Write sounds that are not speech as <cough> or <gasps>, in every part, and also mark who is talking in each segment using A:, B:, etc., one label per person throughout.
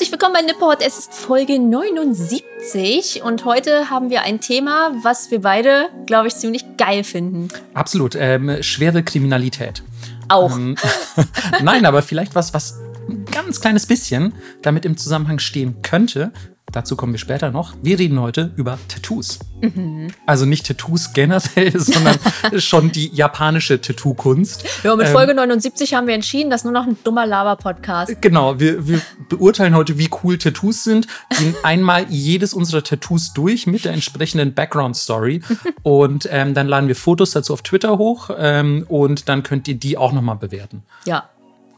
A: Herzlich willkommen bei Nipport. Es ist Folge 79 und heute haben wir ein Thema, was wir beide, glaube ich, ziemlich geil finden.
B: Absolut. Ähm, schwere Kriminalität.
A: Auch.
B: Ähm, <laughs> Nein, aber vielleicht was, was ein ganz kleines bisschen damit im Zusammenhang stehen könnte. Dazu kommen wir später noch. Wir reden heute über Tattoos. Also nicht Tattoos generell, <laughs> sondern schon die japanische Tattoo-Kunst.
A: Ja, mit
B: Ähm,
A: Folge 79 haben wir entschieden, das ist nur noch ein dummer Lava-Podcast.
B: Genau, wir, wir beurteilen heute, wie cool Tattoos sind, gehen <laughs> einmal jedes unserer Tattoos durch mit der entsprechenden Background-Story und ähm, dann laden wir Fotos dazu auf Twitter hoch ähm, und dann könnt ihr die auch nochmal bewerten.
A: Ja.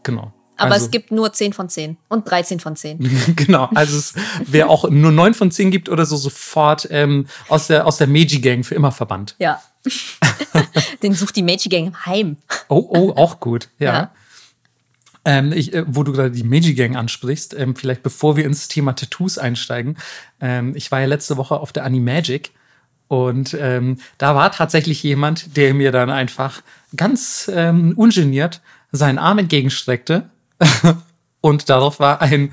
B: Genau.
A: Aber
B: also,
A: es gibt nur 10 von 10 und 13 von 10. <laughs>
B: genau, also es, wer auch nur 9 von 10 gibt oder so, sofort ähm, aus der, aus der Meiji-Gang für immer verbannt.
A: Ja. <laughs> Den sucht die Meiji-Gang im Heim.
B: Oh, oh, auch gut, ja.
A: Ja.
B: Ähm, ich, äh, wo du gerade die Meiji Gang ansprichst, ähm, vielleicht bevor wir ins Thema Tattoos einsteigen. Ähm, ich war ja letzte Woche auf der Animagic und ähm, da war tatsächlich jemand, der mir dann einfach ganz ähm, ungeniert seinen Arm entgegenstreckte <laughs> und darauf war ein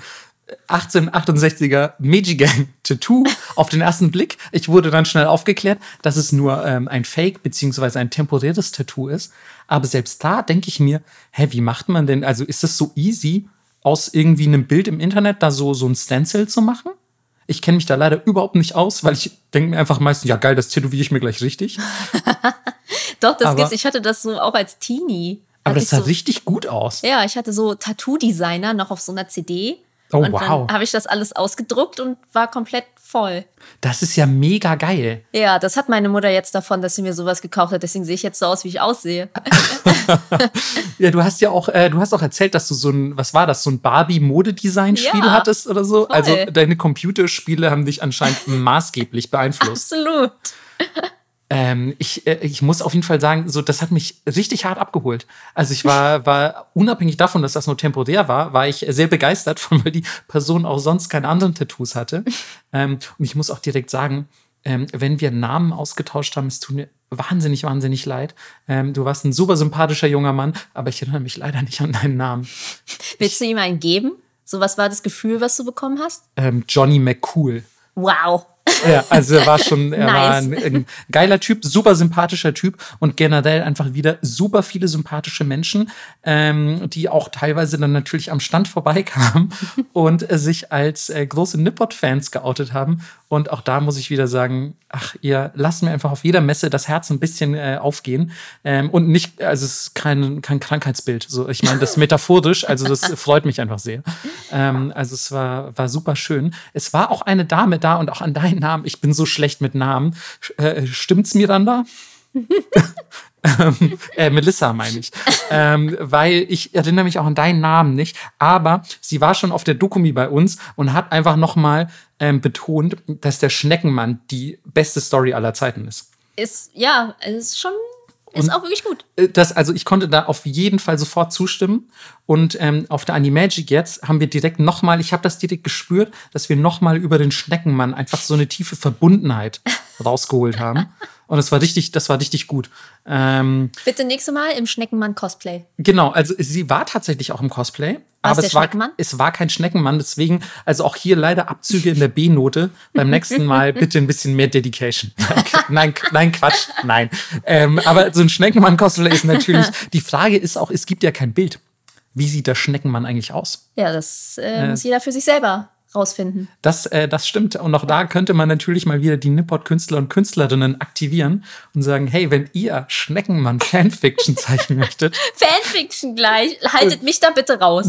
B: 1868er Meiji Gang Tattoo auf den ersten Blick. Ich wurde dann schnell aufgeklärt, dass es nur ähm, ein Fake beziehungsweise ein temporäres Tattoo ist. Aber selbst da denke ich mir, hä, wie macht man denn? Also ist es so easy, aus irgendwie einem Bild im Internet da so, so ein Stencil zu machen? Ich kenne mich da leider überhaupt nicht aus, weil ich denke mir einfach meistens, ja geil, das tätowiere ich mir gleich richtig. <laughs>
A: Doch, das
B: Aber-
A: gibt's. Ich hatte das so auch als Teenie.
B: Aber das sah
A: so,
B: richtig gut aus.
A: Ja, ich hatte so Tattoo-Designer noch auf so einer CD.
B: Oh,
A: und
B: wow.
A: dann habe ich das alles ausgedruckt und war komplett voll.
B: Das ist ja mega geil.
A: Ja, das hat meine Mutter jetzt davon, dass sie mir sowas gekauft hat. Deswegen sehe ich jetzt so aus, wie ich aussehe. <laughs>
B: Ja, du hast ja auch, äh, du hast auch erzählt, dass du so ein, was war das, so ein Barbie-Modedesign-Spiel
A: Ja,
B: hattest oder so.
A: voll.
B: Also deine Computerspiele haben dich anscheinend <laughs> maßgeblich beeinflusst.
A: Absolut.
B: Ähm, ich, äh, ich muss auf jeden Fall sagen, so das hat mich richtig hart abgeholt. Also ich war, war unabhängig davon, dass das nur temporär war, war ich sehr begeistert von, weil die Person auch sonst keine anderen Tattoos hatte. Ähm, und ich muss auch direkt sagen, ähm, wenn wir Namen ausgetauscht haben, es tut mir wahnsinnig, wahnsinnig leid. Ähm, du warst ein super sympathischer junger Mann, aber ich erinnere mich leider nicht an deinen Namen.
A: Willst du ihm einen geben? So, was war das Gefühl, was du bekommen hast?
B: Ähm, Johnny McCool.
A: Wow.
B: Ja, also er war schon, er war
A: Nice.
B: ein, ein geiler Typ, super sympathischer Typ und generell einfach wieder super viele sympathische Menschen, ähm, die auch teilweise dann natürlich am Stand vorbeikamen <laughs> und äh, sich als äh, große Nippot-Fans geoutet haben. Und auch da muss ich wieder sagen, ach, ihr lasst mir einfach auf jeder Messe das Herz ein bisschen äh, aufgehen. Ähm, und nicht, also es ist kein, kein Krankheitsbild. So, ich meine, das <laughs> metaphorisch, also das freut mich einfach sehr. Ähm, also es war, war super schön. Es war auch eine Dame da und auch an deinen Namen. Ich bin so schlecht mit Namen. Äh, stimmt's Miranda? <laughs> ähm, äh, Melissa meine ich. ähm, weil ich erinnere mich auch an deinen Namen nicht. Aber sie war schon auf der Dokumi bei uns und hat einfach nochmal ähm, betont, dass der Schneckenmann die beste Story aller Zeiten ist.
A: Ist, ja, es ist schon, ist auch wirklich gut.
B: Äh, Das, also ich konnte da auf jeden Fall sofort zustimmen. Und ähm, auf der Animagic jetzt haben wir direkt nochmal, ich habe das direkt gespürt, dass wir nochmal über den Schneckenmann einfach so eine tiefe Verbundenheit <laughs> rausgeholt haben. Und das war richtig, das war richtig gut. Ähm,
A: Bitte nächstes Mal im Schneckenmann-Cosplay.
B: genau, also sie war tatsächlich auch im Cosplay.
A: War's
B: aber es war, es war kein Schneckenmann, deswegen, also auch hier leider Abzüge in der B-Note. Beim nächsten Mal <laughs> bitte ein bisschen mehr Dedication. <laughs> nein, nein, Quatsch, nein. Ähm, aber so ein Schneckenmann-Cosplay ist natürlich, <laughs> die Frage ist auch, es gibt ja kein Bild. Wie sieht der Schneckenmann eigentlich aus?
A: Ja, das äh, muss jeder für sich selber rausfinden.
B: Das, äh, das stimmt. Und auch da könnte man natürlich mal wieder die Nippot-Künstler und Künstlerinnen aktivieren und sagen, hey, wenn ihr Schneckenmann-Fanfiction <laughs> zeichnen möchtet,
A: Fanfiction gleich. Haltet mich da bitte raus.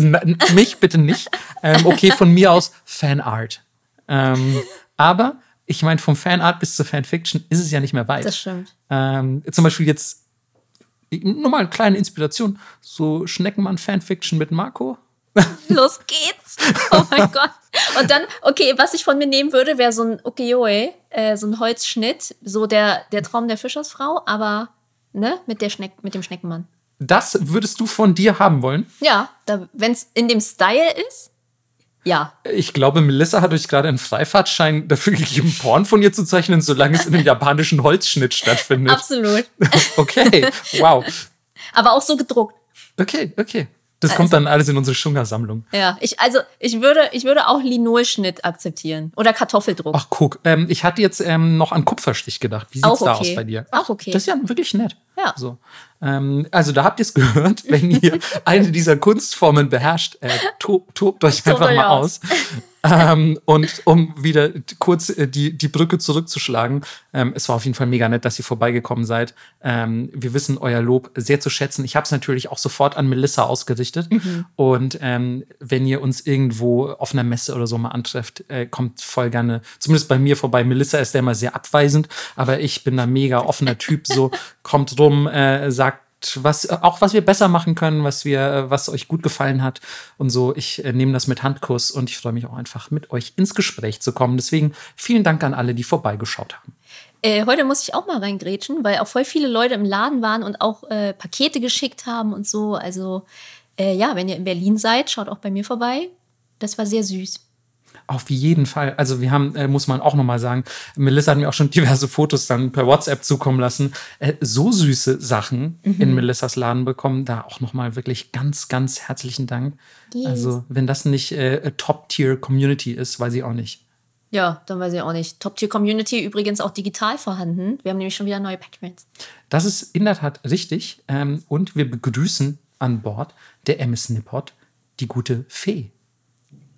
B: Mich bitte nicht. Ähm, okay, von mir aus Fanart. Ähm, aber ich meine, vom Fanart bis zur Fanfiction ist es ja nicht mehr weit.
A: Das stimmt.
B: Ähm, zum Beispiel jetzt nur mal eine kleine Inspiration. So Schneckenmann-Fanfiction mit Marco. <laughs>
A: Los geht's. Oh mein <laughs> Gott. Und dann, okay, was ich von mir nehmen würde, wäre so ein Ukiyo-e, äh, so ein Holzschnitt, so der, der Traum der Fischersfrau, aber ne, mit, der Schneck, mit dem Schneckenmann.
B: Das würdest du von dir haben wollen?
A: Ja, wenn es in dem Style ist, ja.
B: Ich glaube, Melissa hat euch gerade einen Freifahrtschein dafür gegeben, Porn von ihr zu zeichnen, solange es in einem japanischen Holzschnitt stattfindet.
A: Absolut. <laughs>
B: Okay, wow.
A: Aber auch so gedruckt.
B: Okay, okay. Das kommt dann alles in unsere Schungersammlung.
A: Ja, ich, also ich würde, ich würde auch Linolschnitt akzeptieren. Oder Kartoffeldruck.
B: Ach, guck, ähm, ich hatte jetzt ähm, noch an Kupferstich gedacht. Wie sieht's
A: Auch
B: da
A: okay.
B: aus bei dir?
A: Auch okay.
B: Das ist ja wirklich nett.
A: Ja.
B: So. Ähm, also da habt ihr es gehört, wenn ihr <laughs> eine dieser Kunstformen beherrscht, äh, tobt, tobt euch einfach mal
A: aus.
B: Ähm, und um wieder kurz äh, die, die Brücke zurückzuschlagen, ähm, es war auf jeden Fall mega nett, dass ihr vorbeigekommen seid. Ähm, wir wissen euer Lob sehr zu schätzen. Ich habe es natürlich auch sofort an Melissa ausgerichtet. Und ähm, wenn ihr uns irgendwo auf einer Messe oder so mal antrefft, äh, kommt voll gerne, zumindest bei mir vorbei. Melissa ist ja immer sehr abweisend, aber ich bin da mega offener Typ. So kommt rum, äh, sagt was auch was wir besser machen können, was wir was euch gut gefallen hat und so. Ich äh, nehme das mit Handkuss und ich freue mich auch einfach mit euch ins Gespräch zu kommen. Deswegen vielen Dank an alle, die vorbeigeschaut haben.
A: Äh, heute muss ich auch mal reingrätschen, weil auch voll viele Leute im Laden waren und auch äh, Pakete geschickt haben und so. Also äh, ja, wenn ihr in Berlin seid, schaut auch bei mir vorbei. Das war sehr süß.
B: Auf jeden Fall. Also wir haben, äh, muss man auch nochmal sagen, Melissa hat mir auch schon <laughs> diverse Fotos dann per WhatsApp zukommen lassen. Äh, so süße Sachen in Melissas Laden bekommen. Da auch nochmal wirklich ganz, ganz herzlichen Dank.
A: Yes.
B: Also wenn das nicht äh, Top-Tier-Community ist, weiß ich auch nicht.
A: Ja, dann weiß ich auch nicht. Top-Tier-Community übrigens auch digital vorhanden. Wir haben nämlich schon wieder neue Patrons.
B: Das ist in der Tat richtig. Ähm, und wir begrüßen an Bord der MS Nippot die gute Fee.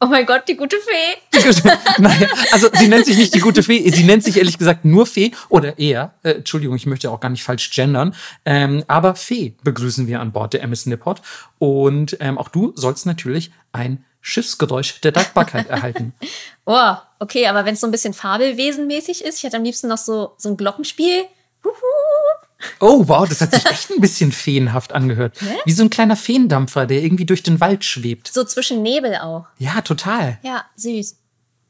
A: Oh mein Gott, die gute Fee.
B: naja, also sie nennt sich nicht die gute Fee, sie nennt sich ehrlich gesagt nur Fee oder eher, äh, Entschuldigung, ich möchte auch gar nicht falsch gendern, ähm, aber Fee begrüßen wir an Bord der MS Nippot und ähm, auch du sollst natürlich ein Schiffsgeräusch der Dankbarkeit erhalten. <laughs>
A: Oh, okay, aber wenn es so ein bisschen fabelwesenmäßig ist, ich hätte am liebsten noch so, so ein Glockenspiel. Huhu.
B: Oh, wow, das hat sich <laughs> echt ein bisschen feenhaft angehört. Wie so ein kleiner Feendampfer, der irgendwie durch den Wald schwebt.
A: So zwischen Nebel auch.
B: Ja, total.
A: Ja, süß.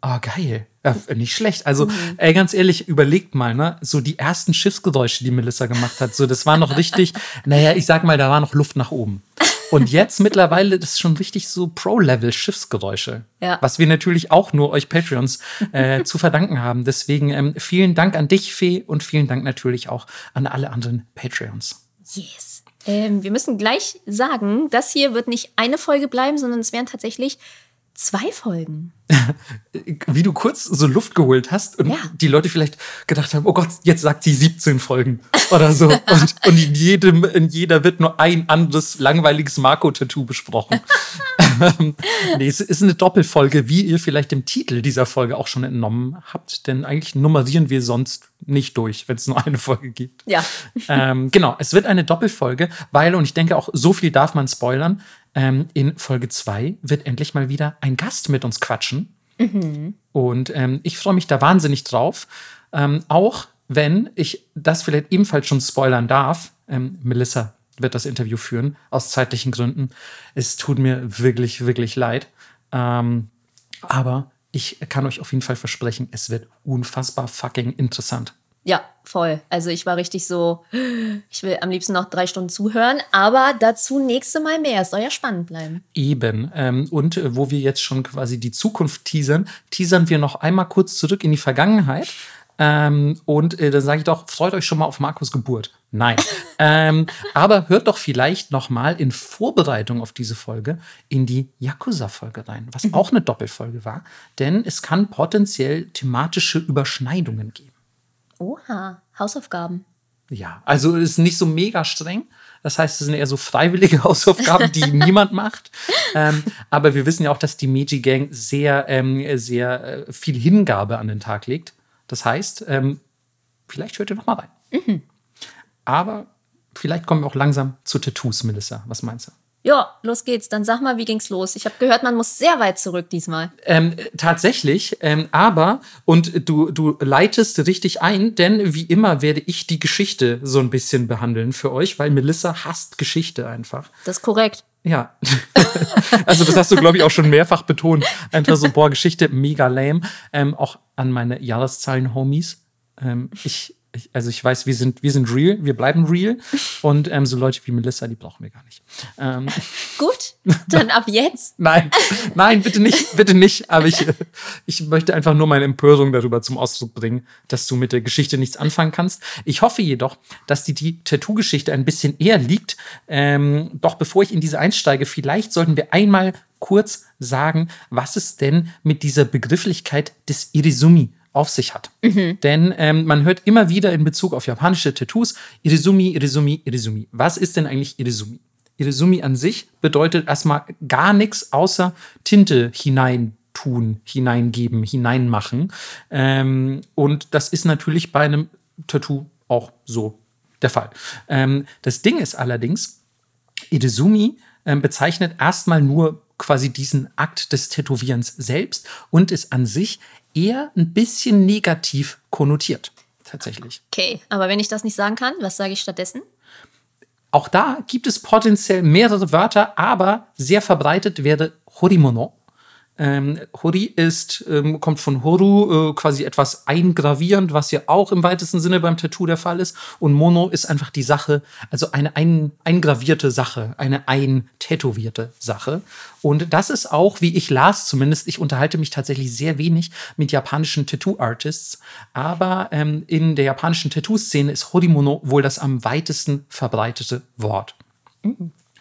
B: Oh, geil. Ja, nicht schlecht. Also, ey, ganz ehrlich, überlegt mal, ne? So die ersten Schiffsgeräusche, die Melissa gemacht hat, so, das war noch richtig, <laughs> naja, ich sag mal, da war noch Luft nach oben. Und jetzt mittlerweile, das ist schon richtig so Pro-Level-Schiffsgeräusche.
A: Ja.
B: Was wir natürlich auch nur euch Patreons äh, zu verdanken haben. Deswegen ähm, vielen Dank an dich, Fee, und vielen Dank natürlich auch an alle anderen Patreons.
A: Yes. Ähm, wir müssen gleich sagen, das hier wird nicht eine Folge bleiben, sondern es werden tatsächlich zwei Folgen.
B: Wie du kurz so Luft geholt hast und
A: Ja.
B: die Leute vielleicht gedacht haben, oh Gott, jetzt sagt sie 17 Folgen oder so. und, und in jedem, in jeder wird nur ein anderes langweiliges Marco-Tattoo besprochen. Ähm, nee, es ist eine Doppelfolge, wie ihr vielleicht dem Titel dieser Folge auch schon entnommen habt, denn eigentlich nummerieren wir sonst nicht durch, wenn es nur eine Folge gibt.
A: Ja.
B: ähm, genau, es wird eine Doppelfolge, weil, und ich denke auch, so viel darf man spoilern, ähm, in Folge 2 wird endlich mal wieder ein Gast mit uns quatschen. Und ähm, ich freue mich da wahnsinnig drauf. Ähm, auch wenn ich das vielleicht ebenfalls schon spoilern darf. Ähm, Melissa wird das Interview führen, aus zeitlichen Gründen. Es tut mir wirklich, wirklich leid. Ähm, aber ich kann euch auf jeden Fall versprechen, es wird unfassbar fucking interessant.
A: Ja, voll. Also ich war richtig so, ich will am liebsten noch drei Stunden zuhören, aber dazu nächste Mal mehr. Es soll ja spannend bleiben.
B: Eben. Ähm, und äh, wo wir jetzt schon quasi die Zukunft teasern, teasern wir noch einmal kurz zurück in die Vergangenheit. Ähm, und äh, dann sage ich doch, freut euch schon mal auf Markus Geburt. Nein. <laughs> ähm, aber hört doch vielleicht noch mal in Vorbereitung auf diese Folge in die Yakuza-Folge rein, was auch eine Doppelfolge war. Denn es kann potenziell thematische Überschneidungen geben.
A: Oha, Hausaufgaben.
B: Ja, also es ist nicht so mega streng. Das heißt, es sind eher so freiwillige <laughs> Hausaufgaben, die niemand macht. Ähm, aber wir wissen ja auch, dass die Meiji Gang sehr, ähm, sehr äh, viel Hingabe an den Tag legt. Das heißt, ähm, vielleicht hört ihr noch mal rein. Aber vielleicht kommen wir auch langsam zu Tattoos, Melissa. Was meinst du?
A: Ja, los geht's. Dann sag mal, wie ging's los? Ich habe gehört, man muss sehr weit zurück diesmal.
B: Ähm, tatsächlich, ähm, aber, und du, du leitest richtig ein, denn wie immer werde ich die Geschichte so ein bisschen behandeln für euch, weil Melissa hasst Geschichte einfach.
A: Das ist korrekt.
B: Ja, <laughs> also das hast du, glaube ich, auch schon mehrfach betont. Einfach so, boah, Geschichte mega lame. Ähm, auch an meine Jahreszahlen-Homies. Ähm, ich Ich, also ich weiß, wir sind, wir sind real, wir bleiben real. <laughs> Und ähm, so Leute wie Melissa, die brauchen wir gar nicht. Ähm, <laughs>
A: Gut, dann ab jetzt. <laughs>
B: nein, nein, bitte nicht, bitte nicht. Aber ich, ich möchte einfach nur meine Empörung darüber zum Ausdruck bringen, dass du mit der Geschichte nichts anfangen kannst. Ich hoffe jedoch, dass dir die Tattoo-Geschichte ein bisschen eher liegt. Ähm, doch bevor ich in diese einsteige, vielleicht sollten wir einmal kurz sagen, was es denn mit dieser Begrifflichkeit des Irizumi auf sich hat. Denn ähm, man hört immer wieder in Bezug auf japanische Tattoos Irizumi, Irizumi, Irizumi. Was ist denn eigentlich Irizumi? Irizumi an sich bedeutet erstmal gar nichts außer Tinte hineintun, hineingeben, hineinmachen. Ähm, und das ist natürlich bei einem Tattoo auch so der Fall. Ähm, das Ding ist allerdings, Irizumi ähm, bezeichnet erstmal nur quasi diesen Akt des Tätowierens selbst und ist an sich eher ein bisschen negativ konnotiert. Tatsächlich.
A: Okay, aber wenn ich das nicht sagen kann, was sage ich stattdessen?
B: Auch da gibt es potenziell mehrere Wörter, aber sehr verbreitet wäre Horimono. Ähm, Hori ist, ähm, kommt von Horu, äh, quasi etwas eingravierend, was ja auch im weitesten Sinne beim Tattoo der Fall ist. Und Mono ist einfach die Sache, also eine ein, eingravierte Sache, eine eintätowierte Sache. Und das ist auch, wie ich las zumindest, ich unterhalte mich tatsächlich sehr wenig mit japanischen Tattoo-Artists, aber ähm, in der japanischen Tattoo-Szene ist Horimono wohl das am weitesten verbreitete Wort.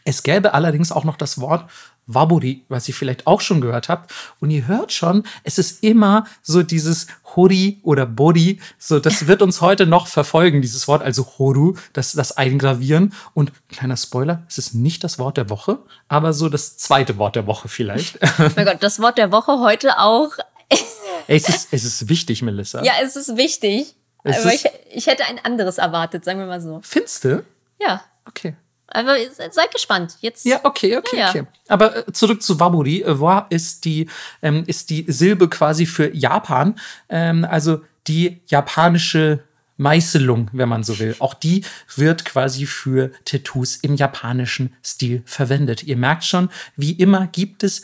B: Es gäbe allerdings auch noch das Wort Waburi, was ihr vielleicht auch schon gehört habt. Und ihr hört schon, es ist immer so dieses Hori oder Bori. So, das <laughs> wird uns heute noch verfolgen, dieses Wort, also Horu, das, das Eingravieren. Und kleiner Spoiler, es ist nicht das Wort der Woche, aber so das zweite Wort der Woche vielleicht. <laughs>
A: Mein Gott, das Wort der Woche heute auch. <laughs>
B: Es, ist, es ist wichtig, Melissa.
A: Ja, es ist wichtig.
B: Es
A: aber
B: ist-
A: ich, ich hätte ein anderes erwartet, sagen wir mal so.
B: Findste?
A: Ja,
B: Okay.
A: Aber seid gespannt. Jetzt.
B: Ja, okay, okay,
A: Ja, ja.
B: okay. Aber äh, zurück zu Waburi. Äh, Wa ist die, ähm, ist die Silbe quasi für Japan. Ähm, also die japanische Meißelung, wenn man so will. Auch die wird quasi für Tattoos im japanischen Stil verwendet. Ihr merkt schon, wie immer gibt es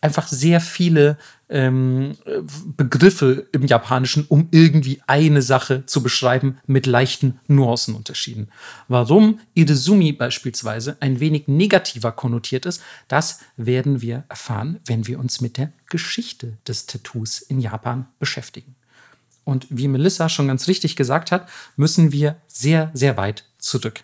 B: einfach sehr viele ähm, äh, Begriffe im Japanischen, um irgendwie eine Sache zu beschreiben mit leichten Nuancenunterschieden. Warum Idezumi beispielsweise ein wenig negativer konnotiert ist, das werden wir erfahren, wenn wir uns mit der Geschichte des Tattoos in Japan beschäftigen. Und wie Melissa schon ganz richtig gesagt hat, müssen wir sehr, sehr weit zurück.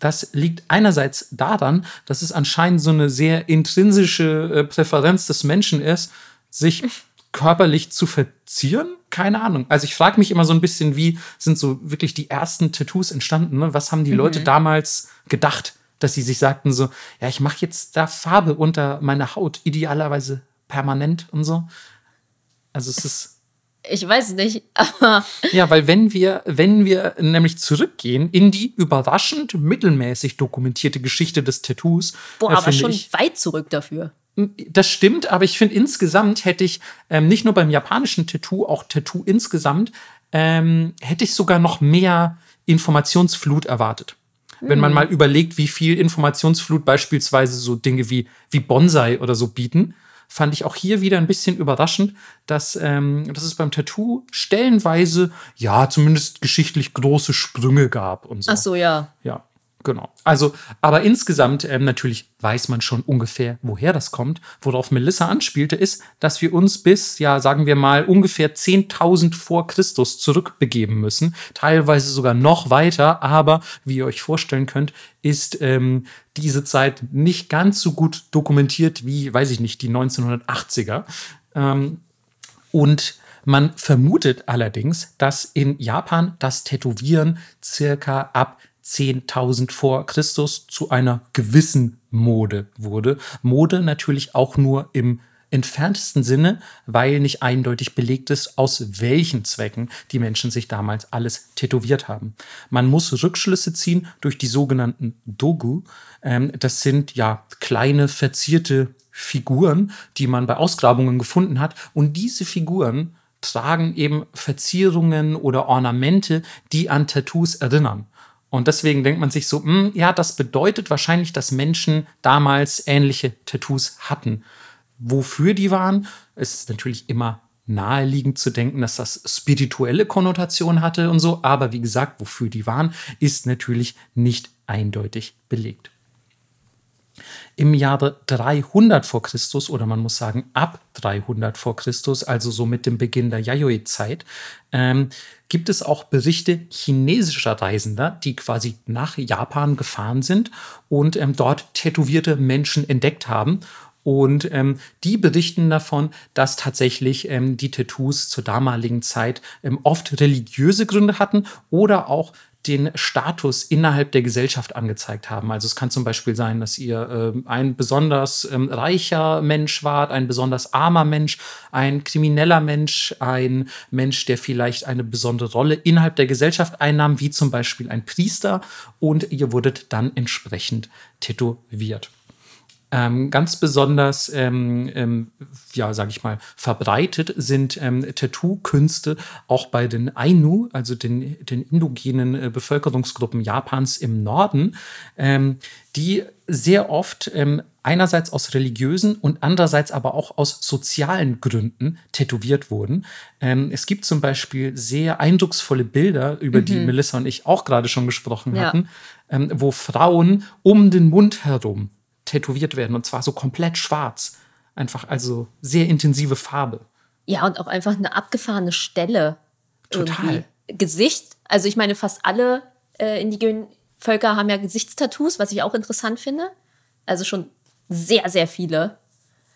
B: Das liegt einerseits daran, dass es anscheinend so eine sehr intrinsische äh, Präferenz des Menschen ist, sich körperlich zu verzieren. Keine Ahnung. Also ich frage mich immer so ein bisschen, wie sind so wirklich die ersten Tattoos entstanden? Ne? Was haben die Leute damals gedacht, dass sie sich sagten so, ja, ich mache jetzt da Farbe unter meine Haut, idealerweise permanent und so. Also es ist
A: Ich weiß nicht, <laughs> aber
B: ja, weil wenn wir, wenn wir nämlich zurückgehen in die überraschend mittelmäßig dokumentierte Geschichte des Tattoos,
A: boah, aber schon
B: ich,
A: weit zurück dafür.
B: das stimmt, aber ich finde insgesamt hätte ich ähm, nicht nur beim japanischen Tattoo, auch Tattoo insgesamt, ähm, hätte ich sogar noch mehr Informationsflut erwartet. Wenn man mal überlegt, wie viel Informationsflut beispielsweise so Dinge wie, wie Bonsai oder so bieten, fand ich auch hier wieder ein bisschen überraschend, dass, ähm, dass es beim Tattoo stellenweise, ja, zumindest geschichtlich große Sprünge gab und so.
A: Ach so, ja.
B: Ja, genau. Also, aber insgesamt ähm, natürlich weiß man schon ungefähr, woher das kommt. Worauf Melissa anspielte, ist, dass wir uns bis, ja, sagen wir mal, ungefähr 10.000 vor Christus zurückbegeben müssen. Teilweise sogar noch weiter, aber wie ihr euch vorstellen könnt, ist ähm, diese Zeit nicht ganz so gut dokumentiert wie, weiß ich nicht, die 1980er. Ähm, und man vermutet allerdings, dass in Japan das Tätowieren circa ab 10.000 vor Christus zu einer gewissen Mode wurde. Mode natürlich auch nur im entferntesten Sinne, weil nicht eindeutig belegt ist, aus welchen Zwecken die Menschen sich damals alles tätowiert haben. Man muss Rückschlüsse ziehen durch die sogenannten Dogu. Ähm, das sind ja kleine verzierte Figuren, die man bei Ausgrabungen gefunden hat. Und diese Figuren tragen eben Verzierungen oder Ornamente, die an Tattoos erinnern. Und deswegen denkt man sich so, hm, ja, das bedeutet wahrscheinlich, dass Menschen damals ähnliche Tattoos hatten. Wofür die waren, ist natürlich immer naheliegend zu denken, dass das spirituelle Konnotation hatte und so. Aber wie gesagt, wofür die waren, ist natürlich nicht eindeutig belegt. Im Jahre 300 vor Christus oder man muss sagen ab 300 vor Christus, also so mit dem Beginn der Yayoi-Zeit, ähm, gibt es auch Berichte chinesischer Reisender, die quasi nach Japan gefahren sind und ähm, dort tätowierte Menschen entdeckt haben. Und ähm, die berichten davon, dass tatsächlich ähm, die Tattoos zur damaligen Zeit ähm, oft religiöse Gründe hatten oder auch den Status innerhalb der Gesellschaft angezeigt haben. Also es kann zum Beispiel sein, dass ihr äh, ein besonders ähm, reicher Mensch wart, ein besonders armer Mensch, ein krimineller Mensch, ein Mensch, der vielleicht eine besondere Rolle innerhalb der Gesellschaft einnahm, wie zum Beispiel ein Priester, und ihr wurdet dann entsprechend tätowiert. Ähm, ganz besonders, ähm, ähm, ja, sage ich mal, verbreitet sind ähm, Tattoo-Künste auch bei den Ainu, also den, den indogenen äh, Bevölkerungsgruppen Japans im Norden, ähm, die sehr oft ähm, einerseits aus religiösen und andererseits aber auch aus sozialen Gründen tätowiert wurden. es gibt zum Beispiel sehr eindrucksvolle Bilder, über mhm. die Melissa und ich auch gerade schon gesprochen ja. hatten, wo Frauen um den Mund herum tätowiert werden und zwar so komplett schwarz. Einfach also sehr intensive Farbe.
A: Ja, und auch einfach eine abgefahrene Stelle.
B: Total. Irgendwie.
A: Gesicht, also ich meine, fast alle äh, indigenen Völker haben ja Gesichtstattoos, was ich auch interessant finde. Also schon sehr, sehr viele.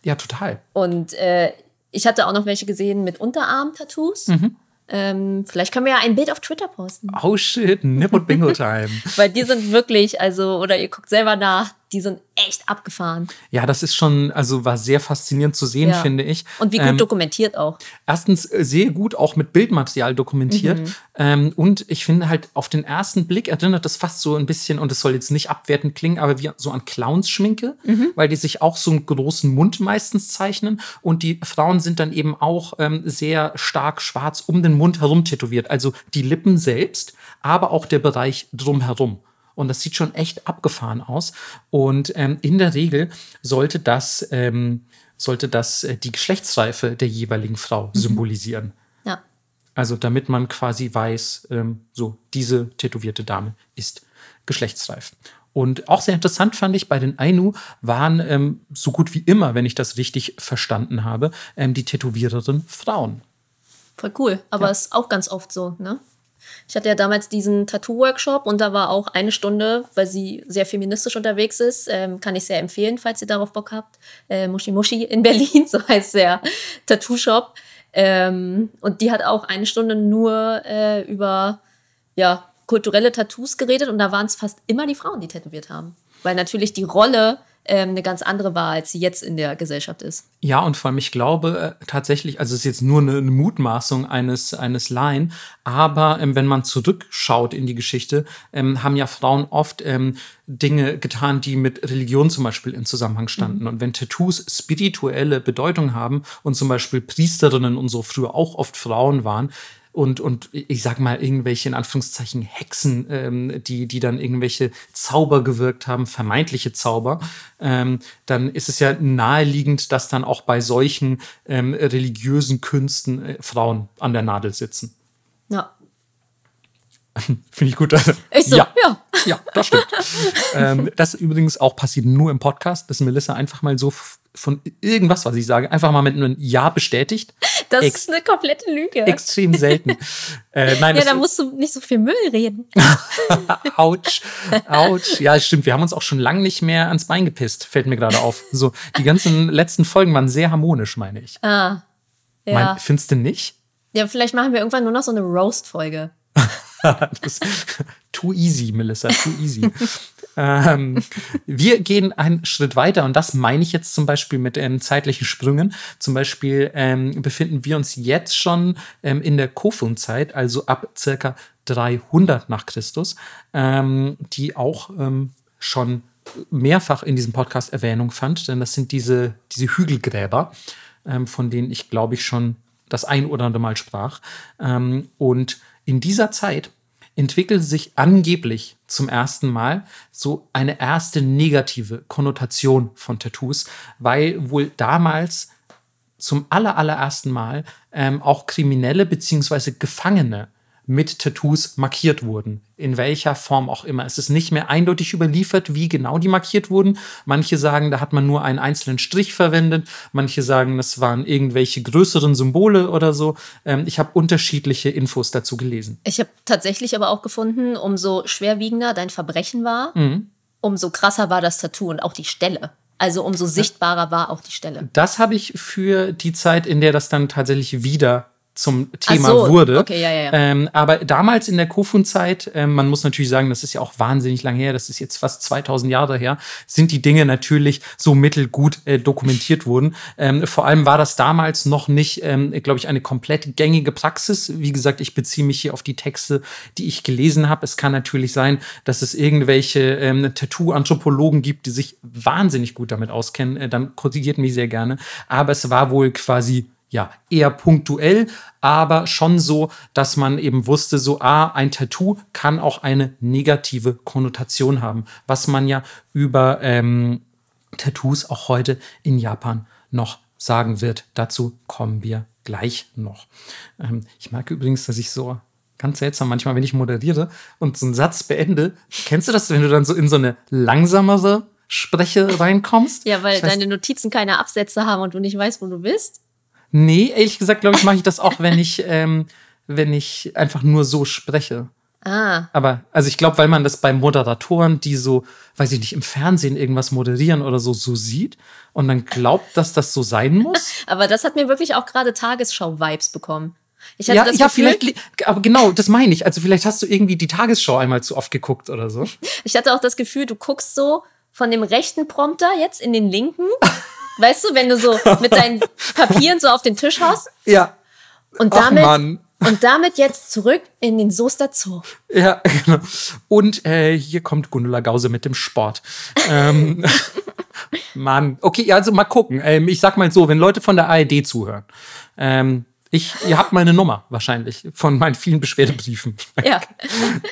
B: Ja, total.
A: Und äh, ich hatte auch noch welche gesehen mit Unterarm-Tattoos. Mhm. Ähm, vielleicht können wir ja ein Bild auf Twitter posten.
B: Oh shit, Nip und Bingo Time. <laughs>
A: Weil die sind wirklich, also, oder ihr guckt selber nach, die sind echt abgefahren.
B: Ja, das ist schon, also war sehr faszinierend zu sehen, ja. finde ich.
A: Und wie gut ähm, dokumentiert auch.
B: Erstens äh, sehr gut auch mit Bildmaterial dokumentiert. Mhm. Ähm, und ich finde halt auf den ersten Blick erinnert das fast so ein bisschen, und es soll jetzt nicht abwertend klingen, aber wie so an Clownsschminke, mhm. weil die sich auch so einen großen Mund meistens zeichnen. Und die Frauen sind dann eben auch ähm, sehr stark schwarz um den Mund herum tätowiert. Also die Lippen selbst, aber auch der Bereich drumherum. Und das sieht schon echt abgefahren aus. Und ähm, in der Regel sollte das, ähm, sollte das äh, die Geschlechtsreife der jeweiligen Frau mhm. symbolisieren.
A: Ja.
B: Also damit man quasi weiß, ähm, so, diese tätowierte Dame ist geschlechtsreif. Und auch sehr interessant fand ich, bei den Ainu waren ähm, so gut wie immer, wenn ich das richtig verstanden habe, ähm, die Tätowiererinnen Frauen.
A: Voll cool, aber ja. ist auch ganz oft so, ne? Ich hatte ja damals diesen Tattoo-Workshop und da war auch eine Stunde, weil sie sehr feministisch unterwegs ist, ähm, kann ich sehr empfehlen, falls ihr darauf Bock habt. Äh, Mushi Mushi in <laughs> Berlin, so heißt der Tattoo-Shop. Ähm, und die hat auch eine Stunde nur äh, über ja, kulturelle Tattoos geredet und da waren es fast immer die Frauen, die tätowiert haben. Weil natürlich die Rolle ähm, eine ganz andere war, als sie jetzt in der Gesellschaft ist.
B: Ja, und vor allem, ich glaube äh, tatsächlich, also es ist jetzt nur eine, eine Mutmaßung eines, eines Laien, aber ähm, wenn man zurückschaut in die Geschichte, ähm, haben ja Frauen oft ähm, Dinge getan, die mit Religion zum Beispiel in Zusammenhang standen. Mhm. Und wenn Tattoos spirituelle Bedeutung haben und zum Beispiel Priesterinnen und so früher auch oft Frauen waren, und, und ich sag mal, irgendwelche in Anführungszeichen Hexen, ähm, die, die dann irgendwelche Zauber gewirkt haben, vermeintliche Zauber, ähm, dann ist es ja naheliegend, dass dann auch bei solchen ähm, religiösen Künsten äh, Frauen an der Nadel sitzen.
A: Ja. <laughs>
B: Finde ich gut.
A: Ich so, ja. Ja,
B: ja das stimmt. <laughs> ähm, das übrigens auch passiert nur im Podcast, dass Melissa einfach mal so von irgendwas, was ich sage, einfach mal mit einem Ja bestätigt.
A: Das Ex ist eine komplette Lüge.
B: Extrem selten. <laughs>
A: äh, nein, ja, da musst du nicht so viel Müll reden.
B: Autsch, Autsch. Ja, stimmt. Wir haben uns auch schon lange nicht mehr ans Bein gepisst, fällt mir gerade auf. So, die ganzen letzten Folgen waren sehr harmonisch, meine ich.
A: Ah. Ja. Mein,
B: findest du nicht?
A: Ja, vielleicht machen wir irgendwann nur noch so eine Roast-Folge. <laughs>
B: too easy, Melissa, too easy. ähm, wir gehen einen Schritt weiter und das meine ich jetzt zum Beispiel mit ähm, zeitlichen Sprüngen. Zum Beispiel ähm, befinden wir uns jetzt schon ähm, in der Kofun-Zeit, also ab circa 300 nach Christus, ähm, die auch ähm, schon mehrfach in diesem Podcast Erwähnung fand, denn das sind diese, diese Hügelgräber, von denen ich glaube ich schon das ein oder andere Mal sprach. und in dieser Zeit entwickelt sich angeblich zum ersten Mal so eine erste negative Konnotation von Tattoos, weil wohl damals zum aller, allerersten Mal ähm, auch Kriminelle bzw. Gefangene mit Tattoos markiert wurden. In welcher Form auch immer. Es ist nicht mehr eindeutig überliefert, wie genau die markiert wurden. Manche sagen, da hat man nur einen einzelnen Strich verwendet. Manche sagen, das waren irgendwelche größeren Symbole oder so. Ähm, ich habe unterschiedliche Infos dazu gelesen.
A: Ich habe tatsächlich aber auch gefunden, umso schwerwiegender dein Verbrechen war,
B: Mhm.
A: umso krasser war das Tattoo und auch die Stelle. Also umso sichtbarer war auch die Stelle.
B: Das habe ich für die Zeit, in der das dann tatsächlich wieder zum Thema
A: so,
B: wurde.
A: okay, ja, ja.
B: Ähm, aber damals in der Kofun-Zeit, ähm, man muss natürlich sagen, das ist ja auch wahnsinnig lang her, das ist jetzt fast 2000 Jahre her, sind die Dinge natürlich so mittelgut äh, dokumentiert wurden. Ähm, vor allem war das damals noch nicht, ähm, glaube ich, eine komplett gängige Praxis. Wie gesagt, ich beziehe mich hier auf die Texte, die ich gelesen habe. Es kann natürlich sein, dass es irgendwelche ähm, Tattoo-Anthropologen gibt, die sich wahnsinnig gut damit auskennen. Äh, dann korrigiert mich sehr gerne. Aber es war wohl quasi ja, eher punktuell, aber schon so, dass man eben wusste, so, ah, ein Tattoo kann auch eine negative Konnotation haben, was man ja über ähm, Tattoos auch heute in Japan noch sagen wird. Dazu kommen wir gleich noch. Ähm, ich merke übrigens, dass ich so ganz seltsam manchmal, wenn ich moderiere und so einen Satz beende, kennst du das, wenn du dann so in so eine langsamere Spreche reinkommst?
A: Ja, weil
B: Ich weiß-
A: deine Notizen keine Absätze haben und du nicht weißt, wo du bist.
B: Nee, ehrlich gesagt, glaube ich, mache ich das auch, wenn ich, ähm, wenn ich einfach nur so spreche.
A: Ah,
B: Aber, also ich glaube, weil man das bei Moderatoren, die so, weiß ich nicht, im Fernsehen irgendwas moderieren oder so, so sieht und dann glaubt, dass das so sein muss. <laughs>
A: aber das hat mir wirklich auch gerade Tagesschau-Vibes bekommen. Ich hatte
B: ja,
A: das
B: ja,
A: Gefühl,
B: vielleicht, aber genau, das meine ich. Also vielleicht hast du irgendwie die Tagesschau einmal zu oft geguckt oder so.
A: ich hatte auch das Gefühl, du guckst so von dem rechten Prompter jetzt in den linken. <laughs> Weißt du, wenn du so mit deinen <laughs> Papieren so auf den Tisch haust
B: Ja.
A: und damit, und damit jetzt zurück in den Soester Zoo.
B: Ja, <laughs> genau. Und äh, hier kommt Gundula Gause mit dem Sport. ähm, <laughs> Mann. Okay, also mal gucken. Ähm, ich sag mal so, wenn Leute von der ARD zuhören, ähm, ich, ihr habt meine Nummer wahrscheinlich von meinen vielen Beschwerdebriefen.
A: Ja.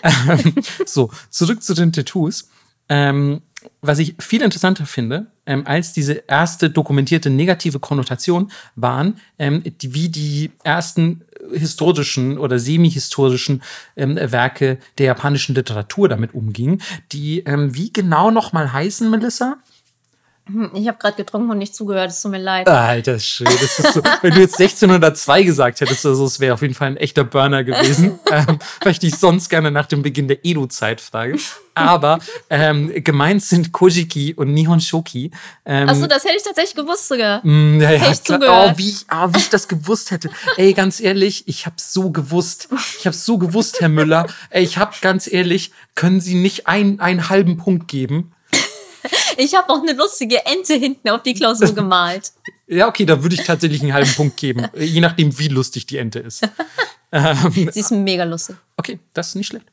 B: ähm, so, zurück zu den Tattoos. Ähm, was ich viel interessanter finde, ähm, als diese erste dokumentierte negative Konnotation, waren, ähm, die, wie die ersten historischen oder semi-historischen ähm, Werke der japanischen Literatur damit umgingen, die ähm, wie genau nochmal heißen, Melissa?
A: Ich habe gerade getrunken und nicht zugehört, es tut mir leid.
B: Alter Schwede, das ist so, wenn du jetzt 1602 gesagt hättest, also es wäre auf jeden Fall ein echter Burner gewesen, <laughs> ähm, weil ich dich sonst gerne nach dem Beginn der Edo-Zeit frage. Aber ähm, gemeint sind Kojiki und Nihon Shoki. Ähm,
A: Achso, das hätte ich tatsächlich gewusst sogar.
B: Mm, Ja, ja,
A: Hätte ich zugehört.
B: Oh, wie, ich, oh, wie ich das gewusst hätte. Ey, ganz ehrlich, ich hab's so gewusst. Ich hab's so gewusst, Herr Müller. Ey, ich hab ganz ehrlich, können Sie nicht ein, einen halben Punkt geben? <laughs>
A: Ich habe auch eine lustige Ente hinten auf die Klausur <laughs> gemalt.
B: Ja, okay, da würde ich tatsächlich einen halben Punkt geben. Je nachdem, wie lustig die Ente ist. <laughs> Ähm,
A: Sie ist mega lustig.
B: okay, das ist nicht schlecht.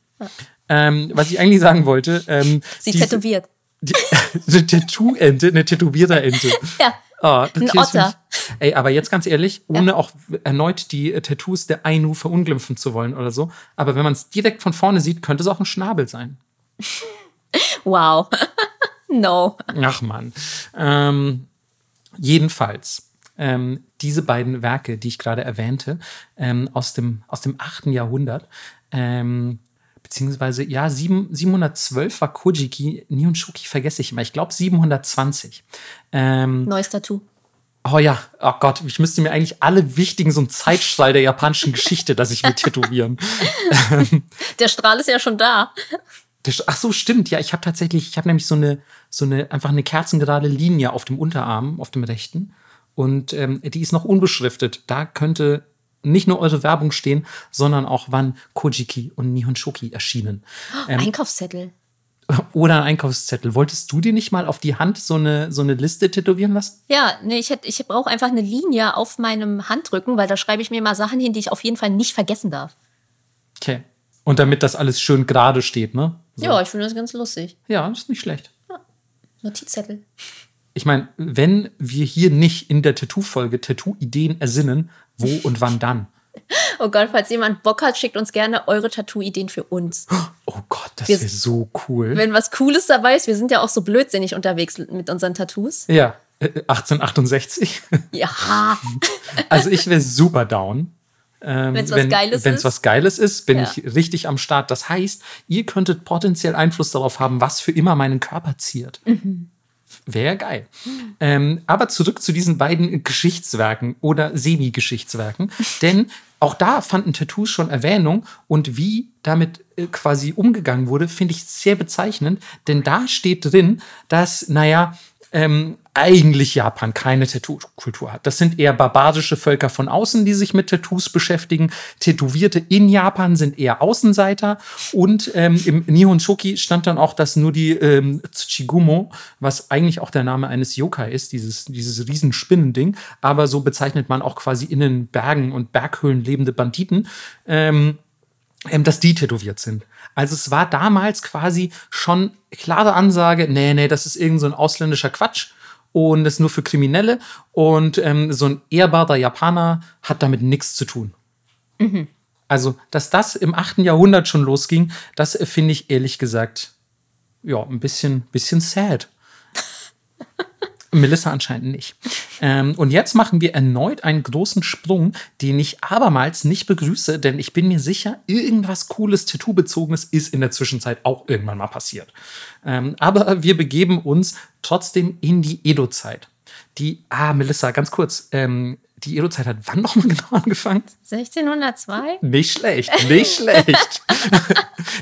B: Ähm, was ich eigentlich sagen wollte, ähm,
A: Sie
B: diese-
A: tätowiert.
B: die, eine Tattoo-Ente, eine Tätowierer-Ente.
A: Ja.
B: Ah, das
A: Ein Otter.
B: Ey, aber jetzt ganz ehrlich, ohne auch erneut die äh, Tattoos der Ainu verunglimpfen zu wollen oder so. Aber wenn man es direkt von vorne sieht, könnte es auch ein Schnabel sein.
A: Wow. No.
B: Ach man. Ähm, jedenfalls, ähm, diese beiden Werke, die ich gerade erwähnte, ähm, aus, dem, aus dem 8. Jahrhundert, ähm, beziehungsweise, ja, sieben, 712 war Kojiki, Nihon Shoki vergesse ich immer. Ich glaube 720. Ähm,
A: Neues Tattoo.
B: Oh ja, oh Gott, ich müsste mir eigentlich alle wichtigen so einen Zeitstrahl der japanischen Geschichte, dass ich mir tätowieren. <laughs>
A: Der Strahl ist ja schon da.
B: Der Ach so, stimmt. Ja, ich habe tatsächlich, ich habe nämlich so eine, so eine, einfach eine kerzengerade Linie auf dem Unterarm, auf dem rechten. Und ähm, die ist noch unbeschriftet. Da könnte nicht nur eure Werbung stehen, sondern auch wann Kojiki und Nihon Shoki erschienen. Ähm,
A: Einkaufszettel. <laughs>
B: oder ein Einkaufszettel. Wolltest du dir nicht mal auf die Hand so eine, so eine Liste tätowieren lassen?
A: Ja, nee, ich, hätt- ich brauche einfach eine Linie auf meinem Handrücken, weil da schreibe ich mir mal Sachen hin, die ich auf jeden Fall nicht vergessen darf.
B: Okay. Und damit das alles schön gerade steht, ne? So.
A: Ja, ich finde das ganz lustig.
B: Ja, das ist nicht schlecht.
A: Notizzettel.
B: Ich meine, wenn wir hier nicht in der Tattoo-Folge Tattoo-Ideen ersinnen, wo und wann dann? <laughs>
A: Oh Gott, falls jemand Bock hat, schickt uns gerne eure Tattoo-Ideen für uns. <gasps>
B: Oh Gott, das wäre so cool.
A: Wenn was Cooles dabei ist, wir sind ja auch so blödsinnig unterwegs mit unseren Tattoos.
B: ja, Äh, 1868.
A: Ja. <laughs>
B: Also ich wäre super down. Ähm,
A: Wenn's was
B: wenn
A: Geiles
B: wenn's
A: ist?
B: was Geiles ist, bin
A: Ja.
B: ich richtig am Start. Das heißt, ihr könntet potenziell Einfluss darauf haben, was für immer meinen Körper ziert. Wäre geil. Ähm, aber zurück zu diesen beiden Geschichtswerken oder Semi-Geschichtswerken. <laughs> Denn auch da fanden Tattoos schon Erwähnung und wie damit äh, quasi umgegangen wurde, finde ich sehr bezeichnend. Denn da steht drin, dass, naja, ähm, eigentlich Japan keine Tattoo-Kultur hat. Das sind eher barbarische Völker von außen, die sich mit Tattoos beschäftigen. Tätowierte in Japan sind eher Außenseiter. Und ähm, im Nihon Shoki stand dann auch, dass nur die ähm, Tsuchigumo, was eigentlich auch der Name eines Yokai ist, dieses, dieses Riesenspinnending, aber so bezeichnet man auch quasi in den Bergen und Berghöhlen lebende Banditen, ähm, ähm, dass die tätowiert sind. Also es war damals quasi schon klare Ansage, nee, nee, das ist irgend so ein ausländischer Quatsch und das ist nur für Kriminelle und ähm, so ein ehrbarer Japaner hat damit nichts zu tun. Also, dass das im 8. Jahrhundert schon losging, das äh, finde ich ehrlich gesagt, ja, ein bisschen, bisschen sad. Melissa anscheinend nicht. Ähm, und jetzt machen wir erneut einen großen Sprung, den ich abermals nicht begrüße, denn ich bin mir sicher, irgendwas Cooles, Tattoo-bezogenes ist in der Zwischenzeit auch irgendwann mal passiert. Ähm, aber wir begeben uns trotzdem in die Edo-Zeit. Die, ah, Melissa, ganz kurz, ähm, die Edo-Zeit hat wann nochmal genau <laughs> angefangen?
A: 1602?
B: Nicht schlecht, nicht <laughs> schlecht.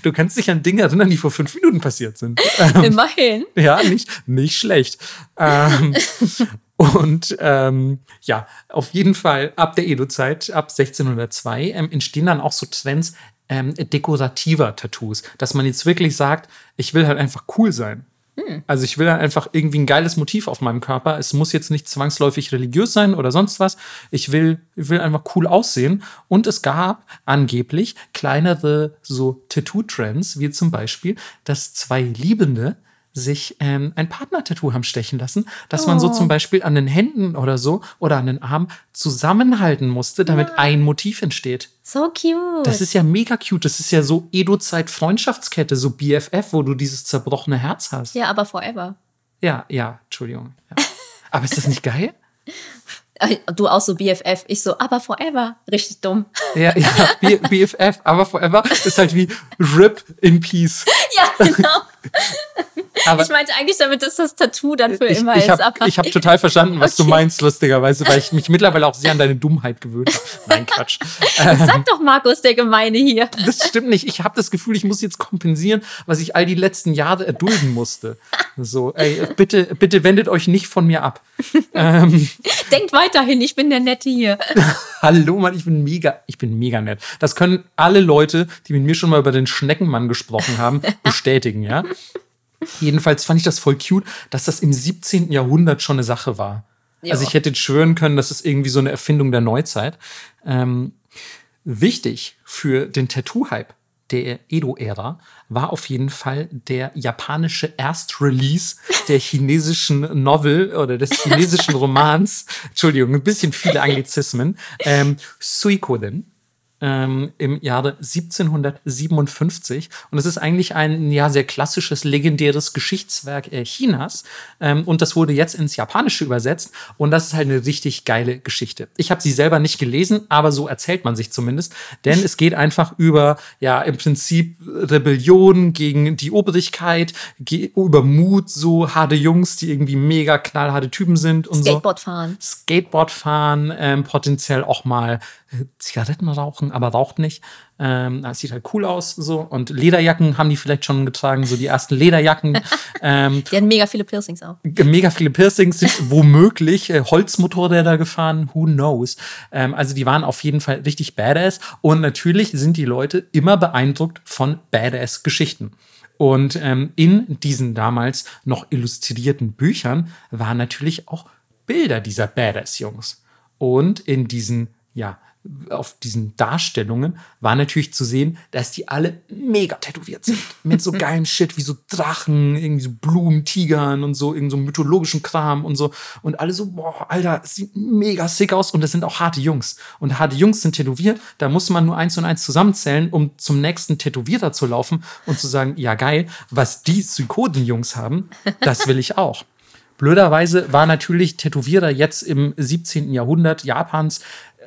B: Du kannst dich an Dinge erinnern, die vor fünf Minuten passiert sind.
A: Immerhin.
B: Ja, nicht, nicht schlecht. Ähm, und ähm, ja, auf jeden Fall ab der Edo-Zeit, ab 1602, ähm, entstehen dann auch so Trends ähm, dekorativer Tattoos, dass man jetzt wirklich sagt, ich will halt einfach cool sein. Also ich will einfach irgendwie ein geiles Motiv auf meinem Körper. Es muss jetzt nicht zwangsläufig religiös sein oder sonst was. Ich will, ich will einfach cool aussehen. Und es gab angeblich kleinere so Tattoo-Trends, wie zum Beispiel, dass zwei Liebende sich ähm, ein Partner-Tattoo haben stechen lassen, dass man so
A: Oh.
B: zum Beispiel an den Händen oder so oder an den Armen zusammenhalten musste, damit ein Motiv entsteht.
A: So cute.
B: Das ist ja mega cute. Das ist ja so Edo-Zeit-Freundschaftskette, so BFF, wo du dieses zerbrochene Herz hast.
A: ja, aber forever.
B: Ja, ja, Entschuldigung. Ja. Aber ist das nicht geil?
A: Äh, Du auch so BFF, ich so, aber forever. Richtig dumm.
B: Ja, ja, B BFF, aber forever ist halt wie RIP in Peace. <laughs>
A: Ja, genau. <laughs>
B: Aber
A: Ich meinte eigentlich damit, dass das Tattoo dann für
B: ich,
A: immer
B: ich
A: ist.
B: habe
A: aber
B: hab total verstanden, was du
A: Okay.
B: meinst, lustigerweise, weil ich mich mittlerweile auch sehr an deine Dummheit gewöhnt habe. Nein, Quatsch. <laughs>
A: Sag doch Markus, der Gemeine hier.
B: Das stimmt nicht. Ich habe das Gefühl, ich muss jetzt kompensieren, was ich all die letzten Jahre erdulden musste. So, ey, bitte, bitte wendet euch nicht von mir ab.
A: Denkt weiterhin, ich bin der Nette hier. <laughs>
B: Hallo, Mann, ich bin mega, ich bin mega nett. Das können alle Leute, die mit mir schon mal über den Schneckenmann gesprochen haben, <laughs> bestätigen, ja. Jedenfalls fand ich das voll cute, dass das im 17. Jahrhundert schon eine Sache war.
A: Ja.
B: Also ich hätte schwören können, das ist irgendwie so eine Erfindung der Neuzeit. Ähm, wichtig für den Tattoo-Hype der Edo-Ära war auf jeden Fall der japanische Erstrelease der chinesischen Novel oder des chinesischen <laughs> Romans. Entschuldigung, ein bisschen viele Anglizismen. Ähm, Suikoden. Ähm, im Jahre 1757. Und es ist eigentlich ein ja, sehr klassisches, legendäres Geschichtswerk äh, Chinas. Ähm, und das wurde jetzt ins Japanische übersetzt. Und das ist halt eine richtig geile Geschichte. Ich habe sie selber nicht gelesen, aber so erzählt man sich zumindest. Denn es geht einfach über, ja, im Prinzip Rebellion gegen die Obrigkeit, ge über Mut, so harte Jungs, die irgendwie mega knallharte Typen sind und so.
A: Skateboard fahren.
B: Skateboard fahren, ähm, potenziell auch mal äh, Zigaretten rauchen, aber raucht nicht. Ähm, das sieht halt cool aus so. Und Lederjacken haben die vielleicht schon getragen, so die ersten Lederjacken. <laughs> ähm,
A: Die hatten mega viele Piercings auch.
B: mega viele Piercings sind <laughs> womöglich äh, Holzmotorräder gefahren, who knows. Ähm, also die waren auf jeden Fall richtig badass. Und natürlich sind die Leute immer beeindruckt von Badass-Geschichten. Und ähm, in diesen damals noch illustrierten Büchern waren natürlich auch Bilder dieser Badass-Jungs. Und in diesen, ja, auf diesen Darstellungen war natürlich zu sehen, dass die alle mega tätowiert sind. Mit so <laughs> geilem Shit wie so Drachen, irgendwie so Blumen, Tigern und so, irgend so mythologischen Kram und so. Und alle so, boah, Alter, das sieht mega sick aus. Und das sind auch harte Jungs. Und harte Jungs sind tätowiert. Da muss man nur eins und eins zusammenzählen, um zum nächsten Tätowierer zu laufen und zu sagen, ja geil, was die Psychoden-Jungs haben, das will ich auch. Blöderweise war natürlich Tätowierer jetzt im 17. Jahrhundert Japans,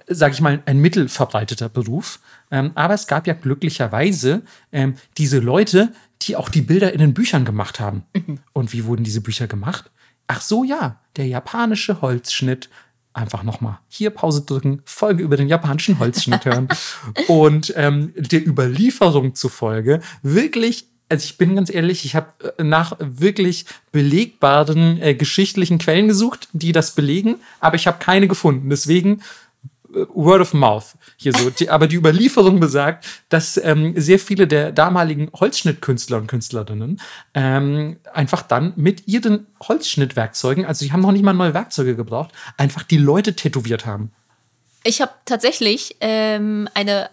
B: sage ich mal, ein mittelverbreiteter Beruf. Ähm, aber es gab ja glücklicherweise ähm, diese Leute, die auch die Bilder in den Büchern gemacht haben. Mhm. Und wie wurden diese Bücher gemacht? Ach so, ja, der japanische Holzschnitt. Einfach nochmal hier Pause drücken, Folge über den japanischen Holzschnitt hören. <laughs> und ähm, der Überlieferung zufolge wirklich also ich bin ganz ehrlich, ich habe äh, nach wirklich belegbaren äh, geschichtlichen Quellen gesucht, die das belegen, aber ich habe keine gefunden. Deswegen Word of Mouth hier so. Aber die Überlieferung besagt, dass ähm, sehr viele der damaligen Holzschnittkünstler und Künstlerinnen ähm, einfach dann mit ihren Holzschnittwerkzeugen, also sie haben noch nicht mal neue Werkzeuge gebraucht, einfach die Leute tätowiert haben.
A: Ich habe tatsächlich ähm, eine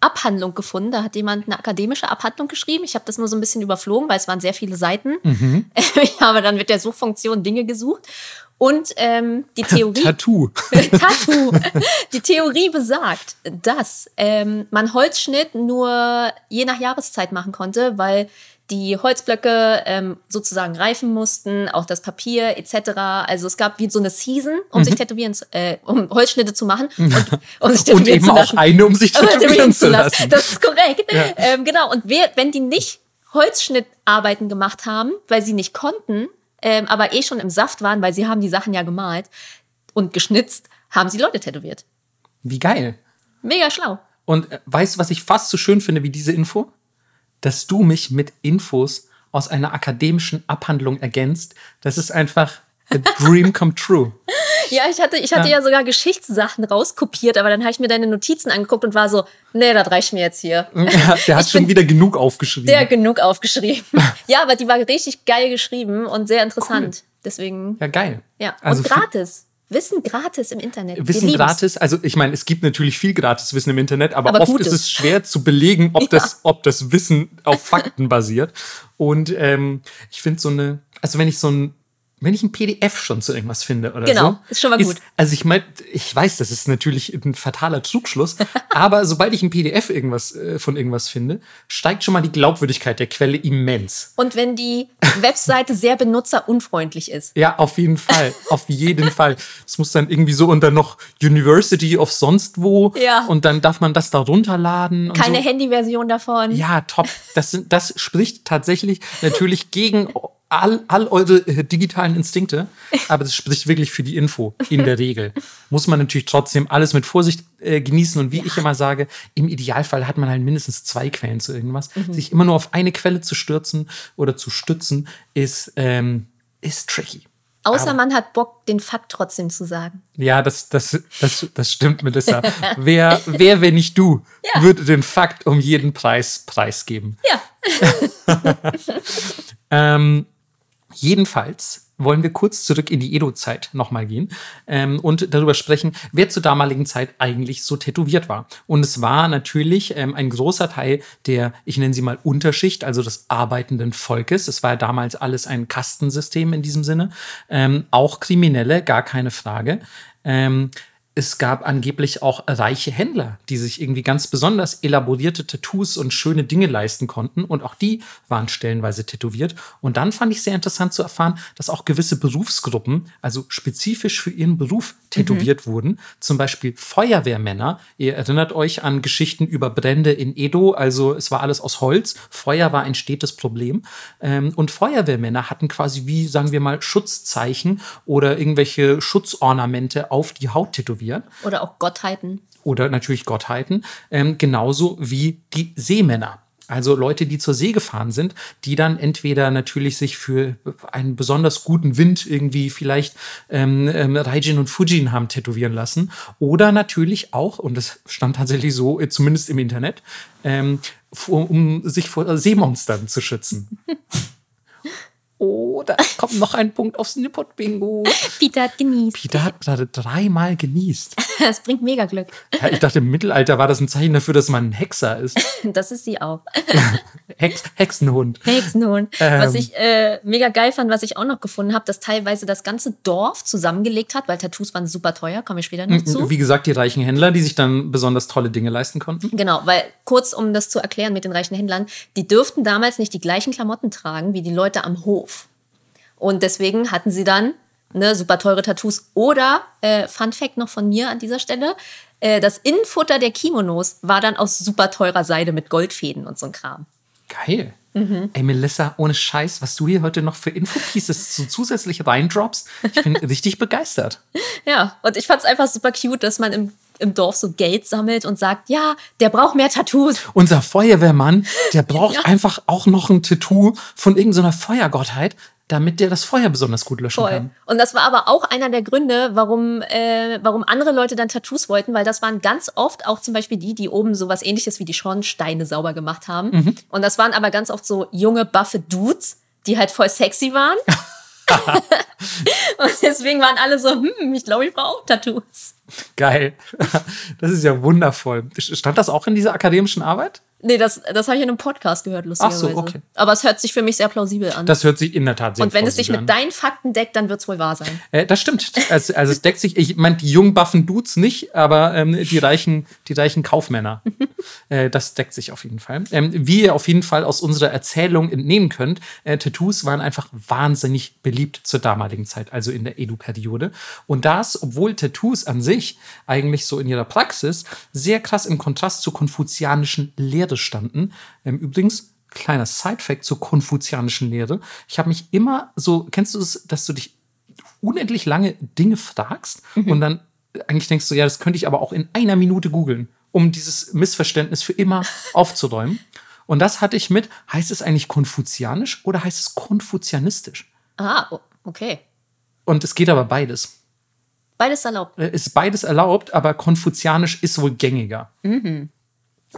A: Abhandlung gefunden. Da hat jemand eine akademische Abhandlung geschrieben. Ich habe das nur so ein bisschen überflogen, weil es waren sehr viele Seiten. Mhm. <laughs> Ich habe dann mit der Suchfunktion Dinge gesucht. Und ähm, die <laughs> Theorie.
B: Tattoo. <laughs>
A: Tattoo. Die Theorie besagt, dass ähm, man Holzschnitt nur je nach Jahreszeit machen konnte, weil die Holzblöcke ähm, sozusagen reifen mussten, auch das Papier etc. Also es gab wie so eine Season, um mhm. sich tätowieren, äh, um Holzschnitte zu machen
B: und, um sich <laughs> tätowieren und eben zu lassen. auch eine, um sich tätowieren zu lassen.
A: Das ist korrekt. Ja. Ähm, genau. Und wer, wenn die nicht Holzschnittarbeiten gemacht haben, weil sie nicht konnten, ähm, aber eh schon im Saft waren, weil sie haben die Sachen ja gemalt und geschnitzt, haben sie Leute tätowiert.
B: Wie geil.
A: Mega schlau.
B: Und äh, weißt du, was ich fast so schön finde wie diese Info? dass du mich mit Infos aus einer akademischen Abhandlung ergänzt. Das ist einfach a dream come true. <laughs>
A: Ja, ich hatte, ich hatte ja. ja sogar Geschichtssachen rauskopiert, aber dann habe ich mir deine Notizen angeguckt und war so, nee, das reicht mir jetzt hier. <laughs>
B: Ja, der hat ich schon wieder genug aufgeschrieben.
A: Der hat genug aufgeschrieben. <laughs> ja, aber die war richtig geil geschrieben und sehr interessant. Cool. Deswegen.
B: Ja, geil.
A: Ja, also und gratis. Wissen gratis im Internet.
B: Wissen gratis, also ich meine, es gibt natürlich viel gratis Wissen im Internet, aber, aber oft Gutes. ist es schwer zu belegen, ob, <laughs> ja. das, ob das Wissen auf Fakten basiert. Und ähm, ich finde so eine, also wenn ich so ein wenn ich ein PDF schon zu irgendwas finde oder
A: genau,
B: so.
A: Genau, ist schon mal gut. Ist,
B: also ich meine, ich weiß, das ist natürlich ein fataler Trugschluss, <laughs> aber sobald ich ein PDF irgendwas äh, von irgendwas finde, steigt schon mal die Glaubwürdigkeit der Quelle immens.
A: Und wenn die Webseite sehr benutzerunfreundlich ist.
B: Ja, auf jeden Fall, auf jeden <laughs> Fall. Es muss dann irgendwie so und dann noch University of sonst wo ja. und dann darf man das da runterladen.
A: Keine
B: so.
A: Handyversion davon.
B: Ja, top. Das, das spricht tatsächlich natürlich gegen <laughs> all, all eure äh, digitalen Instinkte, <laughs> aber das spricht wirklich für die Info in der Regel. Muss man natürlich trotzdem alles mit Vorsicht äh, genießen und wie ja. ich immer sage, im Idealfall hat man halt mindestens zwei Quellen zu irgendwas. Mhm. Sich immer nur auf eine Quelle zu stürzen oder zu stützen, ist, ähm, ist tricky.
A: Außer aber, man hat Bock, den Fakt trotzdem zu sagen.
B: Ja, das, das, das, das stimmt, Melissa. wer, wer, wenn nicht du, <laughs> ja. würde den Fakt um jeden Preis preisgeben?
A: Ja. <laughs>
B: ähm, Jedenfalls wollen wir kurz zurück in die Edo-Zeit nochmal gehen ähm, und darüber sprechen, wer zur damaligen Zeit eigentlich so tätowiert war. Und es war natürlich ähm, ein großer Teil der, ich nenne sie mal Unterschicht, also des arbeitenden Volkes. Es war ja damals alles ein Kastensystem in diesem Sinne. Ähm, auch Kriminelle, gar keine Frage. Ähm, es gab angeblich auch reiche Händler, die sich irgendwie ganz besonders elaborierte Tattoos und schöne Dinge leisten konnten. Und auch die waren stellenweise tätowiert. Und dann fand ich sehr interessant zu erfahren, dass auch gewisse Berufsgruppen, also spezifisch für ihren Beruf tätowiert mhm. wurden. Zum Beispiel Feuerwehrmänner. Ihr erinnert euch an Geschichten über Brände in Edo. Also es war alles aus Holz. Feuer war ein stetes Problem. Ähm, und Feuerwehrmänner hatten quasi wie, sagen wir mal, Schutzzeichen oder irgendwelche Schutzornamente auf die Haut tätowiert tätowieren.
A: Oder auch Gottheiten.
B: Oder natürlich Gottheiten. Ähm, genauso wie die Seemänner. Also Leute, die zur See gefahren sind, die dann entweder natürlich sich für einen besonders guten Wind irgendwie vielleicht ähm, ähm, Raijin und Fujin haben tätowieren lassen. Oder natürlich auch, und das stand tatsächlich so, äh, zumindest im Internet, ähm, um sich vor Seemonstern zu schützen. <laughs> Oh, da <laughs> kommt noch ein Punkt aufs Nippot-Bingo. <laughs>
A: Peter hat genießt.
B: Peter hat gerade dreimal genießt. <laughs>
A: Das bringt mega Glück.
B: Ja, ich dachte, im Mittelalter war das ein Zeichen dafür, dass man ein Hexer ist.
A: Das ist sie auch.
B: Hex, Hexenhund.
A: Hexenhund. Ähm. Was ich äh, mega geil fand, was ich auch noch gefunden habe, dass teilweise das ganze Dorf zusammengelegt hat, weil Tattoos waren super teuer, komme ich später noch zu.
B: Wie gesagt, die reichen Händler, die sich dann besonders tolle Dinge leisten konnten.
A: Genau, weil kurz, um das zu erklären mit den reichen Händlern, die dürften damals nicht die gleichen Klamotten tragen wie die Leute am Hof. Und deswegen hatten sie dann ne, super teure Tattoos. Oder, äh, Fun Fact noch von mir an dieser Stelle, äh, das Innenfutter der Kimonos war dann aus super teurer Seide mit Goldfäden und so ein Kram.
B: Geil. Ey, Melissa, ohne Scheiß, was du hier heute noch für Infopieces so zusätzlich reindroppst, ich bin <laughs> richtig begeistert.
A: Ja, und ich fand es einfach super cute, dass man im, im Dorf so Geld sammelt und sagt, ja, der braucht mehr Tattoos.
B: Unser Feuerwehrmann, der <laughs> braucht
A: Ja.
B: einfach auch noch ein Tattoo von irgendeiner Feuergottheit, damit der das Feuer besonders gut löschen
A: Voll.
B: kann.
A: Und das war aber auch einer der Gründe, warum, äh, warum andere Leute dann Tattoos wollten, weil das waren ganz oft auch zum Beispiel die, die oben sowas ähnliches wie die Schornsteine sauber gemacht haben.
B: Mhm.
A: Und das waren aber ganz oft so junge, buffe Dudes, die halt voll sexy waren. <laughs> <laughs> Und deswegen waren alle so, hm, ich glaube, ich brauche auch Tattoos.
B: Geil. Das ist ja wundervoll. Stand das auch in dieser akademischen Arbeit?
A: Nee, das, das habe ich in einem Podcast gehört, lustigerweise.
B: okay.
A: Aber es hört sich für mich sehr plausibel an.
B: Das hört sich in der Tat sehr
A: Und wenn es sich mit
B: an.
A: deinen Fakten deckt, dann wird es wohl wahr sein.
B: Äh, das stimmt. Also, also es deckt sich, ich meine, die jungen buffen Dudes nicht, aber ähm, die, reichen, die reichen Kaufmänner. <laughs> äh, das deckt sich auf jeden Fall. Ähm, wie ihr auf jeden Fall aus unserer Erzählung entnehmen könnt, äh, Tattoos waren einfach wahnsinnig beliebt zur damaligen Zeit, also in der Edu-Periode. Und das, obwohl Tattoos an sich eigentlich so in ihrer Praxis sehr krass im Kontrast zur konfuzianischen Lehre standen. Ähm, übrigens, kleiner Side-Fact zur konfuzianischen Lehre. Ich habe mich immer so, kennst du es, dass du dich unendlich lange Dinge fragst und dann eigentlich denkst du, ja, das könnte ich aber auch in einer Minute googeln, um dieses Missverständnis für immer <laughs> aufzuräumen. Und das hatte ich mit, heißt es eigentlich konfuzianisch oder heißt es konfuzianistisch?
A: Ah, okay.
B: Und es geht aber beides.
A: Beides erlaubt.
B: Äh, Ist beides erlaubt, aber konfuzianisch ist wohl gängiger.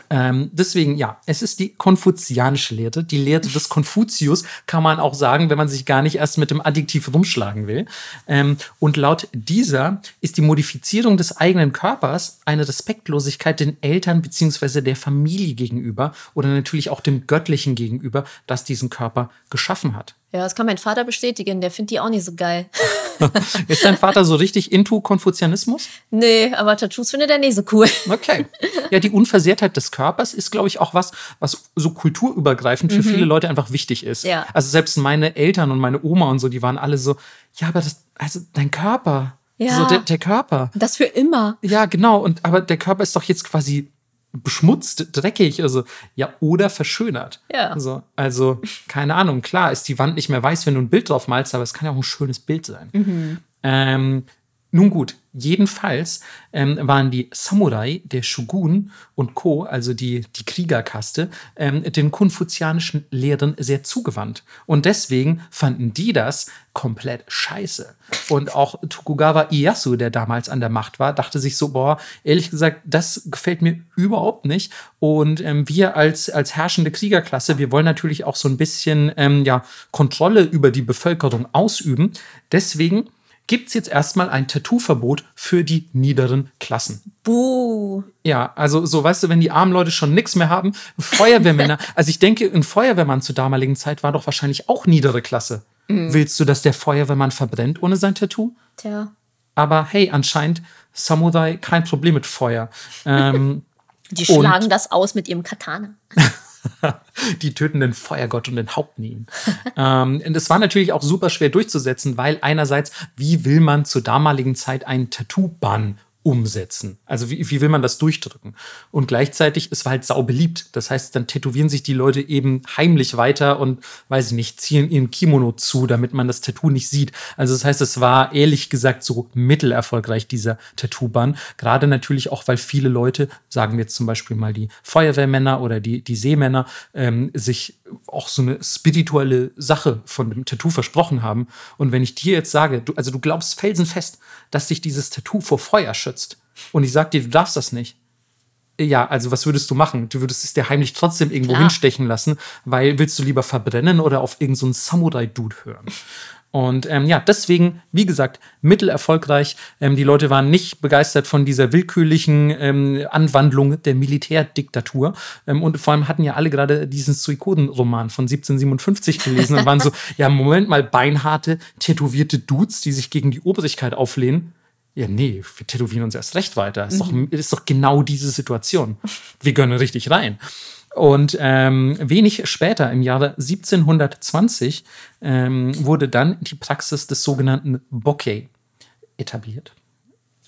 B: Ähm, deswegen, ja, es ist die konfuzianische Lehre. Die Lehre des Konfuzius kann man auch sagen, wenn man sich gar nicht erst mit dem Adjektiv rumschlagen will. Ähm, und laut dieser ist die Modifizierung des eigenen Körpers eine Respektlosigkeit den Eltern bzw. der Familie gegenüber oder natürlich auch dem Göttlichen gegenüber, das diesen Körper geschaffen hat.
A: Ja, das kann mein Vater bestätigen. Der findet die auch nicht so geil. <laughs>
B: Ist dein Vater so richtig into Konfuzianismus?
A: nee, aber Tattoos findet er nicht so cool.
B: Okay. Ja, die Unversehrtheit des Körpers ist, glaube ich, auch was, was so kulturübergreifend für viele Leute einfach wichtig ist.
A: Mhm. Ja.
B: Also selbst meine Eltern und meine Oma und so, die waren alle so, ja, aber das, also dein Körper.
A: Ja.
B: So der, der Körper.
A: Das für immer.
B: Ja, genau. Und aber der Körper ist doch jetzt quasi beschmutzt, dreckig, also ja, oder verschönert.
A: Ja.
B: Also, also, keine Ahnung, klar ist die Wand nicht mehr weiß, wenn du ein Bild drauf malst, aber es kann ja auch ein schönes Bild sein.
A: Mhm.
B: Ähm, nun gut, jedenfalls ähm, waren die Samurai, der Shogun und Co., also die, die Kriegerkaste, ähm, den konfuzianischen Lehren sehr zugewandt. Und deswegen fanden die das komplett scheiße. Und auch Tokugawa Ieyasu, der damals an der Macht war, dachte sich so, boah, ehrlich gesagt, das gefällt mir überhaupt nicht. Und ähm, wir als, als herrschende Kriegerklasse, wir wollen natürlich auch so ein bisschen ähm, ja, Kontrolle über die Bevölkerung ausüben. Deswegen gibt es jetzt erstmal ein Tattoo-Verbot für die niederen Klassen.
A: Buh.
B: Ja, also so, weißt du, wenn die armen Leute schon nichts mehr haben, Feuerwehrmänner, <laughs> also ich denke, ein Feuerwehrmann zur damaligen Zeit war doch wahrscheinlich auch niedere Klasse. Willst du, dass der Feuerwehrmann verbrennt ohne sein Tattoo?
A: Tja.
B: Aber hey, anscheinend Samurai kein Problem mit Feuer. <laughs> Ähm,
A: Die schlagen das aus mit ihrem Katana. <laughs> <laughs>
B: die töten den Feuergott und den Hauptnehmen. ähm, es war natürlich auch super schwer durchzusetzen, weil einerseits, wie will man zur damaligen Zeit einen Tattoo-Bann umsetzen? Also wie, wie will man das durchdrücken? Und gleichzeitig, es war halt sau beliebt. Das heißt, dann tätowieren sich die Leute eben heimlich weiter und, weiß ich nicht, ziehen ihren Kimono zu, damit man das Tattoo nicht sieht. Also das heißt, es war ehrlich gesagt so mittelerfolgreich, dieser Tattoo-Bann. Gerade natürlich auch, weil viele Leute, sagen wir jetzt zum Beispiel mal die Feuerwehrmänner oder die, die Seemänner, ähm, sich auch so eine spirituelle Sache von dem Tattoo versprochen haben. Und wenn ich dir jetzt sage, du, also du glaubst felsenfest, dass dich dieses Tattoo vor Feuer schützt und ich sag dir, du darfst das nicht. Ja, also was würdest du machen? Du würdest es dir heimlich trotzdem irgendwo
A: Klar.
B: hinstechen lassen, weil willst du lieber verbrennen oder auf irgendeinen so Samurai-Dude hören? Und ähm, ja, deswegen, wie gesagt, mittelerfolgreich. Ähm, die Leute waren nicht begeistert von dieser willkürlichen ähm, Anwandlung der Militärdiktatur. Ähm, und vor allem hatten ja alle gerade diesen Suikoden-Roman von 1757 gelesen und waren so, <laughs> ja, Moment mal, beinharte, tätowierte Dudes, die sich gegen die Obrigkeit auflehnen. Ja, nee, wir tätowieren uns erst recht weiter. Ist, doch, ist doch genau diese Situation. Wir gönnen richtig rein. Und ähm, wenig später, im Jahre 1720, ähm, wurde dann die Praxis des sogenannten Bokeh etabliert.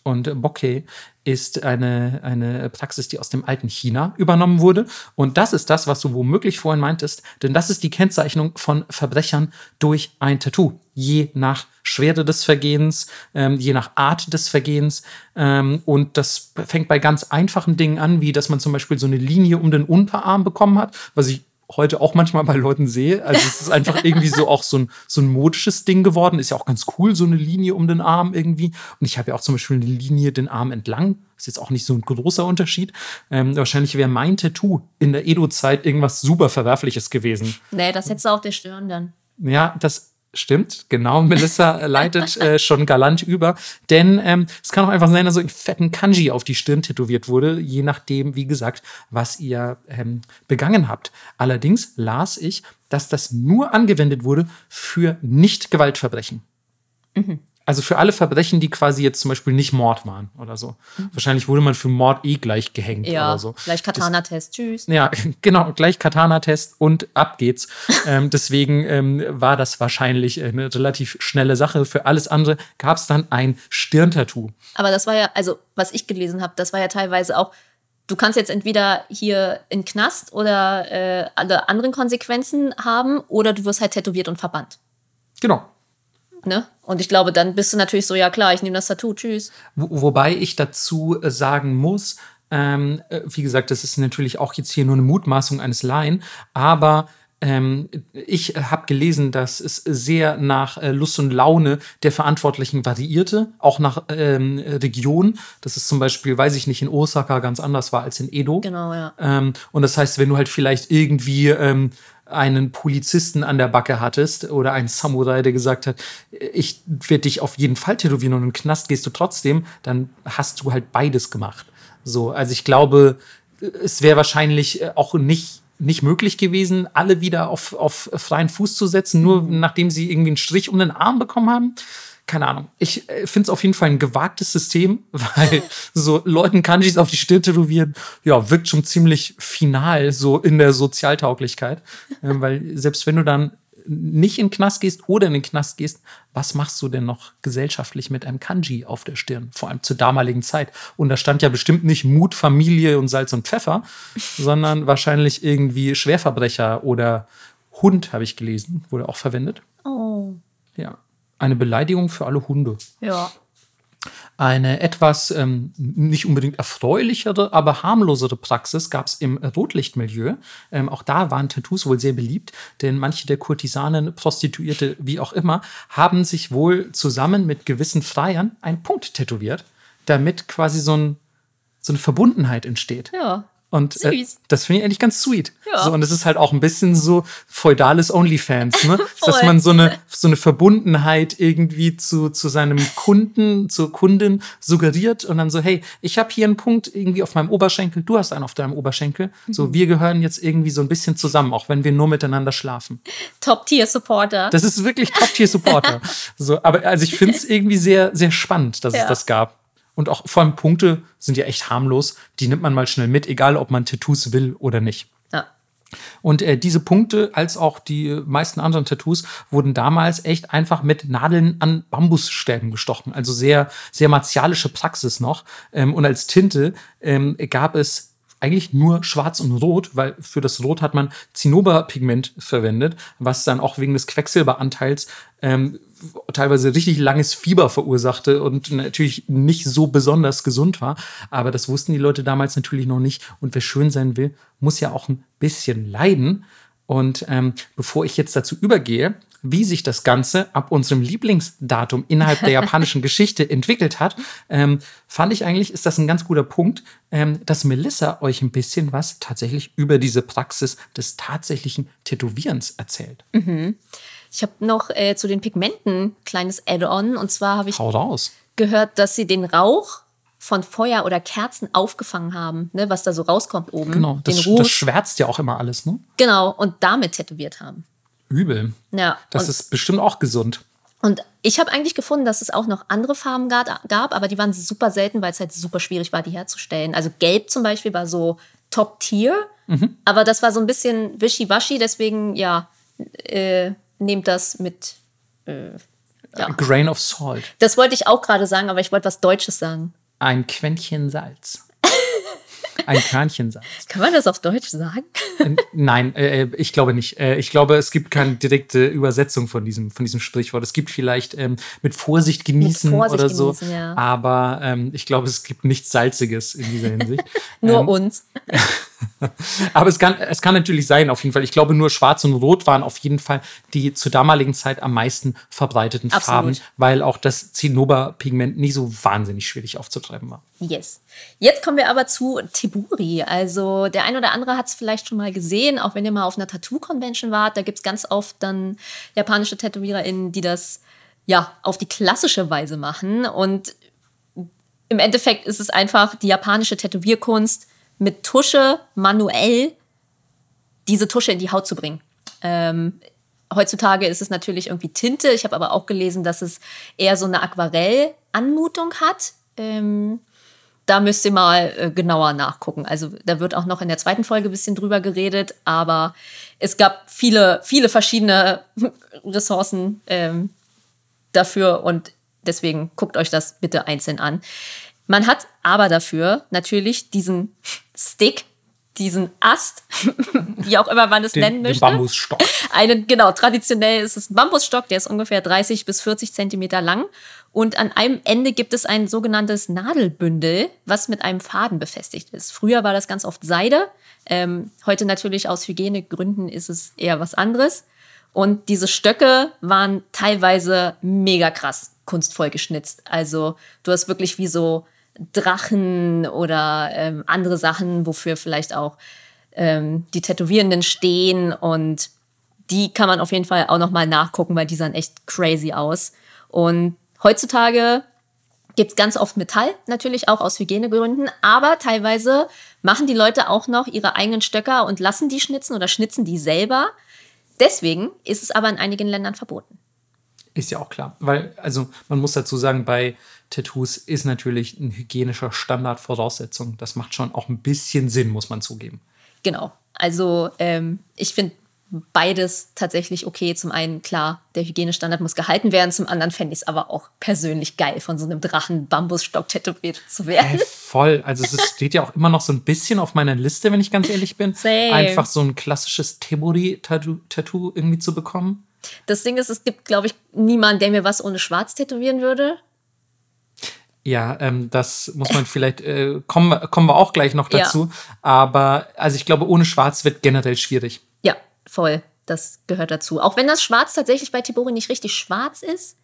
B: Und Bokeh ist eine, eine Praxis, die aus dem alten China übernommen wurde. Und das ist das, was du womöglich vorhin meintest, denn das ist die Kennzeichnung von Verbrechern durch ein Tattoo. Je nach Schwere des Vergehens, ähm, je nach Art des Vergehens. Ähm, und das fängt bei ganz einfachen Dingen an, wie dass man zum Beispiel so eine Linie um den Unterarm bekommen hat, was ich heute auch manchmal bei Leuten sehe. Also es ist einfach irgendwie so auch so ein, so ein modisches Ding geworden. Ist ja auch ganz cool, so eine Linie um den Arm irgendwie. Und ich habe ja auch zum Beispiel eine Linie den Arm entlang. Ist jetzt auch nicht so ein großer Unterschied. Ähm, wahrscheinlich wäre mein Tattoo in der Edo-Zeit irgendwas super Verwerfliches gewesen.
A: Nee, das hättest du auf der Stirn dann.
B: Ja, das Stimmt, genau. <laughs> Melissa leitet äh, schon galant über. Denn ähm, es kann auch einfach sein, dass so ein fetten Kanji auf die Stirn tätowiert wurde, je nachdem, wie gesagt, was ihr ähm, begangen habt. Allerdings las ich, dass das nur angewendet wurde für Nicht-Gewaltverbrechen. Mhm. Also für alle Verbrechen, die quasi jetzt zum Beispiel nicht Mord waren oder so. Mhm. Wahrscheinlich wurde man für Mord eh gleich gehängt ja, oder so.
A: Gleich Katana-Test, tschüss.
B: Ja, <laughs> genau, gleich Katana-Test und ab geht's. <laughs> ähm, deswegen ähm, war das wahrscheinlich eine relativ schnelle Sache. Für alles andere gab es dann ein Stirntattoo.
A: Aber das war ja, also was ich gelesen habe, das war ja teilweise auch du kannst jetzt entweder hier in Knast oder äh, alle anderen Konsequenzen haben oder du wirst halt tätowiert und verbannt.
B: Genau.
A: Ne? Und ich glaube, dann bist du natürlich so, ja klar, ich nehme das Tattoo, tschüss.
B: Wo, wobei ich dazu äh, sagen muss, ähm, äh, wie gesagt, das ist natürlich auch jetzt hier nur eine Mutmaßung eines Laien, aber ähm, ich habe gelesen, dass es sehr nach äh, Lust und Laune der Verantwortlichen variierte, auch nach ähm, Region. Das ist zum Beispiel, weiß ich nicht, in Osaka ganz anders war als in Edo.
A: Genau, ja.
B: Ähm, und das heißt, wenn du halt vielleicht irgendwie ähm, einen Polizisten an der Backe hattest oder einen Samurai, der gesagt hat, ich werde dich auf jeden Fall tätowieren und in den Knast gehst du trotzdem, dann hast du halt beides gemacht. So, also ich glaube, es wäre wahrscheinlich äh, auch nicht nicht möglich gewesen, alle wieder auf, auf freien Fuß zu setzen, nur nachdem sie irgendwie einen Strich um den Arm bekommen haben keine Ahnung. Ich äh, finde es auf jeden Fall ein gewagtes System, <laughs> weil so Leuten Kanjis auf die Stirn tätowieren, ja, wirkt schon ziemlich final so in der Sozialtauglichkeit. <laughs> Ähm, weil selbst wenn du dann nicht in den Knast gehst oder in den Knast gehst, was machst du denn noch gesellschaftlich mit einem Kanji auf der Stirn? Vor allem zur damaligen Zeit. Und da stand ja bestimmt nicht Mut, Familie und Salz und Pfeffer, <laughs> sondern wahrscheinlich irgendwie Schwerverbrecher oder Hund, habe ich gelesen, wurde auch verwendet.
A: Oh.
B: Ja eine Beleidigung für alle Hunde.
A: Ja.
B: Eine etwas ähm, nicht unbedingt erfreulichere, aber harmlosere Praxis gab es im Rotlichtmilieu. Ähm, auch da waren Tattoos wohl sehr beliebt, denn manche der Kurtisanen, Prostituierte, wie auch immer, haben sich wohl zusammen mit gewissen Freiern einen Punkt tätowiert, damit quasi so, ein, so eine Verbundenheit entsteht.
A: Ja.
B: Und äh, das finde ich eigentlich ganz sweet. Ja. So, und es ist halt auch ein bisschen so feudales Onlyfans, ne? <laughs> Dass man so eine, so eine Verbundenheit irgendwie zu, zu seinem Kunden, zur Kundin suggeriert und dann so, hey, ich habe hier einen Punkt irgendwie auf meinem Oberschenkel, du hast einen auf deinem Oberschenkel. So, mhm. wir gehören jetzt irgendwie so ein bisschen zusammen, auch wenn wir nur miteinander schlafen.
A: Top-Tier-Supporter.
B: Das ist wirklich Top-Tier-Supporter. <laughs> so, aber also ich finde es irgendwie sehr, sehr spannend, dass ja. es das gab. Und auch vor allem Punkte sind ja echt harmlos. Die nimmt man mal schnell mit, egal ob man Tattoos will oder nicht.
A: Ja.
B: Und äh, diese Punkte, als auch die meisten anderen Tattoos, wurden damals echt einfach mit Nadeln an Bambusstäben gestochen. Also sehr, sehr martialische Praxis noch. Ähm, und als Tinte ähm, gab es eigentlich nur schwarz und rot, weil für das Rot hat man Zinnoberpigment verwendet, was dann auch wegen des Quecksilberanteils ähm, teilweise richtig langes Fieber verursachte und natürlich nicht so besonders gesund war. Aber das wussten die Leute damals natürlich noch nicht. Und wer schön sein will, muss ja auch ein bisschen leiden. Und ähm, bevor ich jetzt dazu übergehe, wie sich das Ganze ab unserem Lieblingsdatum innerhalb der japanischen <laughs> Geschichte entwickelt hat, ähm, fand ich eigentlich, ist das ein ganz guter Punkt, ähm, dass Melissa euch ein bisschen was tatsächlich über diese Praxis des tatsächlichen Tätowierens erzählt.
A: Mhm. Ich habe noch äh, zu den Pigmenten kleines Add-on und zwar habe ich gehört, dass sie den Rauch von Feuer oder Kerzen aufgefangen haben, ne, was da so rauskommt oben.
B: Genau, das, das schwärzt ja auch immer alles, ne?
A: Genau, und damit tätowiert haben.
B: Übel.
A: Ja.
B: Das ist bestimmt auch gesund.
A: Und ich habe eigentlich gefunden, dass es auch noch andere Farben gab, aber die waren super selten, weil es halt super schwierig war, die herzustellen. Also Gelb zum Beispiel war so Top-Tier.
B: Mhm.
A: Aber das war so ein bisschen wischiwaschi, deswegen, ja, äh, nehmt das mit. Äh, ja.
B: Grain of Salt.
A: Das wollte ich auch gerade sagen, aber ich wollte was Deutsches sagen.
B: Ein Quäntchen Salz. <laughs> Ein Körnchen Salz.
A: Kann man das auf Deutsch sagen?
B: Äh, Nein, äh, ich glaube nicht. Äh, ich glaube, es gibt keine direkte Übersetzung von diesem, von diesem Sprichwort. Es gibt vielleicht ähm, mit Vorsicht genießen
A: Vorsicht
B: oder so.
A: genießen, ja.
B: Aber ähm, ich glaube, es gibt nichts Salziges in dieser Hinsicht. <laughs>
A: Nur
B: ähm,
A: uns. <laughs> <laughs>
B: Aber es kann, es kann natürlich sein, auf jeden Fall. Ich glaube, nur Schwarz und Rot waren auf jeden Fall die zur damaligen Zeit am meisten verbreiteten
A: Absolut.
B: Farben, weil auch das Zinnoberpigment nicht so wahnsinnig schwierig aufzutreiben war.
A: Yes. Jetzt kommen wir aber zu Tiburi. Also der ein oder andere hat es vielleicht schon mal gesehen, auch wenn ihr mal auf einer Tattoo-Convention wart. Da gibt es ganz oft dann japanische TätowiererInnen, die das ja auf die klassische Weise machen. Und im Endeffekt ist es einfach die japanische Tätowierkunst mit Tusche manuell diese Tusche in die Haut zu bringen. Ähm, heutzutage ist es natürlich irgendwie Tinte. Ich habe aber auch gelesen, dass es eher so eine Aquarell-Anmutung hat. Ähm, da müsst ihr mal äh, genauer nachgucken. Also da wird auch noch in der zweiten Folge ein bisschen drüber geredet, aber es gab viele, viele verschiedene <laughs> Ressourcen ähm, dafür und deswegen guckt euch das bitte einzeln an. Man hat aber dafür natürlich diesen Stick, diesen Ast, <laughs> wie auch immer man es
B: Den,
A: nennen
B: den
A: möchte.
B: Bambusstock. <laughs>
A: Einen, genau, traditionell ist es ein Bambusstock, der ist ungefähr 30 bis 40 Zentimeter lang. Und an einem Ende gibt es ein sogenanntes Nadelbündel, was mit einem Faden befestigt ist. Früher war das ganz oft Seide. Ähm, heute natürlich aus Hygienegründen ist es eher was anderes. Und diese Stöcke waren teilweise mega krass kunstvoll geschnitzt. Also du hast wirklich wie so Drachen oder ähm, andere Sachen, wofür vielleicht auch ähm, die Tätowierenden stehen und die kann man auf jeden Fall auch noch mal nachgucken, weil die sahen echt crazy aus. Und heutzutage gibt es ganz oft Metall, natürlich auch aus Hygienegründen, aber teilweise machen die Leute auch noch ihre eigenen Stöcker und lassen die schnitzen oder schnitzen die selber. Deswegen ist es aber in einigen Ländern verboten.
B: Ist ja auch klar. Weil, also man muss dazu sagen, bei Tattoos ist natürlich ein hygienischer Standard Voraussetzung. Das macht schon auch ein bisschen Sinn, muss man zugeben.
A: Genau. Also ähm, ich finde beides tatsächlich okay. Zum einen, klar, der Hygienestandard muss gehalten werden. Zum anderen fände ich es aber auch persönlich geil, von so einem Drachen Bambusstock tätowiert zu werden.
B: Hey, voll. Also es steht ja auch immer noch so ein bisschen auf meiner Liste, wenn ich ganz ehrlich bin.
A: Same.
B: Einfach so ein klassisches Tebori-Tattoo irgendwie zu bekommen.
A: Das Ding ist, es gibt, glaube ich, niemanden, der mir was ohne Schwarz tätowieren würde.
B: Ja, ähm, das muss man vielleicht, äh, kommen, wir- kommen wir auch gleich noch
A: Ja.
B: dazu. Aber also ich glaube, ohne Schwarz wird generell schwierig.
A: Ja, voll. Das gehört dazu. Auch wenn das Schwarz tatsächlich bei Tibori nicht richtig schwarz ist.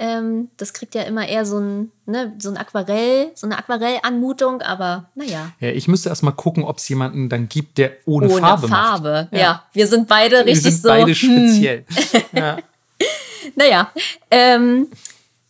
A: Ähm, das kriegt ja immer eher so ein, ne, so ein Aquarell, so eine Aquarellanmutung, aber naja.
B: Ja, ich müsste erst mal gucken, ob es jemanden dann gibt, der ohne,
A: Ohne
B: Farbe,
A: Farbe.
B: macht.
A: Ja. wir sind beide
B: Wir
A: richtig
B: sind
A: so.
B: beide
A: hm.
B: speziell. <laughs> ja.
A: Naja, ähm,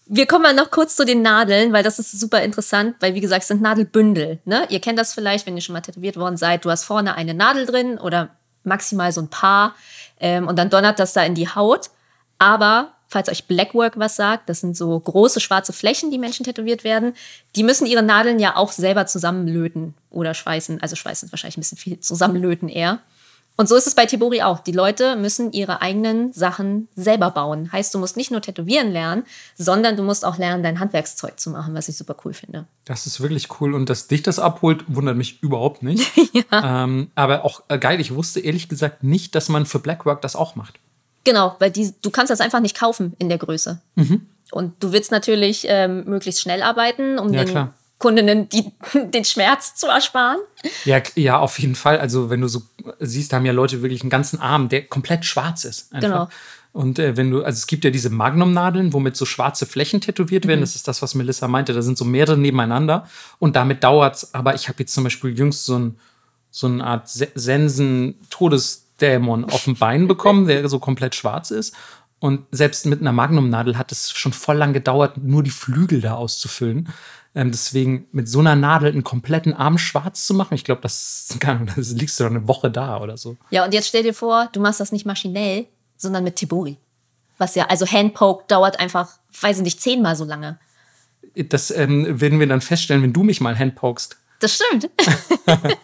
A: wir kommen mal noch kurz zu den Nadeln, weil das ist super interessant, weil wie gesagt, es sind Nadelbündel. Ne? Ihr kennt das vielleicht, wenn ihr schon mal tätowiert worden seid. Du hast vorne eine Nadel drin oder maximal so ein paar ähm, und dann donnert das da in die Haut. Aber falls euch Blackwork was sagt, das sind so große schwarze Flächen, die Menschen tätowiert werden, die müssen ihre Nadeln ja auch selber zusammenlöten oder schweißen. Also schweißen ist wahrscheinlich ein bisschen viel, zusammenlöten eher. Und so ist es bei Tibori auch. Die Leute müssen ihre eigenen Sachen selber bauen. Heißt, du musst nicht nur tätowieren lernen, sondern du musst auch lernen, dein Handwerkszeug zu machen, was ich super cool finde.
B: Das ist wirklich cool. Und dass dich das abholt, wundert mich überhaupt nicht. <laughs> ähm, aber auch äh, geil, ich wusste ehrlich gesagt nicht, dass man für Blackwork das auch macht.
A: Genau, weil die, du kannst das einfach nicht kaufen in der Größe. Und du willst natürlich ähm, möglichst schnell arbeiten, um
B: Ja,
A: den
B: klar.
A: Kundinnen die, <laughs> den Schmerz zu ersparen.
B: Ja, ja, auf jeden Fall. Also, wenn du so siehst, da haben ja Leute wirklich einen ganzen Arm, der komplett schwarz ist. Einfach.
A: Genau.
B: Und äh, wenn du, also es gibt ja diese Magnum-Nadeln, womit so schwarze Flächen tätowiert werden. Das ist das, was Melissa meinte. Da sind so mehrere nebeneinander. Und damit dauert's. Aber ich habe jetzt zum Beispiel jüngst so, ein, so eine Art Se Sensen-Todesdämon auf dem Bein bekommen, der so komplett schwarz ist. Und selbst mit einer Magnum-Nadel hat es schon voll lang gedauert, nur die Flügel da auszufüllen. Ähm, deswegen mit so einer Nadel einen kompletten Arm schwarz zu machen, ich glaube, das, Ahnung, das liegst du dann eine Woche da oder so.
A: Ja, und jetzt stell dir vor, du machst das nicht maschinell, sondern mit Tibori. Was ja, also Handpoke dauert einfach, weiß ich nicht, zehnmal so lange.
B: Das ähm, werden wir dann feststellen, wenn du mich mal handpokst.
A: Das stimmt. <laughs>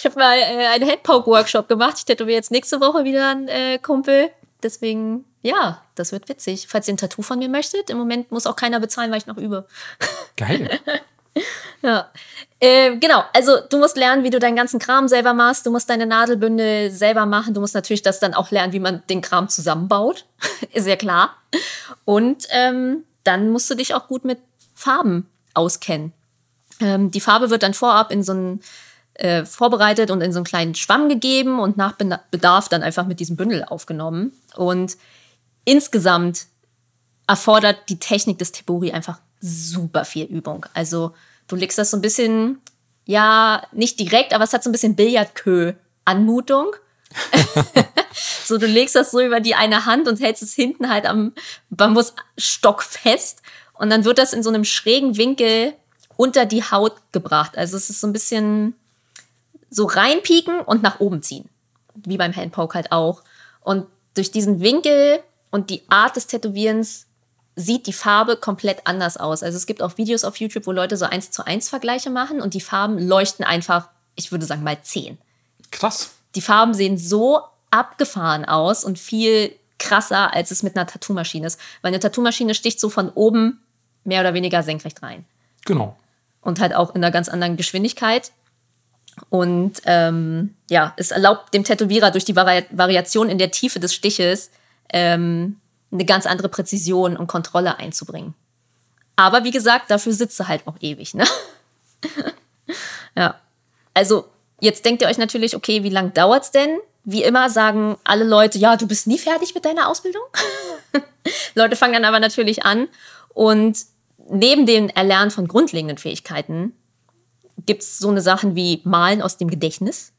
A: Ich habe mal äh, einen Handpoke-Workshop gemacht. Ich tätowiere jetzt nächste Woche wieder einen äh, Kumpel. Deswegen, ja, das wird witzig. Falls ihr ein Tattoo von mir möchtet, im Moment muss auch keiner bezahlen, weil ich noch übe.
B: Geil. <laughs>
A: Ja, äh, genau. Also du musst lernen, wie du deinen ganzen Kram selber machst. Du musst deine Nadelbündel selber machen. Du musst natürlich das dann auch lernen, wie man den Kram zusammenbaut. <laughs> Ist ja klar. Und ähm, dann musst du dich auch gut mit Farben auskennen. Ähm, die Farbe wird dann vorab in so einen äh, vorbereitet und in so einen kleinen Schwamm gegeben und nach Bedarf dann einfach mit diesem Bündel aufgenommen. Und insgesamt erfordert die Technik des Tebori einfach super viel Übung. Also du legst das so ein bisschen, ja, nicht direkt, aber es hat so ein bisschen Billardkö-Anmutung. <laughs> <laughs> so, du legst das so über die eine Hand und hältst es hinten halt am Bambusstock fest. Und dann wird das in so einem schrägen Winkel unter die Haut gebracht. Also es ist so ein bisschen so reinpieken und nach oben ziehen. Wie beim Handpoke halt auch. Und durch diesen Winkel und die Art des Tätowierens sieht die Farbe komplett anders aus. Also es gibt auch Videos auf YouTube, wo Leute so eins zu eins Vergleiche machen und die Farben leuchten einfach, ich würde sagen, mal zehn.
B: Krass.
A: Die Farben sehen so abgefahren aus und viel krasser, als es mit einer Tattoo-Maschine ist. Weil eine Tattoo-Maschine sticht so von oben mehr oder weniger senkrecht rein.
B: Genau.
A: Und halt auch in einer ganz anderen Geschwindigkeit. Und ähm, ja, es erlaubt dem Tätowierer durch die Vari Variation in der Tiefe des Stiches ähm, eine ganz andere Präzision und Kontrolle einzubringen. Aber wie gesagt, dafür sitzt er halt auch ewig, ne? <laughs> ja. Also, jetzt denkt ihr euch natürlich, okay, wie lange dauert's denn? Wie immer sagen alle Leute, ja, du bist nie fertig mit deiner Ausbildung. <laughs> Leute fangen dann aber natürlich an und neben dem Erlernen von grundlegenden Fähigkeiten gibt es so eine Sachen wie Malen aus dem Gedächtnis,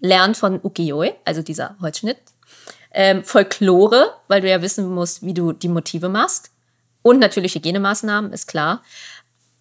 A: Lernen von Ukiyo-e, also dieser Holzschnitt, ähm, Folklore, weil du ja wissen musst, wie du die Motive machst. Und natürlich Hygienemaßnahmen, ist klar.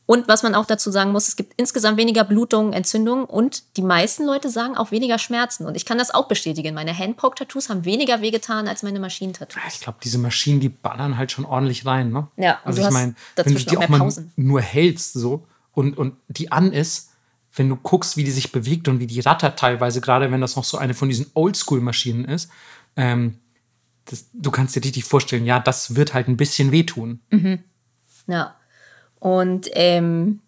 A: Und was man auch dazu sagen muss, es gibt insgesamt weniger Blutungen, Entzündungen und die meisten Leute sagen auch weniger Schmerzen. Und ich kann das auch bestätigen. Meine Handpoke-Tattoos haben weniger wehgetan als meine Maschinentattoos.
B: Ich glaube, diese Maschinen, die ballern halt schon ordentlich rein, ne?
A: Ja,
B: also ich meine, wenn du die auch mal nur hältst so und, und die an ist, wenn du guckst, wie die sich bewegt und wie die rattert teilweise, gerade wenn das noch so eine von diesen Oldschool-Maschinen ist, ähm, das, du kannst dir richtig vorstellen, ja, das wird halt ein bisschen wehtun.
A: Mhm. Ja. Und ähm,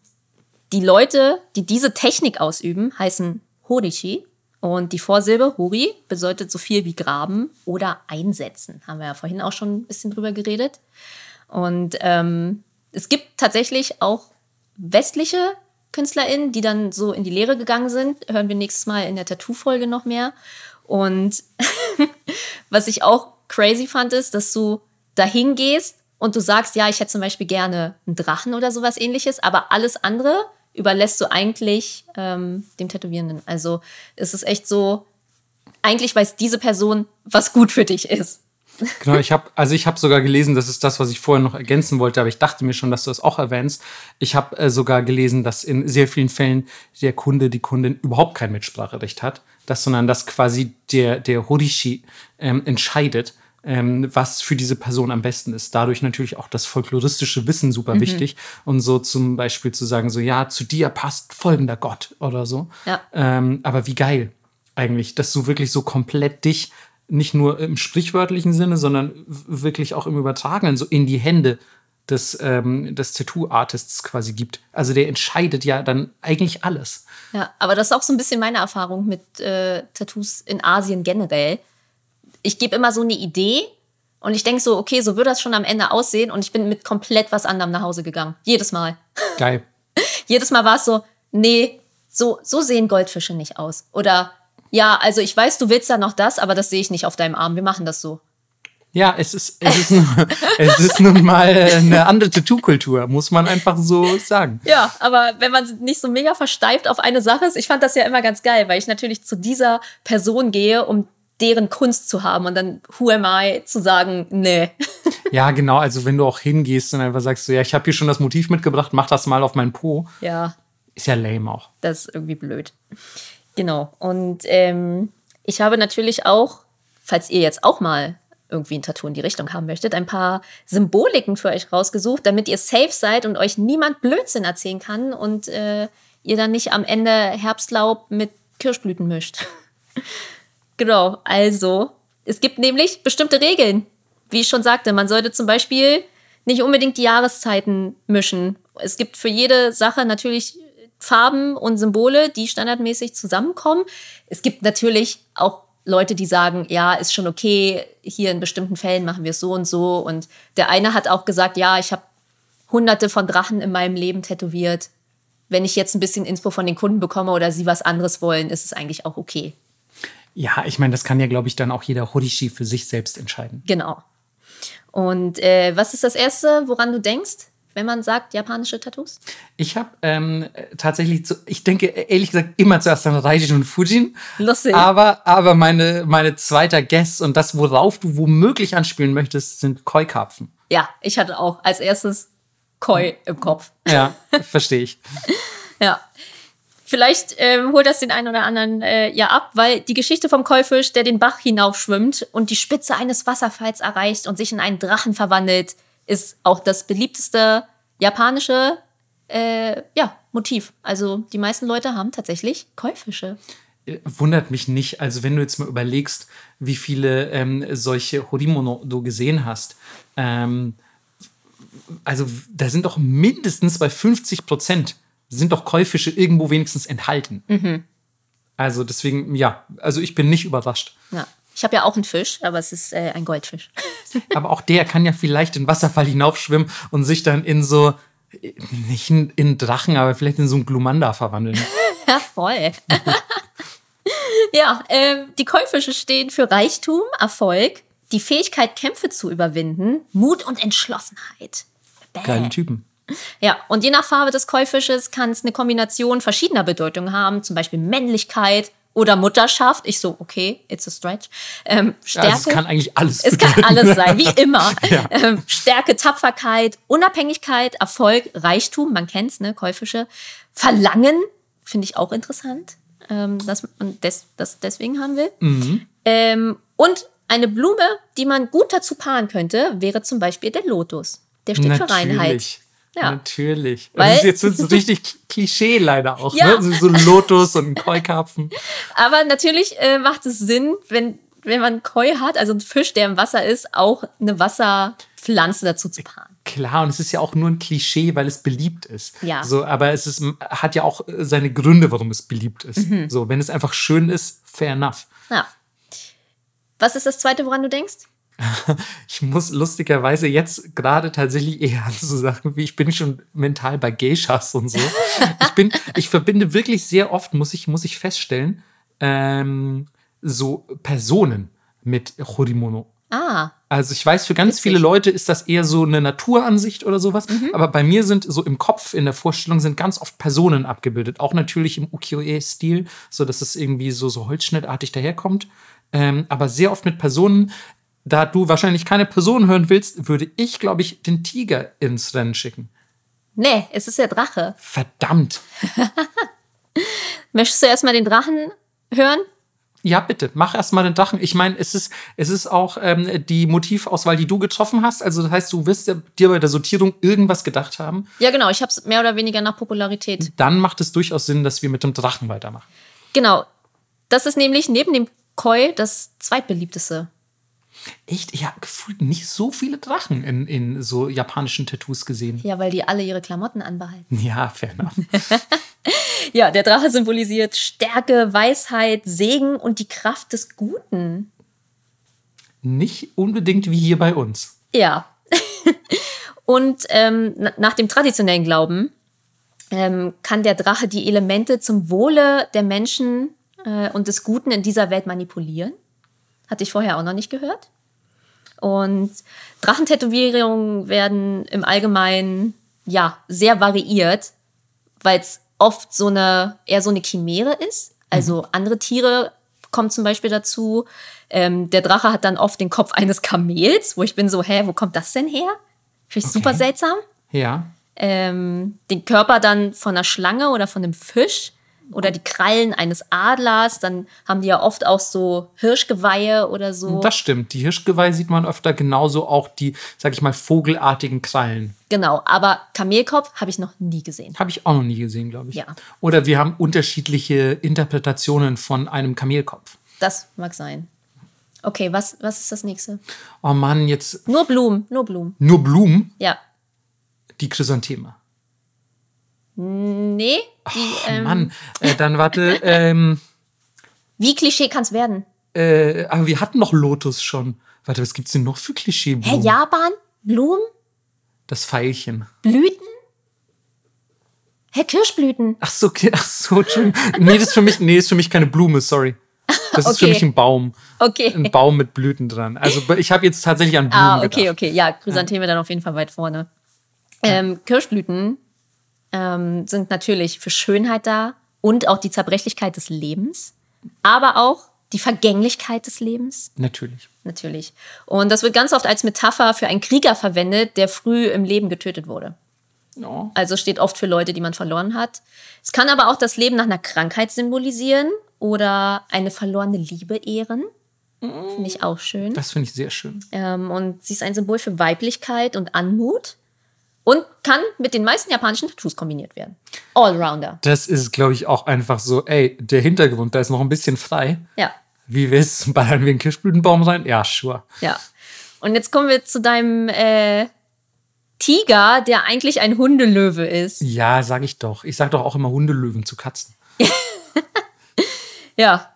A: die Leute, die diese Technik ausüben, heißen Horishi. Und die Vorsilbe Hori bedeutet so viel wie graben oder einsetzen. Haben wir ja vorhin auch schon ein bisschen drüber geredet. Und ähm, es gibt tatsächlich auch westliche KünstlerInnen, die dann so in die Lehre gegangen sind. Hören wir nächstes Mal in der Tattoo-Folge noch mehr. Und <laughs> was ich auch crazy fand, ist, dass du dahin gehst und du sagst, ja, ich hätte zum Beispiel gerne einen Drachen oder sowas ähnliches, aber alles andere überlässt du eigentlich ähm, dem Tätowierenden. Also es ist echt so, eigentlich weiß diese Person, was gut für dich ist.
B: Genau, ich habe also ich habe sogar gelesen, das ist das, was ich vorher noch ergänzen wollte, aber ich dachte mir schon, dass du das auch erwähnst. Ich habe äh, sogar gelesen, dass in sehr vielen Fällen der Kunde, die Kundin überhaupt kein Mitspracherecht hat, das, sondern dass quasi der, der Horishi ähm, entscheidet, ähm, was für diese Person am besten ist. Dadurch natürlich auch das folkloristische Wissen super mhm. wichtig. Und so zum Beispiel zu sagen, so, ja, zu dir passt folgender Gott oder so.
A: Ja.
B: Ähm, aber wie geil eigentlich, dass du wirklich so komplett dich nicht nur im sprichwörtlichen Sinne, sondern wirklich auch im Übertragenen so in die Hände des, ähm, des Tattoo-Artists quasi gibt. Also der entscheidet ja dann eigentlich alles.
A: Ja, aber das ist auch so ein bisschen meine Erfahrung mit äh, Tattoos in Asien generell. Ich gebe immer so eine Idee und ich denke so, okay, so würde das schon am Ende aussehen und ich bin mit komplett was anderem nach Hause gegangen. Jedes Mal.
B: Geil. <laughs>
A: Jedes Mal war es so, nee, so, so sehen Goldfische nicht aus. Oder ja, also ich weiß, du willst da noch das, aber das sehe ich nicht auf deinem Arm. Wir machen das so.
B: Ja, es ist, es ist, <laughs> es ist nun mal eine andere Tattoo-Kultur, muss man einfach so sagen.
A: Ja, aber wenn man nicht so mega versteift auf eine Sache ist, ich fand das ja immer ganz geil, weil ich natürlich zu dieser Person gehe, um deren Kunst zu haben und dann who am I zu sagen, nee. <laughs>
B: Ja, genau, also wenn du auch hingehst und einfach sagst so, ja, ich habe hier schon das Motiv mitgebracht, mach das mal auf meinen Po.
A: Ja.
B: Ist ja lame auch.
A: Das ist irgendwie blöd. Genau. Und ähm, ich habe natürlich auch, falls ihr jetzt auch mal irgendwie ein Tattoo in die Richtung haben möchtet, ein paar Symboliken für euch rausgesucht, damit ihr safe seid und euch niemand Blödsinn erzählen kann und äh, ihr dann nicht am Ende Herbstlaub mit Kirschblüten mischt. <laughs> genau, also es gibt nämlich bestimmte Regeln. Wie ich schon sagte, man sollte zum Beispiel nicht unbedingt die Jahreszeiten mischen. Es gibt für jede Sache natürlich Farben und Symbole, die standardmäßig zusammenkommen. Es gibt natürlich auch Leute, die sagen, ja, ist schon okay, hier in bestimmten Fällen machen wir es so und so. Und der eine hat auch gesagt, ja, ich habe hunderte von Drachen in meinem Leben tätowiert. Wenn ich jetzt ein bisschen Inspo von den Kunden bekomme oder sie was anderes wollen, ist es eigentlich auch okay.
B: Ja, ich meine, das kann ja, glaube ich, dann auch jeder Horishi für sich selbst entscheiden.
A: Genau. Und äh, was ist das Erste, woran du denkst, wenn man sagt japanische Tattoos?
B: Ich habe ähm, tatsächlich, zu, ich denke ehrlich gesagt immer zuerst an Raijin und Fujin.
A: Lustig.
B: Aber, aber meine, meine zweiter Guess und das, worauf du womöglich anspielen möchtest, sind Koi-Karpfen.
A: Ja, ich hatte auch als erstes Koi im Kopf.
B: Ja, verstehe ich. <laughs>
A: ja. Vielleicht ähm, holt das den einen oder anderen äh, ja ab, weil die Geschichte vom Keufisch, der den Bach hinaufschwimmt und die Spitze eines Wasserfalls erreicht und sich in einen Drachen verwandelt, ist auch das beliebteste japanische äh, ja, Motiv. Also die meisten Leute haben tatsächlich Koi-Fische.
B: Äh, wundert mich nicht. Also wenn du jetzt mal überlegst, wie viele ähm, solche Horimono du gesehen hast, ähm, also da sind doch mindestens bei 50 Prozent sind doch Käufische irgendwo wenigstens enthalten.
A: Mhm.
B: Also deswegen, ja, also ich bin nicht überrascht.
A: Ja. Ich habe ja auch einen Fisch, aber es ist äh, ein Goldfisch. <laughs>
B: aber auch der kann ja vielleicht den Wasserfall hinaufschwimmen und sich dann in so, nicht in, in Drachen, aber vielleicht in so einen Glumanda verwandeln. <laughs>
A: ja, voll. <laughs> ja, äh, die Käufische stehen für Reichtum, Erfolg, die Fähigkeit, Kämpfe zu überwinden, Mut und Entschlossenheit.
B: Bäh. Geile Typen.
A: Ja, und je nach Farbe des Käufisches kann es eine Kombination verschiedener Bedeutungen haben, zum Beispiel Männlichkeit oder Mutterschaft. Ich so, okay, it's a stretch. Ähm, Stärke.
B: Also es kann eigentlich alles
A: Es kann alles sein, wie <laughs> immer. ja. ähm, Stärke, Tapferkeit, Unabhängigkeit, Erfolg, Reichtum, man kennt's, ne, Käufische. Verlangen, finde ich auch interessant. Ähm, das, und des, das deswegen haben wir.
B: Mhm.
A: Ähm, und eine Blume, die man gut dazu paaren könnte, wäre zum Beispiel der Lotus. Der steht
B: Natürlich.
A: für Reinheit.
B: Ja. Natürlich. Weil, das ist jetzt so <laughs> richtig Klischee leider auch. Ja. Ne? So Lotus und ein Koi-Karpfen.
A: Aber natürlich äh, macht es Sinn, wenn, wenn man Koi hat, also ein Fisch, der im Wasser ist, auch eine Wasserpflanze dazu zu paaren.
B: Klar, und es ist ja auch nur ein Klischee, weil es beliebt ist.
A: Ja.
B: So, aber es ist, hat ja auch seine Gründe, warum es beliebt ist.
A: Mhm.
B: So, wenn es einfach schön ist, fair enough.
A: Ja. Was ist das Zweite, woran du denkst? <laughs>
B: ich muss lustigerweise jetzt gerade tatsächlich eher an so Sachen wie ich bin schon mental bei Geishas und so. ich bin, <laughs> ich verbinde wirklich sehr oft, muss ich, muss ich feststellen, ähm, so Personen mit Horimono.
A: Ah.
B: Also ich weiß, für ganz Witzig. viele Leute ist das eher so eine Naturansicht oder sowas.
A: Mhm.
B: Aber bei mir sind so im Kopf, in der Vorstellung, sind ganz oft Personen abgebildet. Auch natürlich im Ukiyo-e-Stil, so dass es irgendwie so, so holzschnittartig daherkommt. Ähm, aber sehr oft mit Personen, da du wahrscheinlich keine Person hören willst, würde ich, glaube ich, den Tiger ins Rennen schicken.
A: Nee, es ist der Drache.
B: Verdammt. <laughs>
A: Möchtest du erstmal den Drachen hören?
B: Ja, bitte, mach erstmal den Drachen. Ich meine, es ist, es ist auch ähm, die Motivauswahl, die du getroffen hast. Also, das heißt, du wirst dir bei der Sortierung irgendwas gedacht haben.
A: Ja, genau. Ich habe es mehr oder weniger nach Popularität.
B: Dann macht es durchaus Sinn, dass wir mit dem Drachen weitermachen.
A: Genau. Das ist nämlich neben dem Koi das zweitbeliebteste
B: echt, ich habe gefühlt nicht so viele Drachen in, in so japanischen Tattoos gesehen.
A: Ja, weil die alle ihre Klamotten anbehalten. <laughs>
B: Ja, fair enough. <laughs>
A: ja, der Drache symbolisiert Stärke, Weisheit, Segen und die Kraft des Guten.
B: Nicht unbedingt wie hier bei uns.
A: Ja. <laughs> und ähm, nach dem traditionellen Glauben ähm, kann der Drache die Elemente zum Wohle der Menschen äh, und des Guten in dieser Welt manipulieren. Hatte ich vorher auch noch nicht gehört. Und Drachentätowierungen werden im Allgemeinen ja sehr variiert, weil es oft so eine eher so eine Chimäre ist. Also mhm. andere Tiere kommen zum Beispiel dazu. Ähm, der Drache hat dann oft den Kopf eines Kamels, wo ich bin so, hä, wo kommt das denn her? Finde ich okay. super seltsam.
B: Ja.
A: Ähm, den Körper dann von einer Schlange oder von einem Fisch. Oder die Krallen eines Adlers. Dann haben die ja oft auch so Hirschgeweihe oder so.
B: Das stimmt. Die Hirschgeweih sieht man öfter, genauso auch die, sag ich mal, vogelartigen Krallen.
A: Genau, aber Kamelkopf habe ich noch nie gesehen.
B: Habe ich auch noch nie gesehen, glaube ich.
A: Ja.
B: Oder wir haben unterschiedliche Interpretationen von einem Kamelkopf.
A: Das mag sein. Okay, was, was ist das nächste?
B: Oh Mann, jetzt
A: Nur Blumen, nur Blumen.
B: nur Blumen,
A: Ja.
B: die Chrysantheme.
A: Nee, die, ähm,
B: Mann, äh, dann warte, <laughs> ähm,
A: wie Klischee kann es werden?
B: äh, aber wir hatten noch Lotus schon. Warte, was gibt's denn noch für
A: Hä,
B: Klischeeblumen?
A: Japan? Blumen?
B: Das Veilchen.
A: Blüten? Hä, Kirschblüten?
B: Ach so, okay, ach so, Entschuldigung. Nee, das ist für mich, nee, ist für mich keine Blume, sorry. Das ist für
A: Okay.
B: mich ein Baum.
A: Okay.
B: Ein Baum mit Blüten dran. Also ich habe jetzt tatsächlich an Blumen
A: Ah, okay,
B: gedacht.
A: okay. Ja, Chrysantheme dann auf jeden Fall weit vorne. Ähm, Kirschblüten ähm, sind natürlich für Schönheit da und auch die Zerbrechlichkeit des Lebens, aber auch die Vergänglichkeit des Lebens,
B: Natürlich.
A: natürlich. Und das wird ganz oft als Metapher für einen Krieger verwendet, der früh im Leben getötet wurde.
B: Ja.
A: Also steht oft für Leute, die man verloren hat. Es kann aber auch das Leben nach einer Krankheit symbolisieren oder eine verlorene Liebe ehren. Finde ich auch schön.
B: Das finde ich sehr schön.
A: Ähm, und sie ist ein Symbol für Weiblichkeit und Anmut und kann mit den meisten japanischen Tattoos kombiniert werden. Allrounder.
B: Das ist, glaube ich, auch einfach so, ey, der Hintergrund, da ist noch ein bisschen frei.
A: Ja,
B: Wie willst Ballern wir einen Kirschblütenbaum rein? Ja, sure.
A: ja. Und jetzt kommen wir zu deinem äh, Tiger, der eigentlich ein Hundelöwe ist.
B: Ja, sag ich doch. Ich sag doch auch immer Hundelöwen zu Katzen. <laughs>
A: Ja.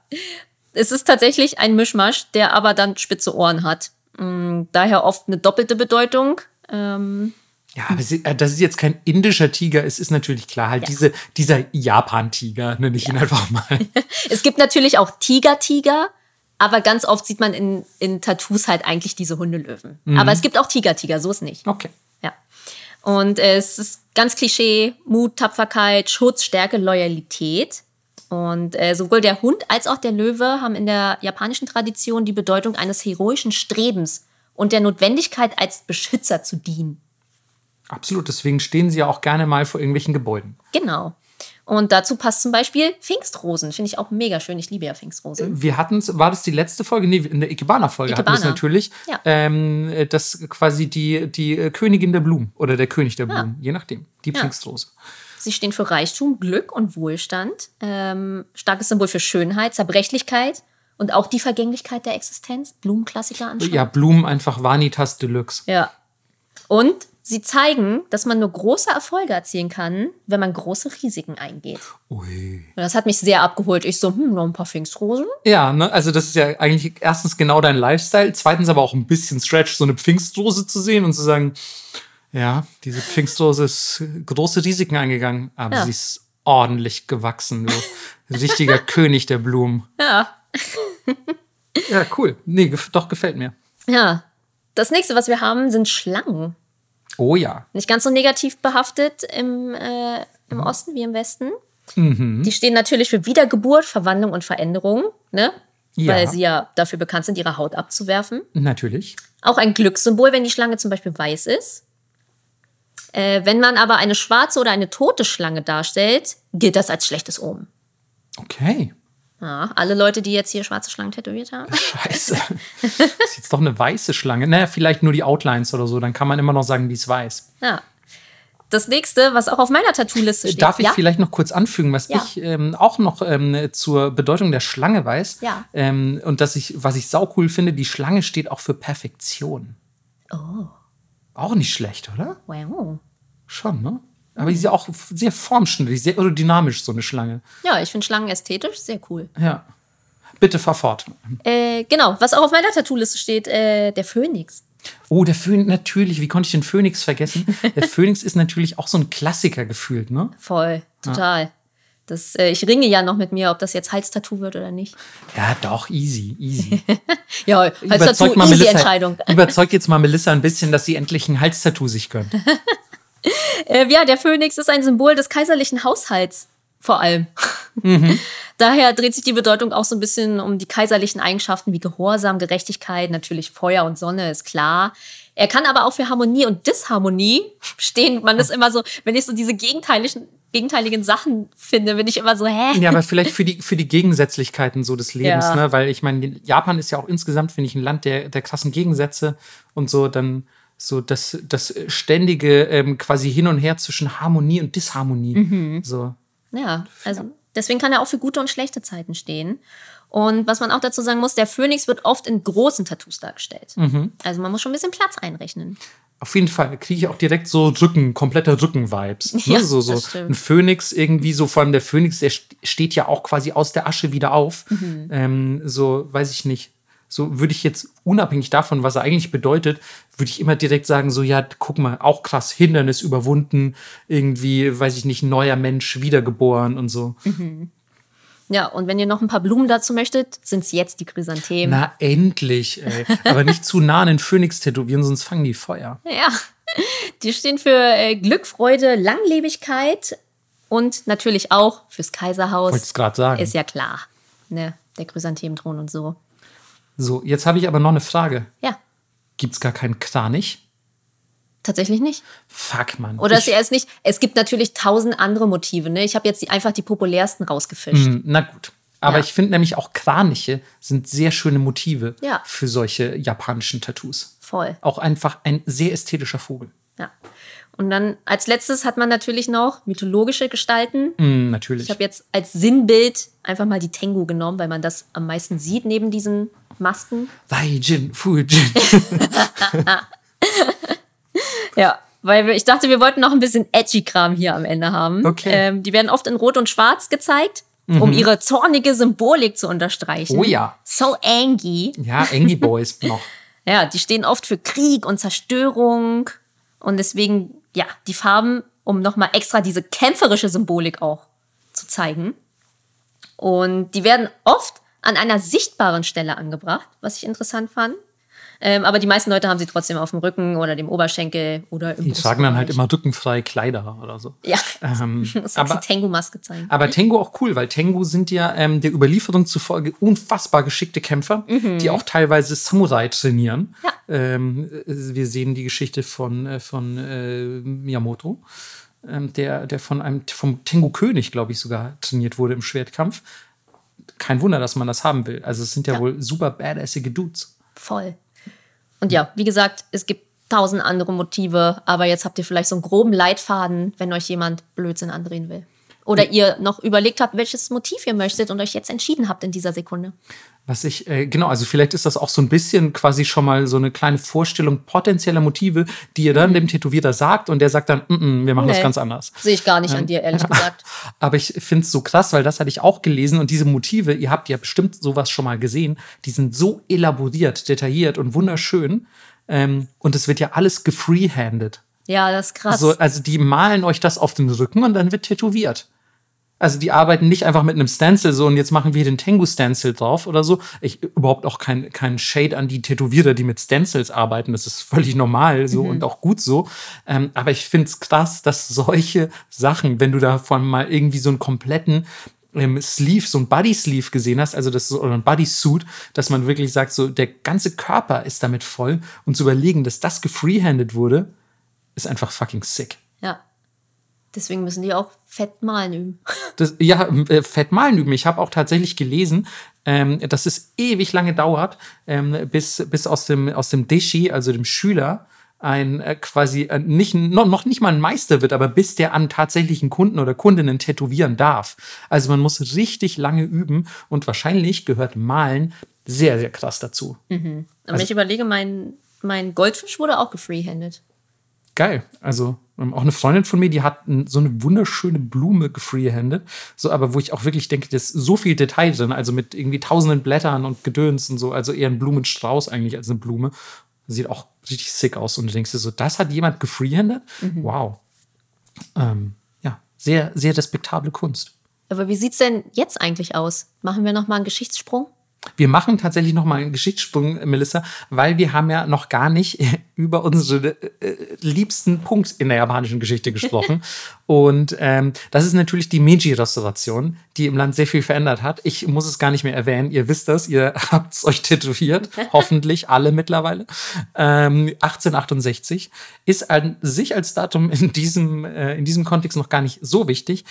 A: Es ist tatsächlich ein Mischmasch, der aber dann spitze Ohren hat. Mm, Daher oft eine doppelte Bedeutung. Ähm,
B: Ja, aber äh, dass es jetzt kein indischer Tiger ist, ist natürlich klar. Halt
A: Ja.
B: diese, dieser Japan-Tiger, nenne ich ihn einfach mal. <laughs>
A: Es gibt natürlich auch Tiger-Tiger, aber ganz oft sieht man in, in Tattoos halt eigentlich diese Hundelöwen. Aber es gibt auch Tiger-Tiger, so ist nicht.
B: Okay.
A: Ja. Und äh, es ist ganz Klischee: Mut, Tapferkeit, Schutz, Stärke, Loyalität. Und äh, sowohl der Hund als auch der Löwe haben in der japanischen Tradition die Bedeutung eines heroischen Strebens und der Notwendigkeit, als Beschützer zu dienen.
B: Absolut. Deswegen stehen sie ja auch gerne mal vor irgendwelchen Gebäuden.
A: Genau. Und dazu passt zum Beispiel Pfingstrosen. Finde ich auch mega schön. Ich liebe ja Pfingstrosen.
B: Wir hatten es, war das die letzte Folge? Nee, in der Ikebana-Folge hatten wir es
A: Ikebana.
B: natürlich.
A: Ja.
B: Ähm, das quasi die, die äh, Königin der Blumen oder der König der Blumen, je nachdem. Die Pfingstrose.
A: Sie stehen für Reichtum, Glück und Wohlstand. Ähm, starkes Symbol für Schönheit, Zerbrechlichkeit und auch die Vergänglichkeit der Existenz. Blumenklassiker anschauen.
B: Ja, Blumen einfach Vanitas Deluxe.
A: Ja. Und sie zeigen, dass man nur große Erfolge erzielen kann, wenn man große Risiken eingeht.
B: Ui.
A: Und das hat mich sehr abgeholt. Ich so, hm, noch ein paar Pfingstrosen.
B: Ja, ne? also das ist ja eigentlich erstens genau dein Lifestyle, zweitens aber auch ein bisschen Stretch, so eine Pfingstrose zu sehen und zu sagen, ja, diese Pfingstrose ist große Risiken eingegangen, aber
A: Ja.
B: sie ist ordentlich gewachsen, du. Richtiger <laughs> König der Blumen.
A: Ja.
B: Ja, cool. Nee, doch gefällt mir.
A: Ja. Das nächste, was wir haben, sind Schlangen.
B: Oh ja.
A: Nicht ganz so negativ behaftet im, äh, im Osten wie im Westen. Die stehen natürlich für Wiedergeburt, Verwandlung und Veränderung, ne?
B: Ja.
A: Weil sie ja dafür bekannt sind, ihre Haut abzuwerfen.
B: Natürlich.
A: Auch ein Glückssymbol, wenn die Schlange zum Beispiel weiß ist. Äh, wenn man aber eine schwarze oder eine tote Schlange darstellt, gilt das als schlechtes Omen.
B: Okay.
A: Ja, alle Leute, die jetzt hier schwarze Schlangen tätowiert haben. <laughs>
B: Scheiße. das ist jetzt doch eine weiße Schlange. Naja, vielleicht nur die Outlines oder so. Dann kann man immer noch sagen, die ist weiß.
A: Ja. Das nächste, was auch auf meiner Tattoo-Liste steht.
B: Darf ich
A: ja?
B: vielleicht noch kurz anfügen, was
A: Ja.
B: ich ähm, auch noch ähm, zur Bedeutung der Schlange weiß?
A: Ja.
B: Ähm, und dass ich, was ich saucool finde, die Schlange steht auch für Perfektion.
A: Oh,
B: Auch nicht schlecht, oder?
A: wow.
B: Schon, ne? Aber die ist ja auch sehr formschnittig, sehr aerodynamisch, so eine Schlange.
A: Ja, ich finde Schlangen ästhetisch sehr cool.
B: Ja. Bitte fahr fort.
A: Äh, genau, was auch auf meiner Tattoo-Liste steht, äh, der Phönix.
B: Oh, der Phönix, natürlich, wie konnte ich den Phönix vergessen? Der <laughs> Phönix ist natürlich auch so ein Klassiker gefühlt, ne?
A: Voll, total. Das, äh, ich ringe ja noch mit mir, ob das jetzt Halstattoo wird oder nicht.
B: Ja, doch, easy, easy. <laughs>
A: Ja, Halstattoo,
B: mal
A: easy
B: Melissa,
A: Entscheidung.
B: überzeug jetzt mal Melissa ein bisschen, dass sie endlich ein Halstattoo sich gönnt. <laughs>
A: Äh, ja, der Phönix ist ein Symbol des kaiserlichen Haushalts, vor allem. <laughs> Daher dreht sich die Bedeutung auch so ein bisschen um die kaiserlichen Eigenschaften wie Gehorsam, Gerechtigkeit, natürlich Feuer und Sonne, ist klar. Er kann aber auch für Harmonie und Disharmonie <laughs> stehen. Man ist immer so, wenn ich so diese gegenteiligen gegenteiligen Sachen finde, bin ich immer so, hä?
B: Ja, aber vielleicht für die, für die Gegensätzlichkeiten so des Lebens,
A: Ja.
B: ne? Weil ich meine, Japan ist ja auch insgesamt, finde ich, ein Land der, der krassen Gegensätze und so dann so das, das ständige ähm, quasi hin und her zwischen Harmonie und Disharmonie.
A: Mhm.
B: So.
A: Ja, also deswegen kann er auch für gute und schlechte Zeiten stehen. Und was man auch dazu sagen muss, der Phönix wird oft in großen Tattoos dargestellt.
B: Mhm.
A: Also man muss schon ein bisschen Platz einrechnen.
B: Auf jeden Fall kriege ich auch direkt so Rücken, komplette Rücken-Vibes.
A: Ja,
B: ne? So, so
A: stimmt.
B: ein Phönix irgendwie, so vor allem der Phönix, der st- steht ja auch quasi aus der Asche wieder auf.
A: Mhm.
B: Ähm, so, weiß ich nicht. So würde ich jetzt unabhängig davon, was er eigentlich bedeutet, würde ich immer direkt sagen, so, ja, guck mal, auch krass, Hindernis überwunden, irgendwie, weiß ich nicht, neuer Mensch, wiedergeboren und so.
A: Ja, und wenn ihr noch ein paar Blumen dazu möchtet, sind es jetzt die Chrysanthemen.
B: Na, endlich, ey. Aber nicht zu nah an den Phönix tätowieren, sonst fangen die Feuer.
A: Ja, die stehen für äh, Glück, Freude, Langlebigkeit und natürlich auch fürs Kaiserhaus.
B: Wollte es gerade sagen.
A: Ist ja klar. Ne? Der Chrysanthementhron und so.
B: So, jetzt habe ich aber noch eine Frage.
A: Ja,
B: Gibt es gar keinen Kranich?
A: tatsächlich nicht.
B: Fuck, Mann.
A: Oder
B: ich,
A: ist er es nicht? Es gibt natürlich tausend andere Motive. Ne? Ich habe jetzt die, einfach die populärsten rausgefischt.
B: Hm, Na gut. Aber
A: Ja.
B: ich finde nämlich auch Kraniche sind sehr schöne Motive
A: Ja.
B: für solche japanischen Tattoos.
A: Voll.
B: Auch einfach ein sehr ästhetischer Vogel.
A: Ja. Und dann als letztes hat man natürlich noch mythologische Gestalten.
B: Hm, natürlich.
A: Ich habe jetzt als Sinnbild einfach mal die Tengu genommen, weil man das am meisten sieht neben diesen Masken.
B: Daijin, Fujin. <laughs>
A: Ja, weil wir, ich dachte, wir wollten noch ein bisschen Edgy-Kram hier am Ende haben.
B: Okay.
A: Ähm, die werden oft in Rot und Schwarz gezeigt, um ihre zornige Symbolik zu unterstreichen.
B: Oh ja.
A: So angry.
B: ja, Angie Boys <laughs> noch.
A: Ja, die stehen oft für Krieg und Zerstörung. Und deswegen, ja, die Farben, um nochmal extra diese kämpferische Symbolik auch zu zeigen. Und die werden oft an einer sichtbaren Stelle angebracht, was ich interessant fand. Ähm, aber die meisten Leute haben sie trotzdem auf dem Rücken oder dem Oberschenkel oder im
B: Die tragen dann halt immer rückenfreie Kleider oder so.
A: Ja,
B: Ähm, <laughs>
A: das
B: aber,
A: die Tengu-Maske zeigen.
B: aber Tengu auch cool, weil Tengu sind ja ähm, der Überlieferung zufolge unfassbar geschickte Kämpfer, die auch teilweise Samurai trainieren.
A: Mhm. Ja.
B: Ähm, äh, wir sehen die Geschichte von, äh, von äh, Miyamoto, ähm, der, der von einem vom Tengu-König, glaube ich, sogar trainiert wurde im Schwertkampf. Kein Wunder, dass man das haben will. Also es sind ja,
A: Ja.
B: wohl super badassige Dudes.
A: Voll. Und ja, wie gesagt, es gibt tausend andere Motive, aber jetzt habt ihr vielleicht so einen groben Leitfaden, wenn euch jemand Blödsinn andrehen will. Oder ihr noch überlegt habt, welches Motiv ihr möchtet und euch jetzt entschieden habt in dieser Sekunde.
B: Was ich, äh, genau, also vielleicht ist das auch so ein bisschen quasi schon mal so eine kleine Vorstellung potenzieller Motive, die ihr dann dem Tätowierer sagt und der sagt dann, mm -mm, wir machen das
A: Nee.
B: ganz anders.
A: Sehe ich gar nicht an dir, ehrlich <laughs> gesagt.
B: Aber ich finde es so krass, weil das hatte ich auch gelesen und diese Motive, ihr habt ja bestimmt sowas schon mal gesehen, die sind so elaboriert, detailliert und wunderschön. Ähm, und es wird ja alles gefreehanded.
A: Ja, das ist krass.
B: So, also die malen euch das auf den Rücken und dann wird tätowiert. Also die arbeiten nicht einfach mit einem Stencil so und jetzt machen wir den Tengu Stencil drauf oder so. Ich überhaupt auch kein, kein Shade an die Tätowierer, die mit Stencils arbeiten. Das ist völlig normal so und auch gut so. Ähm, aber ich finde es krass, dass solche Sachen, wenn du davon mal irgendwie so einen kompletten ähm, Sleeve, so ein Body Sleeve gesehen hast, also das oder ein Body Suit, dass man wirklich sagt, so der ganze Körper ist damit voll und zu überlegen, dass das gefreehanded wurde, ist einfach fucking sick.
A: ja. Deswegen müssen die auch fett malen üben. <laughs>
B: Das, ja, äh, fett malen üben. Ich habe auch tatsächlich gelesen, ähm, dass es ewig lange dauert, ähm, bis, bis aus dem, aus dem Deshi, also dem Schüler, ein äh, quasi äh, nicht, noch, noch nicht mal ein Meister wird, aber bis der an tatsächlichen Kunden oder Kundinnen tätowieren darf. Also man muss richtig lange üben und wahrscheinlich gehört Malen sehr, sehr krass dazu.
A: Aber wenn ich überlege, mein, mein Goldfisch wurde auch gefreehanded.
B: Geil. Also auch eine Freundin von mir, die hat so eine wunderschöne Blume gefreehanded. So, aber wo ich auch wirklich denke, da ist so viel Detail drin, also mit irgendwie tausenden Blättern und Gedöns und so, also eher ein Blumenstrauß eigentlich als eine Blume. Sieht auch richtig sick aus. Und du denkst dir so, das hat jemand gefreehanded? Wow. Ähm, ja, sehr, sehr respektable Kunst.
A: Aber wie sieht's denn jetzt eigentlich aus? Machen wir noch mal einen Geschichtssprung?
B: Wir machen tatsächlich noch mal einen Geschichtssprung, Melissa, weil wir haben ja noch gar nicht <laughs> über unsere äh, liebsten Punkt in der japanischen Geschichte gesprochen. <laughs> Und ähm, das ist natürlich die Meiji-Restauration, die im Land sehr viel verändert hat. Ich muss es gar nicht mehr erwähnen. Ihr wisst das, ihr <laughs> habt es euch tätowiert. Hoffentlich alle mittlerweile. Ähm, 1868 ist an sich als Datum in diesem, äh, in diesem Kontext noch gar nicht so wichtig.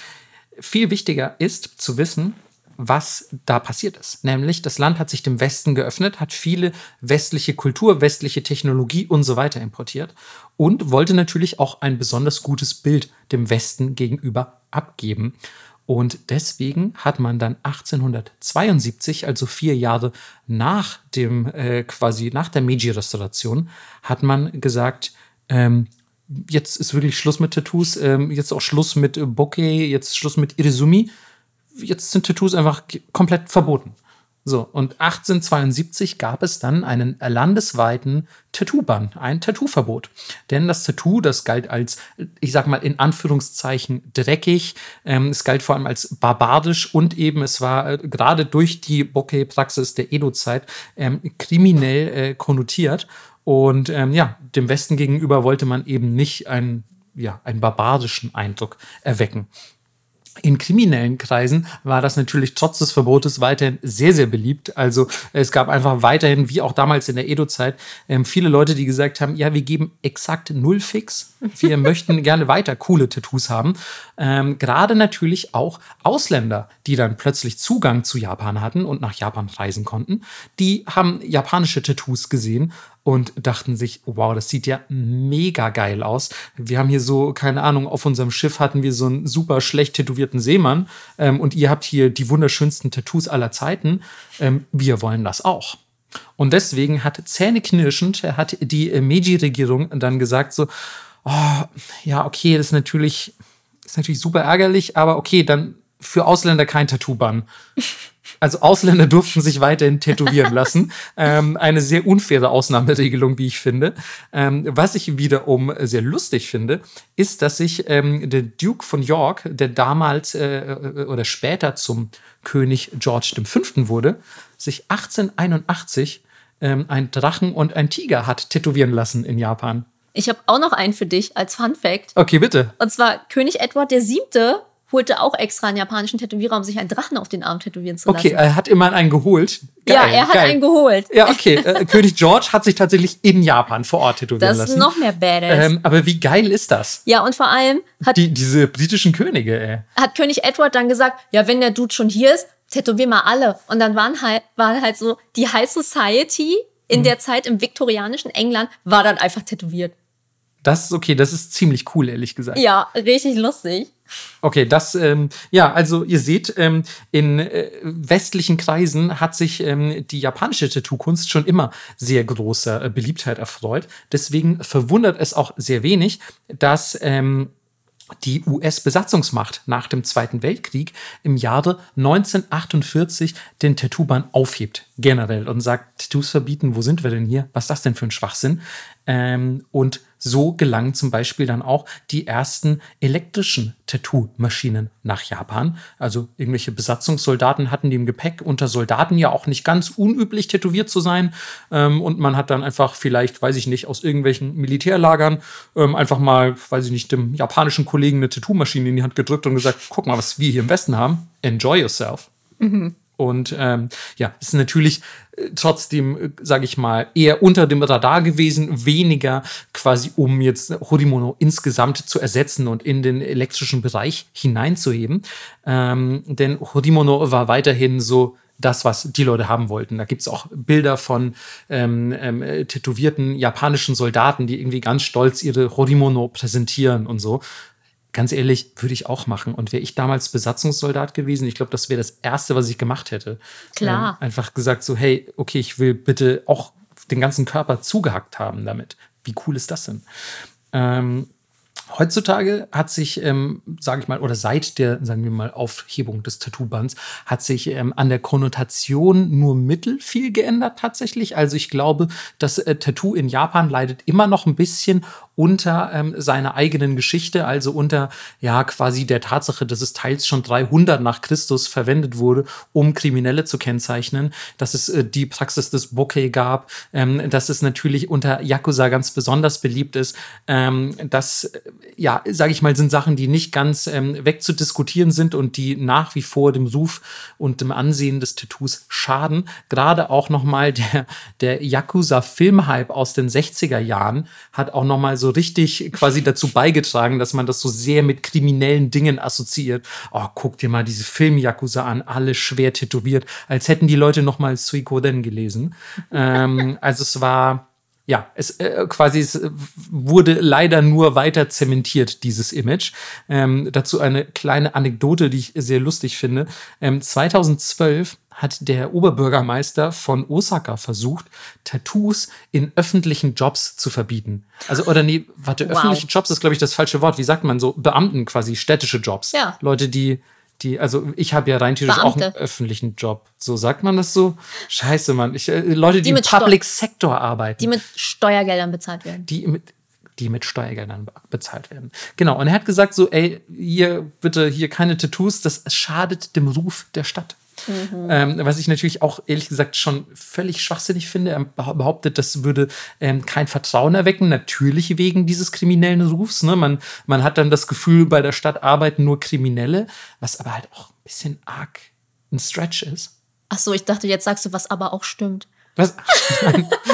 B: Viel wichtiger ist zu wissen, was da passiert ist. Nämlich, das Land hat sich dem Westen geöffnet, hat viele westliche Kultur, westliche Technologie und so weiter importiert und wollte natürlich auch ein besonders gutes Bild dem Westen gegenüber abgeben. Und deswegen hat man dann 1872, also vier Jahre nach dem, äh, quasi nach der Meiji-Restauration, hat man gesagt, ähm, jetzt ist wirklich Schluss mit Tattoos, ähm, jetzt auch Schluss mit Bokeh, jetzt Schluss mit Irizumi jetzt sind Tattoos einfach komplett verboten. So, und 1872 gab es dann einen landesweiten Tattoo-Bann, ein Tattoo-Verbot. Denn das Tattoo, das galt als, ich sag mal in Anführungszeichen, dreckig, ähm, es galt vor allem als barbarisch und eben es war äh, gerade durch die Bokeh-Praxis der Edo-Zeit ähm, kriminell äh, konnotiert. Und ähm, ja, dem Westen gegenüber wollte man eben nicht einen, ja, einen barbarischen Eindruck erwecken. In kriminellen Kreisen war das natürlich trotz des Verbotes weiterhin sehr, sehr beliebt. Also es gab einfach weiterhin, wie auch damals in der Edo-Zeit, ähm, viele Leute, die gesagt haben, ja, wir geben exakt null Fix. Wir <laughs> möchten gerne weiter coole Tattoos haben. Ähm, Gerade natürlich auch Ausländer, die dann plötzlich Zugang zu Japan hatten und nach Japan reisen konnten, die haben japanische Tattoos gesehen und dachten sich, wow, das sieht ja mega geil aus. Wir haben hier so, keine Ahnung, auf unserem Schiff hatten wir so einen super schlecht tätowierten Seemann ähm, und ihr habt hier die wunderschönsten Tattoos aller Zeiten. Ähm, wir wollen das auch. Und deswegen hat zähneknirschend hat die Meiji-Regierung dann gesagt so, oh, ja, okay, das ist natürlich, das ist natürlich super ärgerlich, aber okay, dann für Ausländer kein Tattoo-Bann. Also Ausländer durften sich weiterhin tätowieren lassen. ähm, eine sehr unfaire Ausnahmeregelung, wie ich finde. Ähm, was ich wiederum sehr lustig finde, ist, dass sich ähm, der Duke von York, der damals äh, oder später zum König George V. wurde, sich 1881 ähm, ein Drachen und ein Tiger hat tätowieren lassen in Japan.
A: Ich habe auch noch einen für dich als Fun Fact.
B: Okay, bitte.
A: Und zwar König Edward VII holte auch extra einen japanischen Tätowierer, um sich einen Drachen auf den Arm tätowieren zu lassen.
B: Okay, er hat immer einen geholt.
A: Geil, ja, er hat geil. einen geholt.
B: Ja, okay. Äh, König George hat sich tatsächlich in Japan vor Ort tätowieren lassen. Das ist
A: noch mehr Badass.
B: Ähm, aber wie geil ist das?
A: Ja, und vor allem
B: hat Die, diese britischen Könige, ey.
A: Hat König Edward dann gesagt, ja, wenn der Dude schon hier ist, tätowier mal alle. Und dann waren halt, war halt so, die High Society in mhm. der Zeit im viktorianischen England war dann einfach tätowiert.
B: Das ist okay, das ist ziemlich cool, ehrlich gesagt.
A: Ja, richtig lustig.
B: Okay, das, ähm, ja, also ihr seht, ähm, in äh, westlichen Kreisen hat sich ähm, die japanische Tattoo-Kunst schon immer sehr großer äh, Beliebtheit erfreut. Deswegen verwundert es auch sehr wenig, dass ähm, die US-Besatzungsmacht nach dem Zweiten Weltkrieg im Jahre 1948 den Tattoo-Ban aufhebt, generell, und sagt, Tattoos verbieten, wo sind wir denn hier? Was ist das denn für ein Schwachsinn? Ähm, und so gelangen zum Beispiel dann auch die ersten elektrischen Tattoo-Maschinen nach Japan. Also irgendwelche Besatzungssoldaten hatten die im Gepäck, unter Soldaten ja auch nicht ganz unüblich tätowiert zu sein. Ähm, und man hat dann einfach vielleicht, weiß ich nicht, aus irgendwelchen Militärlagern ähm, einfach mal, weiß ich nicht, dem japanischen Kollegen eine Tattoo-Maschine in die Hand gedrückt und gesagt, guck mal, was wir hier im Westen haben. Enjoy yourself. Mhm. Und ähm, ja, ist natürlich äh, trotzdem, äh, sage ich mal, eher unter dem Radar gewesen, weniger quasi, um jetzt Horimono insgesamt zu ersetzen und in den elektrischen Bereich hineinzuheben. Ähm, denn Horimono war weiterhin so das, was die Leute haben wollten. Da gibt es auch Bilder von ähm, ähm, tätowierten japanischen Soldaten, die irgendwie ganz stolz ihre Horimono präsentieren und so ganz ehrlich, würde ich auch machen. Und wäre ich damals Besatzungssoldat gewesen, ich glaube, das wäre das Erste, was ich gemacht hätte.
A: Klar.
B: Ähm, einfach gesagt so, hey, okay, ich will bitte auch den ganzen Körper zugehackt haben damit. Wie cool ist das denn? Ähm, Heutzutage hat sich, ähm, sage ich mal, oder seit der, sagen wir mal, Aufhebung des Tattoo-Bands hat sich ähm, an der Konnotation nur mittel viel geändert tatsächlich. Also ich glaube, das äh, Tattoo in Japan leidet immer noch ein bisschen unter ähm, seiner eigenen Geschichte, also unter ja quasi der Tatsache, dass es teils schon 300 nach Christus verwendet wurde, um Kriminelle zu kennzeichnen, dass es äh, die Praxis des Bokeh gab, ähm, dass es natürlich unter Yakuza ganz besonders beliebt ist, ähm, dass äh, ja, sage ich mal, sind Sachen, die nicht ganz ähm, wegzudiskutieren sind und die nach wie vor dem Ruf und dem Ansehen des Tattoos schaden. Gerade auch noch mal der der Yakuza Filmhype aus den 60er Jahren hat auch noch mal so richtig quasi dazu beigetragen, dass man das so sehr mit kriminellen Dingen assoziiert. Oh, guck dir mal diese Film-Yakuza an, alle schwer tätowiert, als hätten die Leute noch mal Suikoden gelesen. ähm, also es war ja, es äh, quasi es wurde leider nur weiter zementiert, dieses Image. Ähm, dazu eine kleine Anekdote, die ich sehr lustig finde. Ähm, 2012 hat der Oberbürgermeister von Osaka versucht, Tattoos in öffentlichen Jobs zu verbieten. Also, oder nee, warte, wow. öffentliche Jobs ist, glaube ich, das falsche Wort. Wie sagt man so? Beamten quasi, städtische Jobs. Ja. Leute, die die, also ich habe ja rein theoretisch Beamte. auch einen öffentlichen Job. So sagt man das so? Scheiße, Mann. Ich, äh, Leute, die, die im Public Sector arbeiten.
A: Die mit Steuergeldern bezahlt werden.
B: Die mit, die mit Steuergeldern bezahlt werden. Genau. Und er hat gesagt so, ey, hier bitte hier keine Tattoos, das schadet dem Ruf der Stadt. Mhm. Ähm, was ich natürlich auch ehrlich gesagt schon völlig schwachsinnig finde. Er behauptet, das würde ähm, kein Vertrauen erwecken, natürlich wegen dieses kriminellen Rufs. Ne? Man, man hat dann das Gefühl, bei der Stadt arbeiten nur Kriminelle, was aber halt auch ein bisschen arg ein Stretch ist.
A: Ach so, ich dachte, jetzt sagst du, was aber auch stimmt.
B: Was?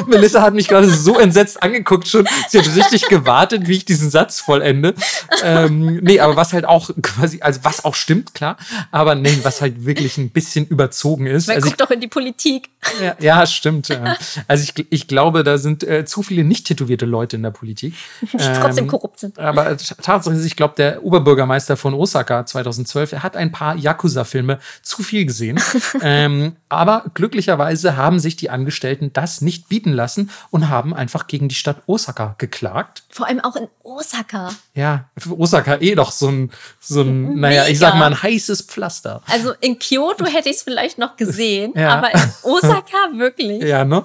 B: Melissa hat mich gerade so entsetzt angeguckt schon. Sie hat richtig gewartet, wie ich diesen Satz vollende. Ähm, nee, aber was halt auch quasi, also was auch stimmt, klar. Aber nee, was halt wirklich ein bisschen überzogen ist.
A: Man
B: also
A: guckt doch in die Politik.
B: Ja, ja stimmt. Ja. Also ich, ich glaube, da sind äh, zu viele nicht tätowierte Leute in der Politik.
A: Die ähm, trotzdem korrupt sind.
B: Aber Tatsache ist, ich glaube, der Oberbürgermeister von Osaka 2012, er hat ein paar Yakuza-Filme zu viel gesehen. <laughs> ähm, aber glücklicherweise haben sich die Angestellten Angestellten das nicht bieten lassen und haben einfach gegen die Stadt Osaka geklagt.
A: Vor allem auch in Osaka.
B: Ja, Osaka eh doch so ein, so ein <laughs> naja, ich sag mal ein heißes Pflaster.
A: Also in Kyoto <laughs> hätte ich es vielleicht noch gesehen, ja. aber in <laughs> Osaka wirklich.
B: Ja, ne?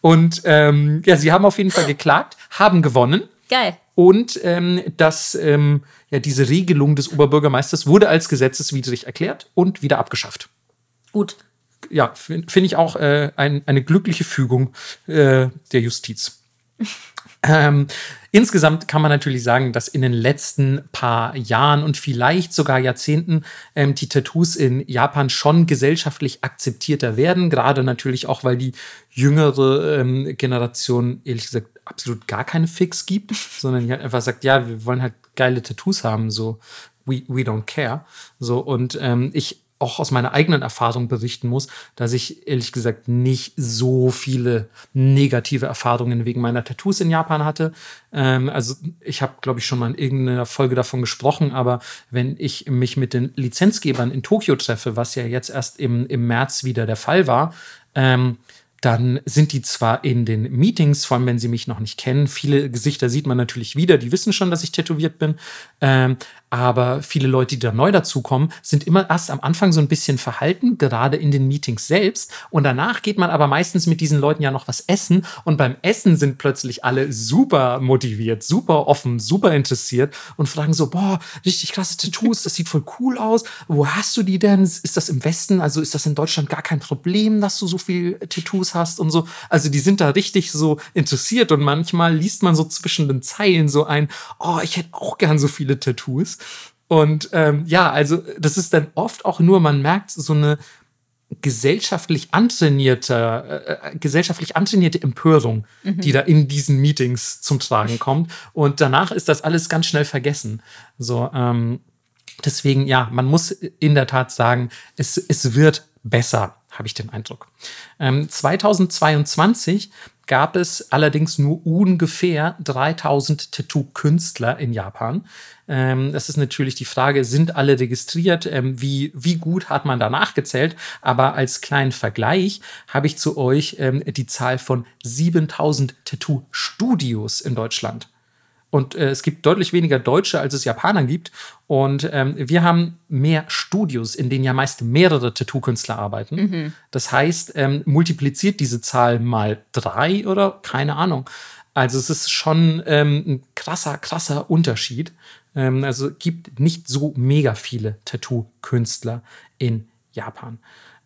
B: Und ähm, ja, sie haben auf jeden Fall geklagt, haben gewonnen.
A: Geil.
B: Und ähm, das, ähm, ja, diese Regelung des Oberbürgermeisters wurde als gesetzeswidrig erklärt und wieder abgeschafft.
A: Gut
B: ja, finde find ich auch äh, ein, eine glückliche Fügung äh, der Justiz. <laughs> ähm, insgesamt kann man natürlich sagen, dass in den letzten paar Jahren und vielleicht sogar Jahrzehnten ähm, die Tattoos in Japan schon gesellschaftlich akzeptierter werden. Gerade natürlich auch, weil die jüngere ähm, Generation ehrlich gesagt absolut gar keine Fix gibt, <laughs> sondern die halt einfach sagt, ja, wir wollen halt geile Tattoos haben, so we, we don't care. So, und ähm, ich auch aus meiner eigenen Erfahrung berichten muss, dass ich ehrlich gesagt nicht so viele negative Erfahrungen wegen meiner Tattoos in Japan hatte. Ähm, also ich habe, glaube ich, schon mal in irgendeiner Folge davon gesprochen, aber wenn ich mich mit den Lizenzgebern in Tokio treffe, was ja jetzt erst im, im März wieder der Fall war, ähm, dann sind die zwar in den Meetings, vor allem wenn sie mich noch nicht kennen, viele Gesichter sieht man natürlich wieder, die wissen schon, dass ich tätowiert bin, ähm, aber viele Leute, die da neu dazukommen, sind immer erst am Anfang so ein bisschen verhalten, gerade in den Meetings selbst. Und danach geht man aber meistens mit diesen Leuten ja noch was essen. Und beim Essen sind plötzlich alle super motiviert, super offen, super interessiert und fragen so, boah, richtig klasse Tattoos, das sieht voll cool aus. Wo hast du die denn? Ist das im Westen? Also ist das in Deutschland gar kein Problem, dass du so viel Tattoos hast und so? Also die sind da richtig so interessiert und manchmal liest man so zwischen den Zeilen so ein, oh, ich hätte auch gern so viele Tattoos. Und ähm, ja, also das ist dann oft auch nur, man merkt so eine gesellschaftlich antrainierte, äh, äh, gesellschaftlich antrainierte Empörung, mhm. die da in diesen Meetings zum Tragen kommt. Und danach ist das alles ganz schnell vergessen. So, ähm, deswegen, ja, man muss in der Tat sagen, es, es wird besser, habe ich den Eindruck. Ähm, 2022 gab es allerdings nur ungefähr 3000 Tattoo-Künstler in Japan. Ähm, das ist natürlich die Frage, sind alle registriert? Ähm, wie, wie gut hat man da nachgezählt? Aber als kleinen Vergleich habe ich zu euch ähm, die Zahl von 7000 Tattoo-Studios in Deutschland. Und äh, es gibt deutlich weniger Deutsche, als es Japaner gibt. Und ähm, wir haben mehr Studios, in denen ja meist mehrere Tattoo-Künstler arbeiten. Mhm. Das heißt, ähm, multipliziert diese Zahl mal drei oder keine Ahnung. Also es ist schon ähm, ein krasser, krasser Unterschied. Ähm, also gibt nicht so mega viele Tattoo-Künstler in Japan.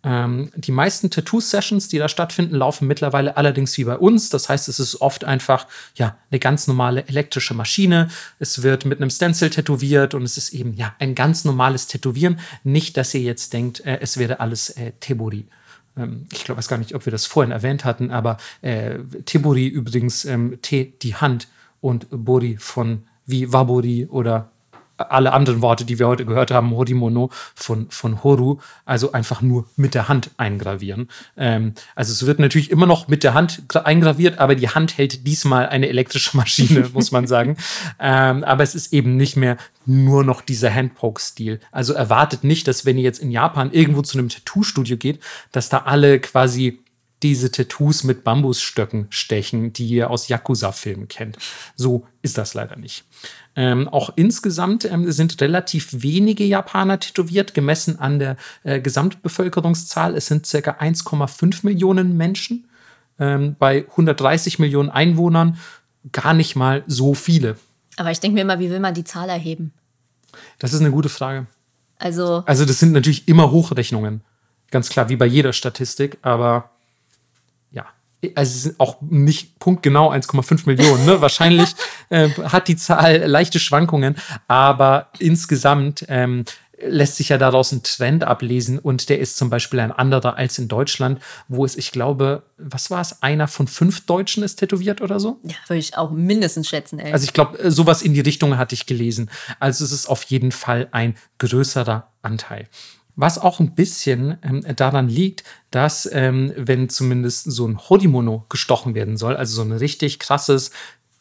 B: Ähm, die meisten Tattoo-Sessions, die da stattfinden, laufen mittlerweile allerdings wie bei uns. Das heißt, es ist oft einfach ja eine ganz normale elektrische Maschine. Es wird mit einem Stencil tätowiert und es ist eben ja ein ganz normales Tätowieren. Nicht, dass ihr jetzt denkt, äh, es wäre alles äh, Teburi ähm, ich glaube, weiß gar nicht, ob wir das vorhin erwähnt hatten, aber äh, Teburi übrigens ähm, Te die Hand und Bori von wie Wabori oder alle anderen Worte, die wir heute gehört haben, Horimono von, von Horu, also einfach nur mit der Hand eingravieren. Ähm, also es wird natürlich immer noch mit der Hand eingraviert, aber die Hand hält diesmal eine elektrische Maschine, <laughs> muss man sagen. Ähm, aber es ist eben nicht mehr nur noch dieser Handpoke-Stil. Also erwartet nicht, dass wenn ihr jetzt in Japan irgendwo zu einem Tattoo-Studio geht, dass da alle quasi diese Tattoos mit Bambusstöcken stechen, die ihr aus Yakuza-Filmen kennt. So ist das leider nicht. Ähm, auch insgesamt ähm, sind relativ wenige Japaner tätowiert, gemessen an der äh, Gesamtbevölkerungszahl. Es sind ca. 1,5 Millionen Menschen. Ähm, bei 130 Millionen Einwohnern gar nicht mal so viele.
A: Aber ich denke mir immer, wie will man die Zahl erheben?
B: Das ist eine gute Frage.
A: Also,
B: also das sind natürlich immer Hochrechnungen. Ganz klar, wie bei jeder Statistik, aber also es sind auch nicht punktgenau 1,5 Millionen. Ne? Wahrscheinlich <laughs> äh, hat die Zahl leichte Schwankungen, aber insgesamt ähm, lässt sich ja daraus ein Trend ablesen und der ist zum Beispiel ein anderer als in Deutschland, wo es, ich glaube, was war es, einer von fünf Deutschen ist tätowiert oder so?
A: Ja, würde ich auch mindestens schätzen, ey.
B: Also ich glaube, äh, sowas in die Richtung hatte ich gelesen. Also es ist auf jeden Fall ein größerer Anteil. Was auch ein bisschen ähm, daran liegt, dass, ähm, wenn zumindest so ein Hodimono gestochen werden soll, also so ein richtig krasses,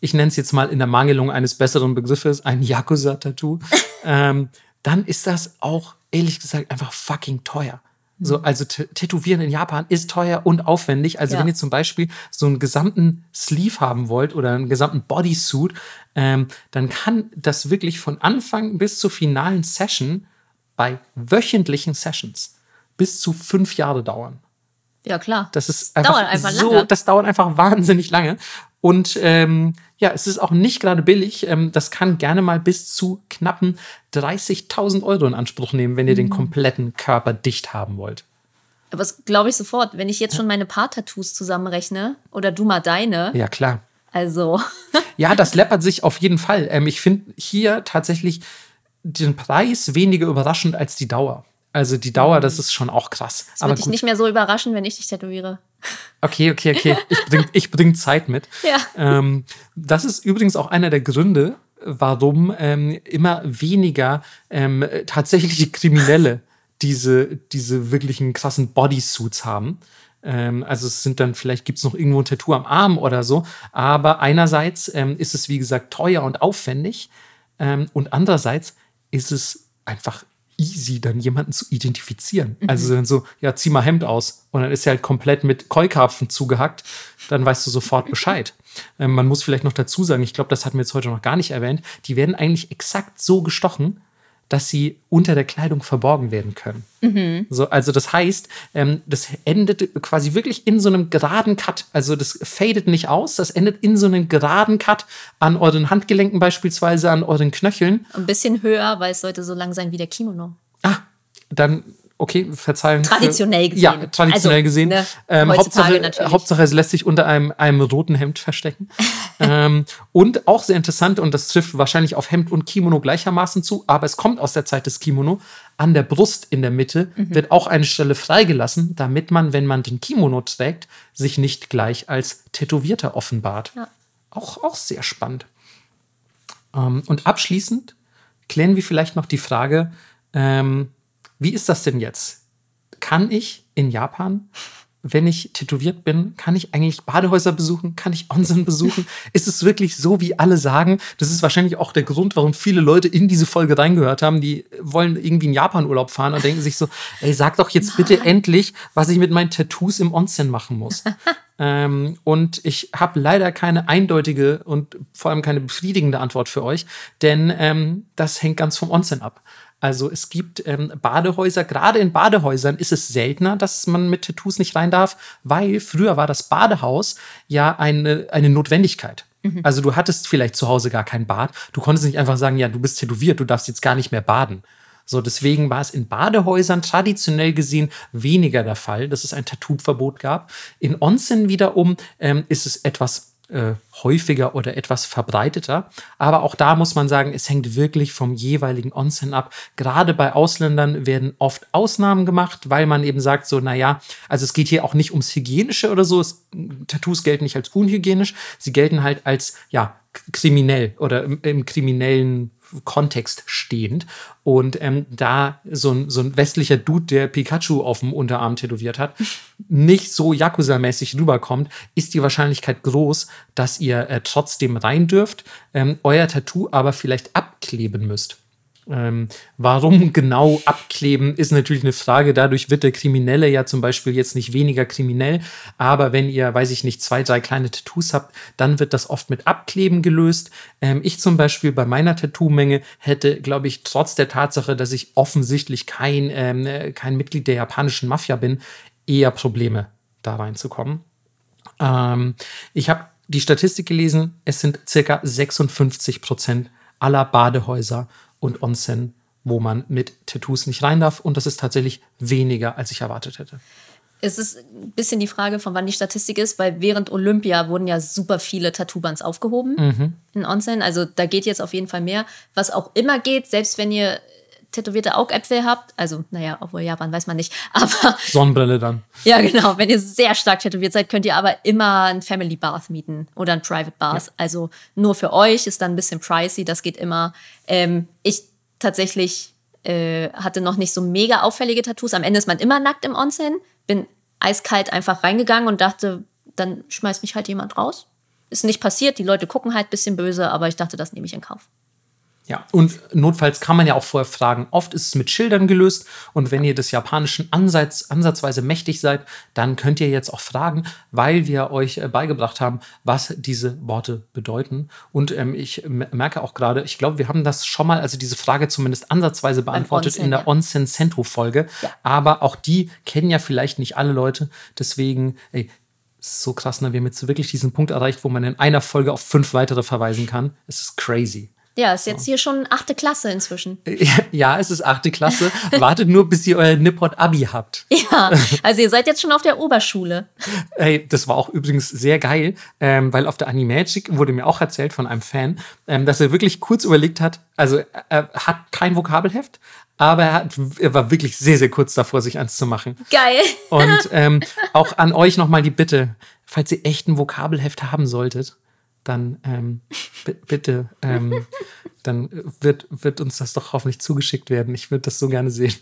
B: ich nenne es jetzt mal in der Mangelung eines besseren Begriffes, ein Yakuza-Tattoo, <laughs> ähm, dann ist das auch, ehrlich gesagt, einfach fucking teuer. So, mhm. also Tätowieren in Japan ist teuer und aufwendig. Also ja. wenn ihr zum Beispiel so einen gesamten Sleeve haben wollt oder einen gesamten Bodysuit, ähm, dann kann das wirklich von Anfang bis zur finalen Session bei wöchentlichen Sessions bis zu fünf Jahre dauern.
A: Ja, klar.
B: Das ist einfach, dauert einfach so, lange. das dauert einfach wahnsinnig lange. Und ähm, ja, es ist auch nicht gerade billig. Ähm, das kann gerne mal bis zu knappen 30.000 Euro in Anspruch nehmen, wenn ihr mhm. den kompletten Körper dicht haben wollt.
A: Aber das glaube ich sofort. Wenn ich jetzt schon meine Paar-Tattoos zusammenrechne oder du mal deine.
B: Ja, klar.
A: Also.
B: ja, das läppert sich auf jeden Fall. Ähm, ich finde hier tatsächlich den Preis weniger überraschend als die Dauer. Also die Dauer, das ist schon auch krass.
A: Das würde dich nicht mehr so überraschen, wenn ich dich tätowiere.
B: Okay, okay, okay. <laughs> Ich bringe ich bring Zeit mit.
A: Ja.
B: Ähm, das ist übrigens auch einer der Gründe, warum ähm, immer weniger ähm, tatsächliche Kriminelle diese, diese wirklichen krassen Bodysuits haben. Ähm, also es sind dann, vielleicht gibt es noch irgendwo ein Tattoo am Arm oder so. Aber einerseits ähm, ist es, wie gesagt, teuer und aufwendig. Ähm, und andererseits ist es einfach easy, dann jemanden zu identifizieren. Mhm. Also dann so, ja, zieh mal Hemd aus. Und dann ist er halt komplett mit Keukarpfen zugehackt. Dann weißt du sofort Bescheid. <laughs> Ähm, man muss vielleicht noch dazu sagen, ich glaube, das hatten wir jetzt heute noch gar nicht erwähnt, die werden eigentlich exakt so gestochen, dass sie unter der Kleidung verborgen werden können. Mhm. So, also das heißt, ähm, das endet quasi wirklich in so einem geraden Cut. Also das fadet nicht aus, das endet in so einem geraden Cut an euren Handgelenken beispielsweise, an euren Knöcheln.
A: Ein bisschen höher, weil es sollte so lang sein wie der Kimono.
B: Ah, dann okay, verzeihen.
A: Traditionell gesehen.
B: Ja, traditionell also, gesehen. Ne, ähm, Hauptsache, Hauptsache, es lässt sich unter einem, einem roten Hemd verstecken. <laughs> ähm, und auch sehr interessant, und das trifft wahrscheinlich auf Hemd und Kimono gleichermaßen zu, aber es kommt aus der Zeit des Kimono. An der Brust in der Mitte mhm. wird auch eine Stelle freigelassen, damit man, wenn man den Kimono trägt, sich nicht gleich als Tätowierter offenbart. Ja. Auch, auch sehr spannend. Ähm, und abschließend klären wir vielleicht noch die Frage, ähm, wie ist das denn jetzt? Kann ich in Japan, wenn ich tätowiert bin, kann ich eigentlich Badehäuser besuchen? Kann ich Onsen besuchen? <laughs> Ist es wirklich so, wie alle sagen? Das ist wahrscheinlich auch der Grund, warum viele Leute in diese Folge reingehört haben. Die wollen irgendwie in Japan-Urlaub fahren und denken sich so, ey, sag doch jetzt bitte endlich, was ich mit meinen Tattoos im Onsen machen muss. <laughs> Ähm, und ich habe leider keine eindeutige und vor allem keine befriedigende Antwort für euch, denn ähm, das hängt ganz vom Onsen ab. Also es gibt ähm, Badehäuser, gerade in Badehäusern ist es seltener, dass man mit Tattoos nicht rein darf, weil früher war das Badehaus ja eine, eine Notwendigkeit. Mhm. Also du hattest vielleicht zu Hause gar kein Bad. Du konntest nicht einfach sagen, ja, du bist tätowiert, du darfst jetzt gar nicht mehr baden. So, deswegen war es in Badehäusern traditionell gesehen weniger der Fall, dass es ein Tattoo-Verbot gab. In Onsen wiederum ähm, ist es etwas äh, häufiger oder etwas verbreiteter. Aber auch da muss man sagen, es hängt wirklich vom jeweiligen Onsen ab. Gerade bei Ausländern werden oft Ausnahmen gemacht, weil man eben sagt, so, naja, also es geht hier auch nicht ums Hygienische oder so. Es, Tattoos gelten nicht als unhygienisch, sie gelten halt als, ja, kriminell oder im, im kriminellen Kontext stehend. Und ähm, da so ein, so ein westlicher Dude, der Pikachu auf dem Unterarm tätowiert hat, <laughs> nicht so Yakuza-mäßig rüberkommt, ist die Wahrscheinlichkeit groß, dass ihr äh, trotzdem rein dürft, ähm, euer Tattoo aber vielleicht abkleben müsst. Ähm, warum <laughs> genau abkleben, ist natürlich eine Frage. Dadurch wird der Kriminelle ja zum Beispiel jetzt nicht weniger kriminell. Aber wenn ihr, weiß ich nicht, zwei, drei kleine Tattoos habt, dann wird das oft mit Abkleben gelöst. Ähm, ich zum Beispiel bei meiner Tattoo-Menge hätte, glaube ich, trotz der Tatsache, dass ich offensichtlich kein, ähm, kein Mitglied der japanischen Mafia bin, eher Probleme da reinzukommen. Ähm, ich habe die Statistik gelesen, es sind circa 56 Prozent aller Badehäuser und Onsen, wo man mit Tattoos nicht rein darf. Und das ist tatsächlich weniger, als ich erwartet hätte.
A: Es ist ein bisschen die Frage, von wann die Statistik ist, weil während Olympia wurden ja super viele Tattoo-Bands aufgehoben mhm. in Onsen. Also da geht jetzt auf jeden Fall mehr. Was auch immer geht, selbst wenn ihr tätowierte Augäpfel habt, also naja, obwohl Japan weiß man nicht, <laughs> aber.
B: Sonnenbrille dann.
A: Ja, genau. Wenn ihr sehr stark tätowiert seid, könnt ihr aber immer ein Family Bath mieten oder ein Private Bath. Ja. Also nur für euch ist dann ein bisschen pricey, das geht immer. Ähm, ich tatsächlich äh, hatte noch nicht so mega auffällige Tattoos. Am Ende ist man immer nackt im Onsen. Bin eiskalt einfach reingegangen und dachte, dann schmeißt mich halt jemand raus. Ist nicht passiert, die Leute gucken halt ein bisschen böse, aber ich dachte, das nehme ich in Kauf.
B: Ja, und notfalls kann man ja auch vorher fragen. Oft ist es mit Schildern gelöst und wenn ihr des Japanischen Ansatz, ansatzweise mächtig seid, dann könnt ihr jetzt auch fragen, weil wir euch äh, beigebracht haben, was diese Worte bedeuten. Und ähm, ich merke auch gerade, ich glaube, wir haben das schon mal, also diese Frage zumindest ansatzweise beantwortet Onsen, in der ja. Onsen Sento Folge. Ja. Aber auch die kennen ja vielleicht nicht alle Leute. Deswegen, ey, so krass, ne? Wir haben jetzt wirklich diesen Punkt erreicht, wo man in einer Folge auf fünf weitere verweisen kann. Es ist crazy.
A: Ja, ist jetzt hier schon achte Klasse inzwischen. <laughs>
B: Ja, es ist achte Klasse. <laughs> Wartet nur, bis ihr euer Nippot Abi habt.
A: Ja, <laughs> also ihr seid jetzt schon auf der Oberschule.
B: Ey, das war auch übrigens sehr geil, ähm, weil auf der Animagic wurde mir auch erzählt von einem Fan, ähm, dass er wirklich kurz überlegt hat, also er hat kein Vokabelheft, aber er, hat, er war wirklich sehr, sehr kurz davor, sich eins zu machen.
A: Geil.
B: Und ähm, auch an euch nochmal die Bitte, falls ihr echt ein Vokabelheft haben solltet, dann ähm, bitte, ähm, dann wird, wird uns das doch hoffentlich zugeschickt werden. Ich würde das so gerne sehen.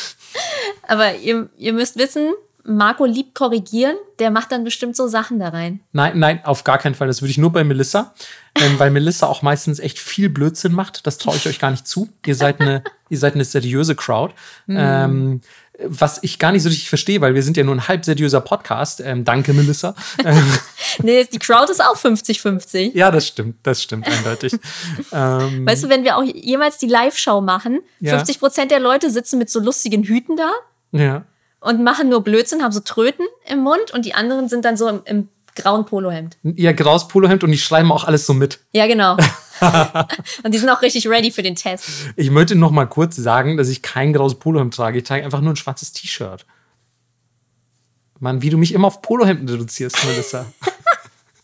B: <laughs>
A: Aber ihr, ihr müsst wissen, Marco liebt korrigieren, der macht dann bestimmt so Sachen da rein.
B: Nein, nein, auf gar keinen Fall. Das würde ich nur bei Melissa, ähm, weil Melissa auch meistens echt viel Blödsinn macht. Das traue ich euch gar nicht zu. Ihr seid eine, ihr seid eine seriöse Crowd. Mm. <laughs> Ähm, was ich gar nicht so richtig verstehe, weil wir sind ja nur ein halb seriöser Podcast. Ähm, danke, Melissa. <laughs>
A: nee, die Crowd ist auch 50-50.
B: Ja, das stimmt, das stimmt eindeutig. <laughs>
A: ähm, weißt du, wenn wir auch jemals die Live-Show machen, ja. 50 Prozent der Leute sitzen mit so lustigen Hüten da.
B: Ja.
A: Und machen nur Blödsinn, haben so Tröten im Mund und die anderen sind dann so im, im grauen Polohemd.
B: Ja, graues Polohemd und die schreiben auch alles so mit.
A: Ja, genau. <laughs> <laughs> und die sind auch richtig ready für den Test.
B: Ich möchte noch mal kurz sagen, dass ich kein graues Polohemd trage. Ich trage einfach nur ein schwarzes T-Shirt. Mann, wie du mich immer auf Polohemden reduzierst, Melissa. <laughs>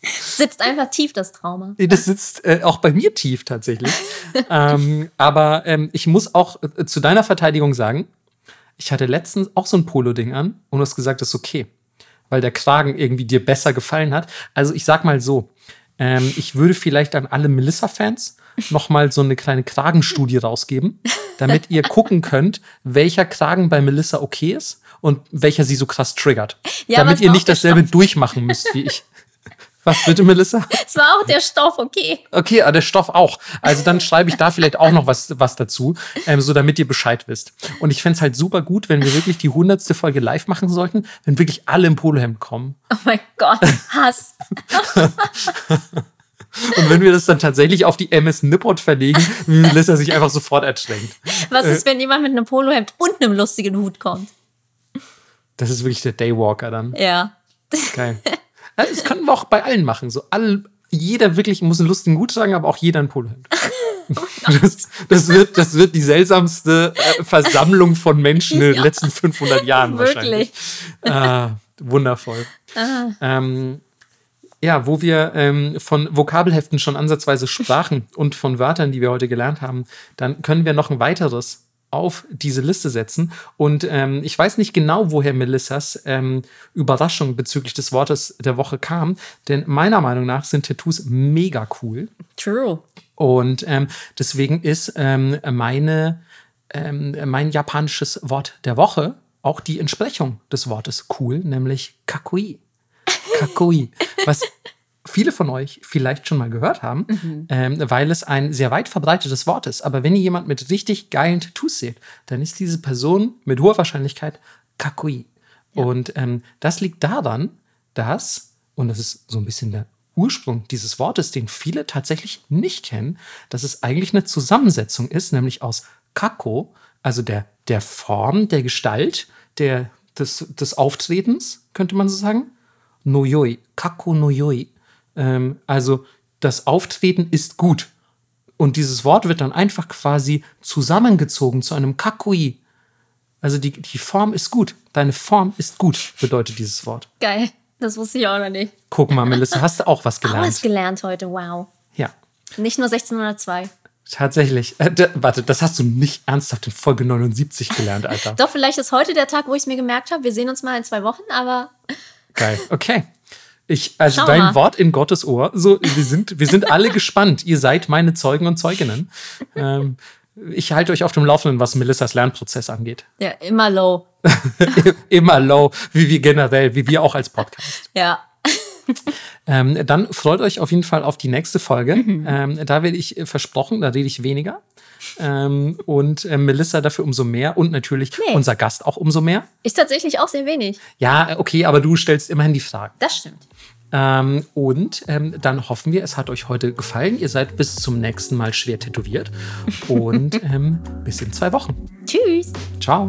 A: sitzt einfach tief, das Trauma.
B: Das sitzt äh, auch bei mir tief tatsächlich. <laughs> ähm, aber ähm, ich muss auch äh, zu deiner Verteidigung sagen, ich hatte letztens auch so ein Polo-Ding an und du hast gesagt, das ist okay, weil der Kragen irgendwie dir besser gefallen hat. Also ich sag mal so, ähm, ich würde vielleicht an alle Melissa-Fans nochmal so eine kleine Kragenstudie rausgeben, damit ihr gucken könnt, welcher Kragen bei Melissa okay ist und welcher sie so krass triggert. Ja, damit ihr nicht dasselbe durchmachen müsst wie ich. Was bitte, Melissa? <laughs>
A: Es war auch der Stoff, okay.
B: Okay, aber der Stoff auch. Also dann schreibe ich da vielleicht auch noch was, was dazu, ähm, so damit ihr Bescheid wisst. Und ich fände es halt super gut, wenn wir wirklich die hundertste Folge live machen sollten, wenn wirklich alle im Polohemd kommen.
A: Oh mein Gott, Hass. <laughs>
B: Und wenn wir das dann tatsächlich auf die MS Nippot verlegen, wie Melissa sich einfach sofort erschränkt.
A: Was ist, wenn jemand mit einem Polohemd und einem lustigen Hut kommt?
B: Das ist wirklich der Daywalker dann.
A: Ja.
B: Geil. Ja, Das könnten wir auch bei allen machen. So all, jeder wirklich muss einen lustigen Hut tragen, aber auch jeder ein Polohemd. <laughs> Das, das, wird, das wird die seltsamste äh, Versammlung von Menschen in den letzten 500 Jahren <laughs> wahrscheinlich.
A: Wirklich.
B: Ah, wundervoll. Ähm, ja, wo wir ähm, von Vokabelheften schon ansatzweise sprachen und von Wörtern, die wir heute gelernt haben, dann können wir noch ein weiteres auf diese Liste setzen. Und ähm, ich weiß nicht genau, woher Melissas ähm, Überraschung bezüglich des Wortes der Woche kam, denn meiner Meinung nach sind Tattoos mega cool.
A: True.
B: Und ähm, deswegen ist ähm, meine, ähm, mein japanisches Wort der Woche auch die Entsprechung des Wortes cool, nämlich kakui. <laughs> Kakui. Was viele von euch vielleicht schon mal gehört haben, ähm, weil es ein sehr weit verbreitetes Wort ist. Aber wenn ihr jemand mit richtig geilen Tattoos seht, dann ist diese Person mit hoher Wahrscheinlichkeit kakui. Und ähm, das liegt daran, dass, und das ist so ein bisschen der Ursprung dieses Wortes, den viele tatsächlich nicht kennen, dass es eigentlich eine Zusammensetzung ist, nämlich aus Kako, also der, der Form, der Gestalt, der, des, des Auftretens, könnte man so sagen, Noyoi, Kako Noyoi. Ähm, also das Auftreten ist gut. Und dieses Wort wird dann einfach quasi zusammengezogen zu einem Kakui. Also die, die Form ist gut. Deine Form ist gut, bedeutet dieses Wort.
A: Geil. Das wusste ich auch noch nicht.
B: Guck mal, Melissa, hast du auch was
A: Auch
B: gelernt?
A: was gelernt heute, wow.
B: ja,
A: Nicht nur 1602.
B: tatsächlich. Äh, warte, das hast du nicht ernsthaft in Folge 79 gelernt, Alter. <laughs>
A: Doch, vielleicht ist heute der Tag, wo ich es mir gemerkt habe. Wir sehen uns mal in zwei Wochen, aber
B: Geil. Okay. Ich, also
A: Schau
B: dein
A: mal.
B: Wort in Gottes Ohr. So, wir sind, wir sind alle gespannt. Ihr seid meine Zeugen und Zeuginnen. Ähm, ich halte euch auf dem Laufenden, was Melissas Lernprozess angeht.
A: ja, immer low. <laughs>
B: Immer low, wie wir generell, wie wir auch als Podcast.
A: Ja.
B: Ähm, dann freut euch auf jeden Fall auf die nächste Folge. Ähm, da werde ich äh, versprochen, da rede ich weniger. Ähm, und äh, Melissa dafür umso mehr und natürlich
A: Nee.
B: unser Gast auch umso mehr.
A: Ist tatsächlich auch sehr wenig.
B: Ja, okay, aber du stellst immerhin die Fragen.
A: Das stimmt.
B: Ähm, und ähm, dann hoffen wir, es hat euch heute gefallen. Ihr seid bis zum nächsten Mal schwer tätowiert. Und <laughs> ähm, bis in zwei Wochen.
A: Tschüss.
B: Ciao.